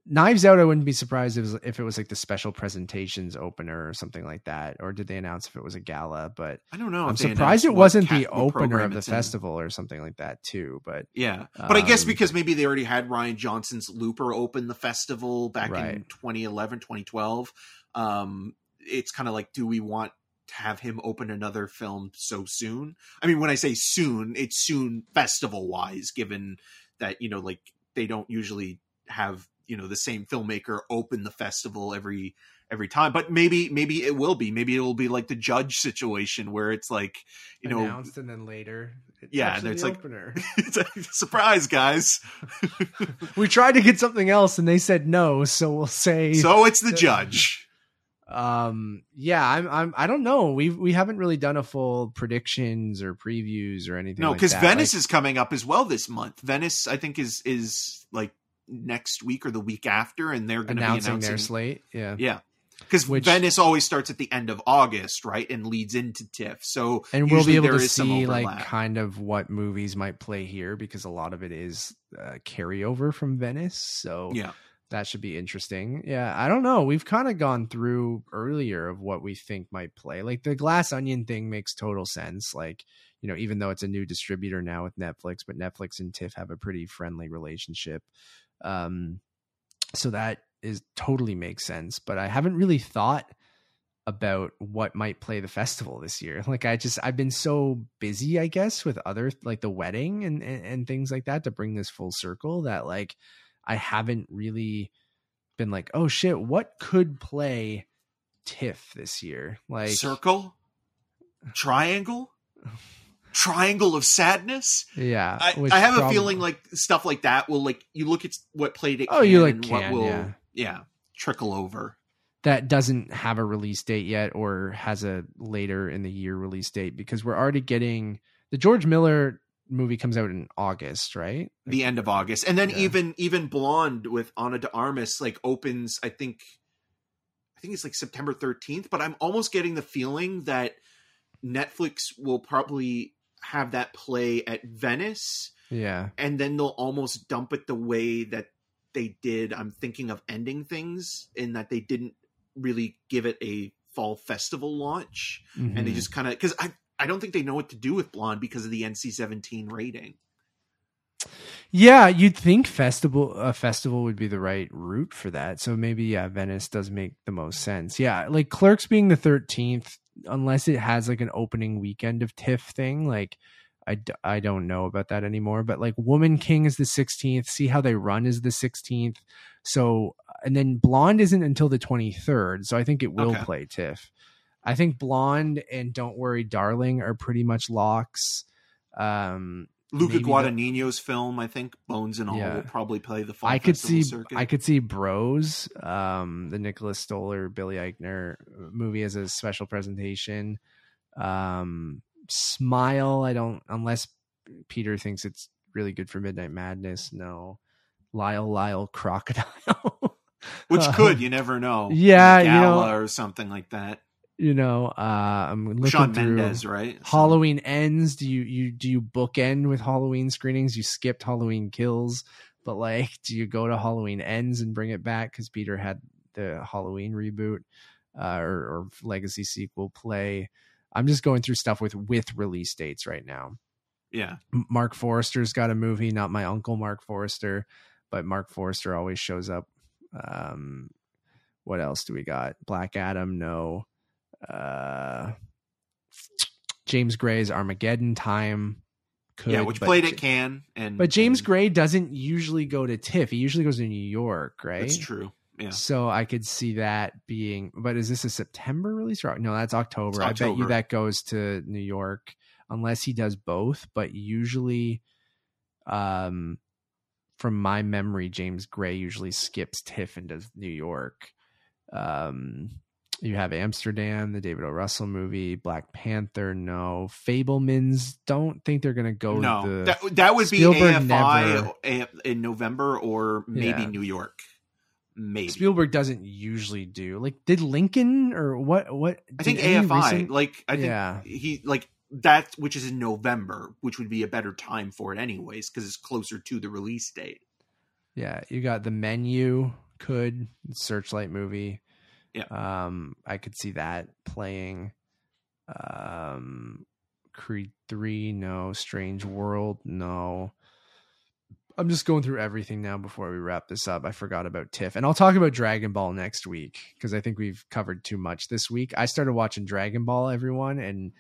Knives Out, I wouldn't be surprised if it, was, if it was like the special presentations opener or something like that. Or did they announce if it was a gala? But I don't know. I'm surprised it wasn't the opener of the it's in. festival or something like that too. But Yeah, but I guess Um, because maybe they already had Rian Johnson's Looper open the festival back in 2011, 2012. Um, it's kind of like, do we want to have him open another film so soon? I mean, when I say soon, it's soon festival wise, given that you know, like they don't usually have you know the same filmmaker open the festival every every time. But maybe maybe it will be. Maybe it will be like the judge situation where it's like you know announced and then later, it's Yeah, actually it's like- it's a surprise guys. We tried to get something else and they said no, so we'll say so it's the judge. Um yeah i'm i'm i don't know. We we haven't really done a full predictions or previews or anything no because that. venice Like, is coming up as well this month. Venice i think is is like next week or the week after and they're going to be announcing, their slate yeah yeah because Which- venice always starts at the end of august right and leads into tiff so and we'll be able to see like kind of what movies might play here because a lot of it is uh, carryover from venice so yeah that should be interesting. Yeah, I don't know. We've kind of gone through earlier of what we think might play. Like the Glass Onion thing makes total sense. Like, you know, even though it's a new distributor now with Netflix, but Netflix and TIFF have a pretty friendly relationship. Um, so that is totally makes sense. But I haven't really thought about what might play the festival this year. Like I just I've been so busy, I guess, with other like the wedding and, and, and things like that to bring this full circle that like I haven't really been like, oh shit, what could play TIFF this year? Like circle, triangle, triangle of sadness. Yeah, I, I have prob- a feeling like stuff like that will like you look at what played it. Oh, you, like, and can, what will yeah. yeah trickle over. that doesn't have a release date yet or has a later in the year release date because we're already getting the George Miller movie comes out in August, right? the end of August, and then Yeah. even even Blonde with Ana de Armas like opens. I think, I think it's like September thirteenth. But I'm almost getting the feeling that Netflix will probably have that play at Venice, Yeah. and then they'll almost dump it the way that they did. I'm thinking of ending things in that they didn't really give it a fall festival launch, and they Mhm. just kind of because I. I don't think they know what to do with Blonde because of the NC-17 rating. Yeah, you'd think festival a festival would be the right route for that. So maybe yeah, Venice does make the most sense. Yeah, like Clerks being the 13th unless it has like an opening weekend of TIFF thing, like I, d- I don't know about that anymore, but like Woman King is the 16th, see how they run is the 16th. So and then Blonde isn't until the 23rd, so I think it will Okay. play TIFF. I think Blonde and Don't Worry Darling are pretty much locks. Um Luca Maybe the- Guadagnino's film, I think Bones and All Yeah. will probably play the fall I could see circuit. I could see Bros, um, the Nicholas Stoller, Billy Eichner movie as a special presentation. Um, Smile, I don't unless Peter thinks it's really good for Midnight Madness. No, Lyle Lyle Crocodile, which uh, could you never know. Yeah, you know- or something like that. You know. Uh, I'm looking Sean through. Mendes, right? So- Halloween ends. Do you you do you bookend with Halloween screenings? You skipped Halloween Kills, but like, do you go to Halloween ends and bring it back because Peter had the Halloween reboot uh, or, or legacy sequel play? I'm just going through stuff with with release dates right now. yeah, Mark Forrester's got a movie, not my uncle Mark Forrester, but Mark Forrester always shows up. Um, what else do we got? Black Adam, no. Uh, James Gray's Armageddon Time. Could, yeah, which but played at Cannes, and But James and Gray doesn't usually go to TIFF. He usually goes to New York, right? That's true. Yeah, So I could see that being, but is this a September release? Or, no, that's October. It's I bet you that goes to New York unless he does both. But usually, um, from my memory, James Gray usually skips TIFF and does New York. Um, you have Amsterdam, the David O. Russell movie, Black Panther. No, Fabelmans. Don't think they're gonna go. no, the, that that would be AFI never- in November or maybe Yeah. New York. Maybe Spielberg doesn't usually do. Like, did Lincoln or what? What I think AFI. recent- like I think Yeah. he like that, which is in November, which would be a better time for it anyways because it's closer to the release date. Yeah, you got the menu. Could Searchlight movie. Yeah. Um, I could see that playing. Um, Creed three, no. Strange World, no. I'm just going through everything now before we wrap this up. I forgot about TIFF, and I'll talk about Dragon Ball next week because I think we've covered too much this week. I started watching Dragon Ball, everyone, and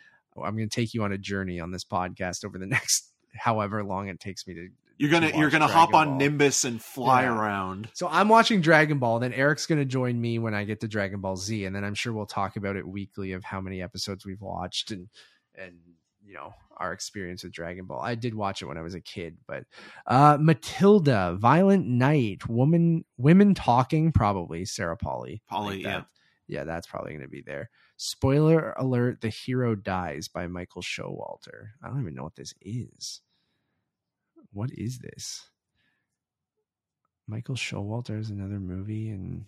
I'm going to take you on a journey on this podcast over the next however long it takes me to You're gonna to you're gonna hop on Ball. Nimbus and fly Yeah. around. So I'm watching Dragon Ball. Then Eric's going to join me when I get to Dragon Ball Z, and then I'm sure we'll talk about it weekly of how many episodes we've watched and and you know our experience with Dragon Ball. I did watch it when I was a kid, but uh Matilda, Violent Night, Woman, Women Talking, probably Sarah Polley. Polley, yeah. yeah, that's probably going to be there. Spoiler alert: The Hero Dies by Michael Showalter. I don't even know what this is. What is this? Michael Showalter is another movie, and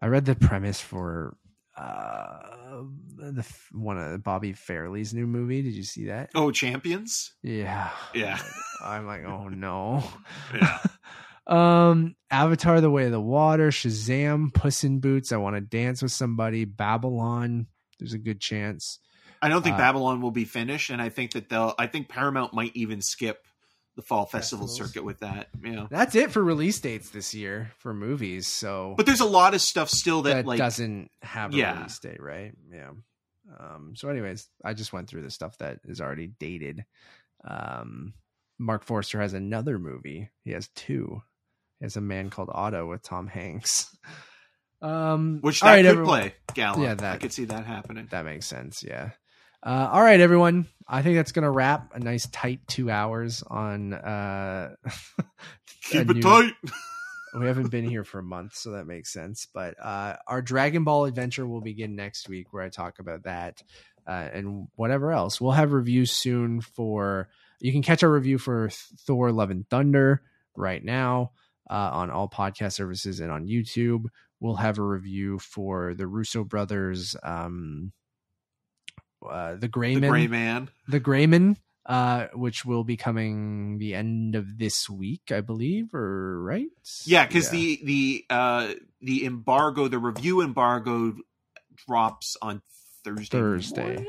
I read the premise for uh the one of Bobby Farrelly's new movie. Did you see that? Oh, champions. Yeah, Yeah. I'm like, oh no. Yeah. Um, Avatar: The Way of the Water, Shazam, Puss in Boots, I Want to Dance with Somebody, Babylon. There's a good chance. I don't think Uh, Babylon will be finished, and I think that they'll. I think Paramount might even skip the fall festival Festivals. circuit with that. Yeah, That's it for release dates this year for movies. So but there's a lot of stuff still that, that like doesn't have a Yeah. release date, right? Yeah. Um, so, anyways, I just went through the stuff that is already dated. Um, Mark Forster has another movie. He has two. He has a man called Otto with Tom Hanks. Um, which that right, could everyone- play Gala. Yeah, that- I could see that happening. That makes sense. Yeah. Uh, all right, everyone. I think that's gonna wrap a nice tight two hours on. Uh, Keep it new- tight. we haven't been here for a month, so that makes sense. But uh, our Dragon Ball adventure will begin next week, where I talk about that uh, and whatever else. We'll have reviews soon for. You can catch our review for Thor: Love and Thunder right now uh, on all podcast services and on YouTube. We'll have a review for the Russo brothers, um, uh, the Gray Man, The Gray Man. the Gray Man, uh, which will be coming the end of this week, I believe, or right? Yeah, because the the uh the embargo, the review embargo, drops on Thursday. Thursday. morning?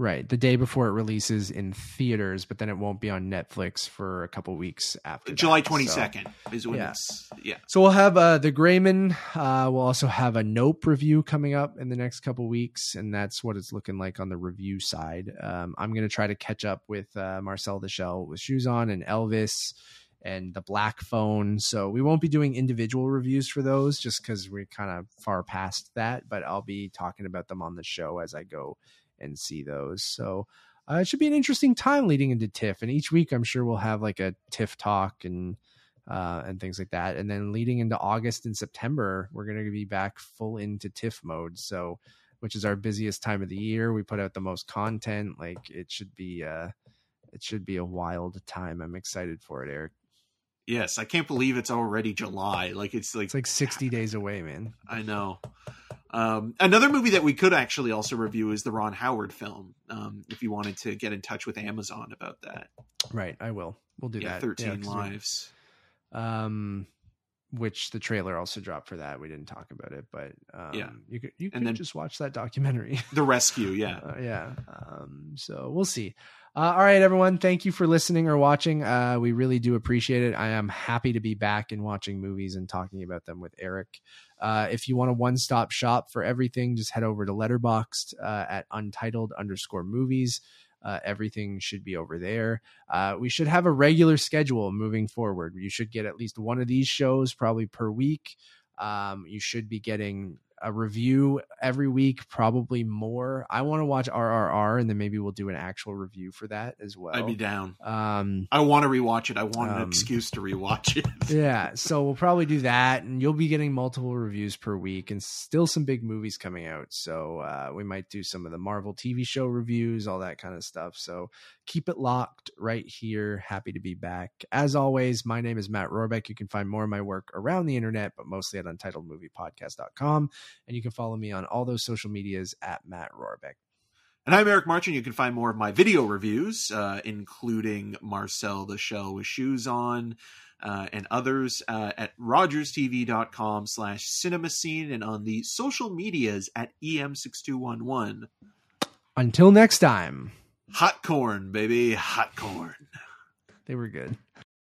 Right the day before it releases in theaters, but then it won't be on Netflix for a couple weeks after. that. July So- twenty second is when Yeah. it's yeah. So we'll have uh, the Gray Man. Uh, we'll also have a Nope review coming up in the next couple weeks, and that's what it's looking like on the review side. Um, I'm going to try to catch up with uh, Marcel the Shell with Shoes On and Elvis and the Black Phone. So we won't be doing individual reviews for those just because we're kind of far past that, but I'll be talking about them on the show as I go and see those. So uh, it should be an interesting time leading into TIFF, and each week I'm sure we'll have like a TIFF talk and uh, and things like that. And then leading into August and September, we're going to be back full into TIFF mode. So, which is our busiest time of the year. We put out the most content. Like it should be, uh, it should be a wild time. I'm excited for it, Eric. Yes, I can't believe it's already July. Like it's like It's like 60 days away, man. I know. Um, another movie that we could actually also review is the Ron Howard film. Um, if you wanted to get in touch with Amazon about that, Right. I will. We'll do yeah, that. Thirteen we- Lives. um, which the trailer also dropped for that. We didn't talk about it, but um, Yeah. you could you could then- just watch that documentary. The Rescue. Yeah, Uh, yeah. Um, so we'll see. Uh, all right, everyone. Thank you for listening or watching. Uh, we really do appreciate it. I am happy to be back and watching movies and talking about them with Eric. Uh, if you want a one stop shop for everything, just head over to Letterboxd uh, at untitled underscore movies. Uh, everything should be over there. Uh, we should have a regular schedule moving forward. You should get at least one of these shows probably per week. Um, you should be getting a review every week, probably more. I want to watch RRR, and then maybe we'll do an actual review for that as well. I'd be down. um, I want to rewatch it. I want an Um, excuse to rewatch it. yeah, so we'll probably do that, and you'll be getting multiple reviews per week, and still some big movies coming out. So uh, we might do some of the Marvel TV show reviews, all that kind of stuff. So keep it locked right here. Happy to be back. As always, my name is Matt Rohrbeck. You can find more of my work around the internet, but mostly at untitledmoviepodcast.com. And you can follow me on all those social medias at Matt Rohrbeck. And I'm Eric Marchin. You can find more of my video reviews, uh, including Marcel the Shell with Shoes On uh, and others uh, at rogerstv.com slash cinema scene and on the social medias at E EM6211. Until next time, Hot corn, baby. Hot corn. they were good.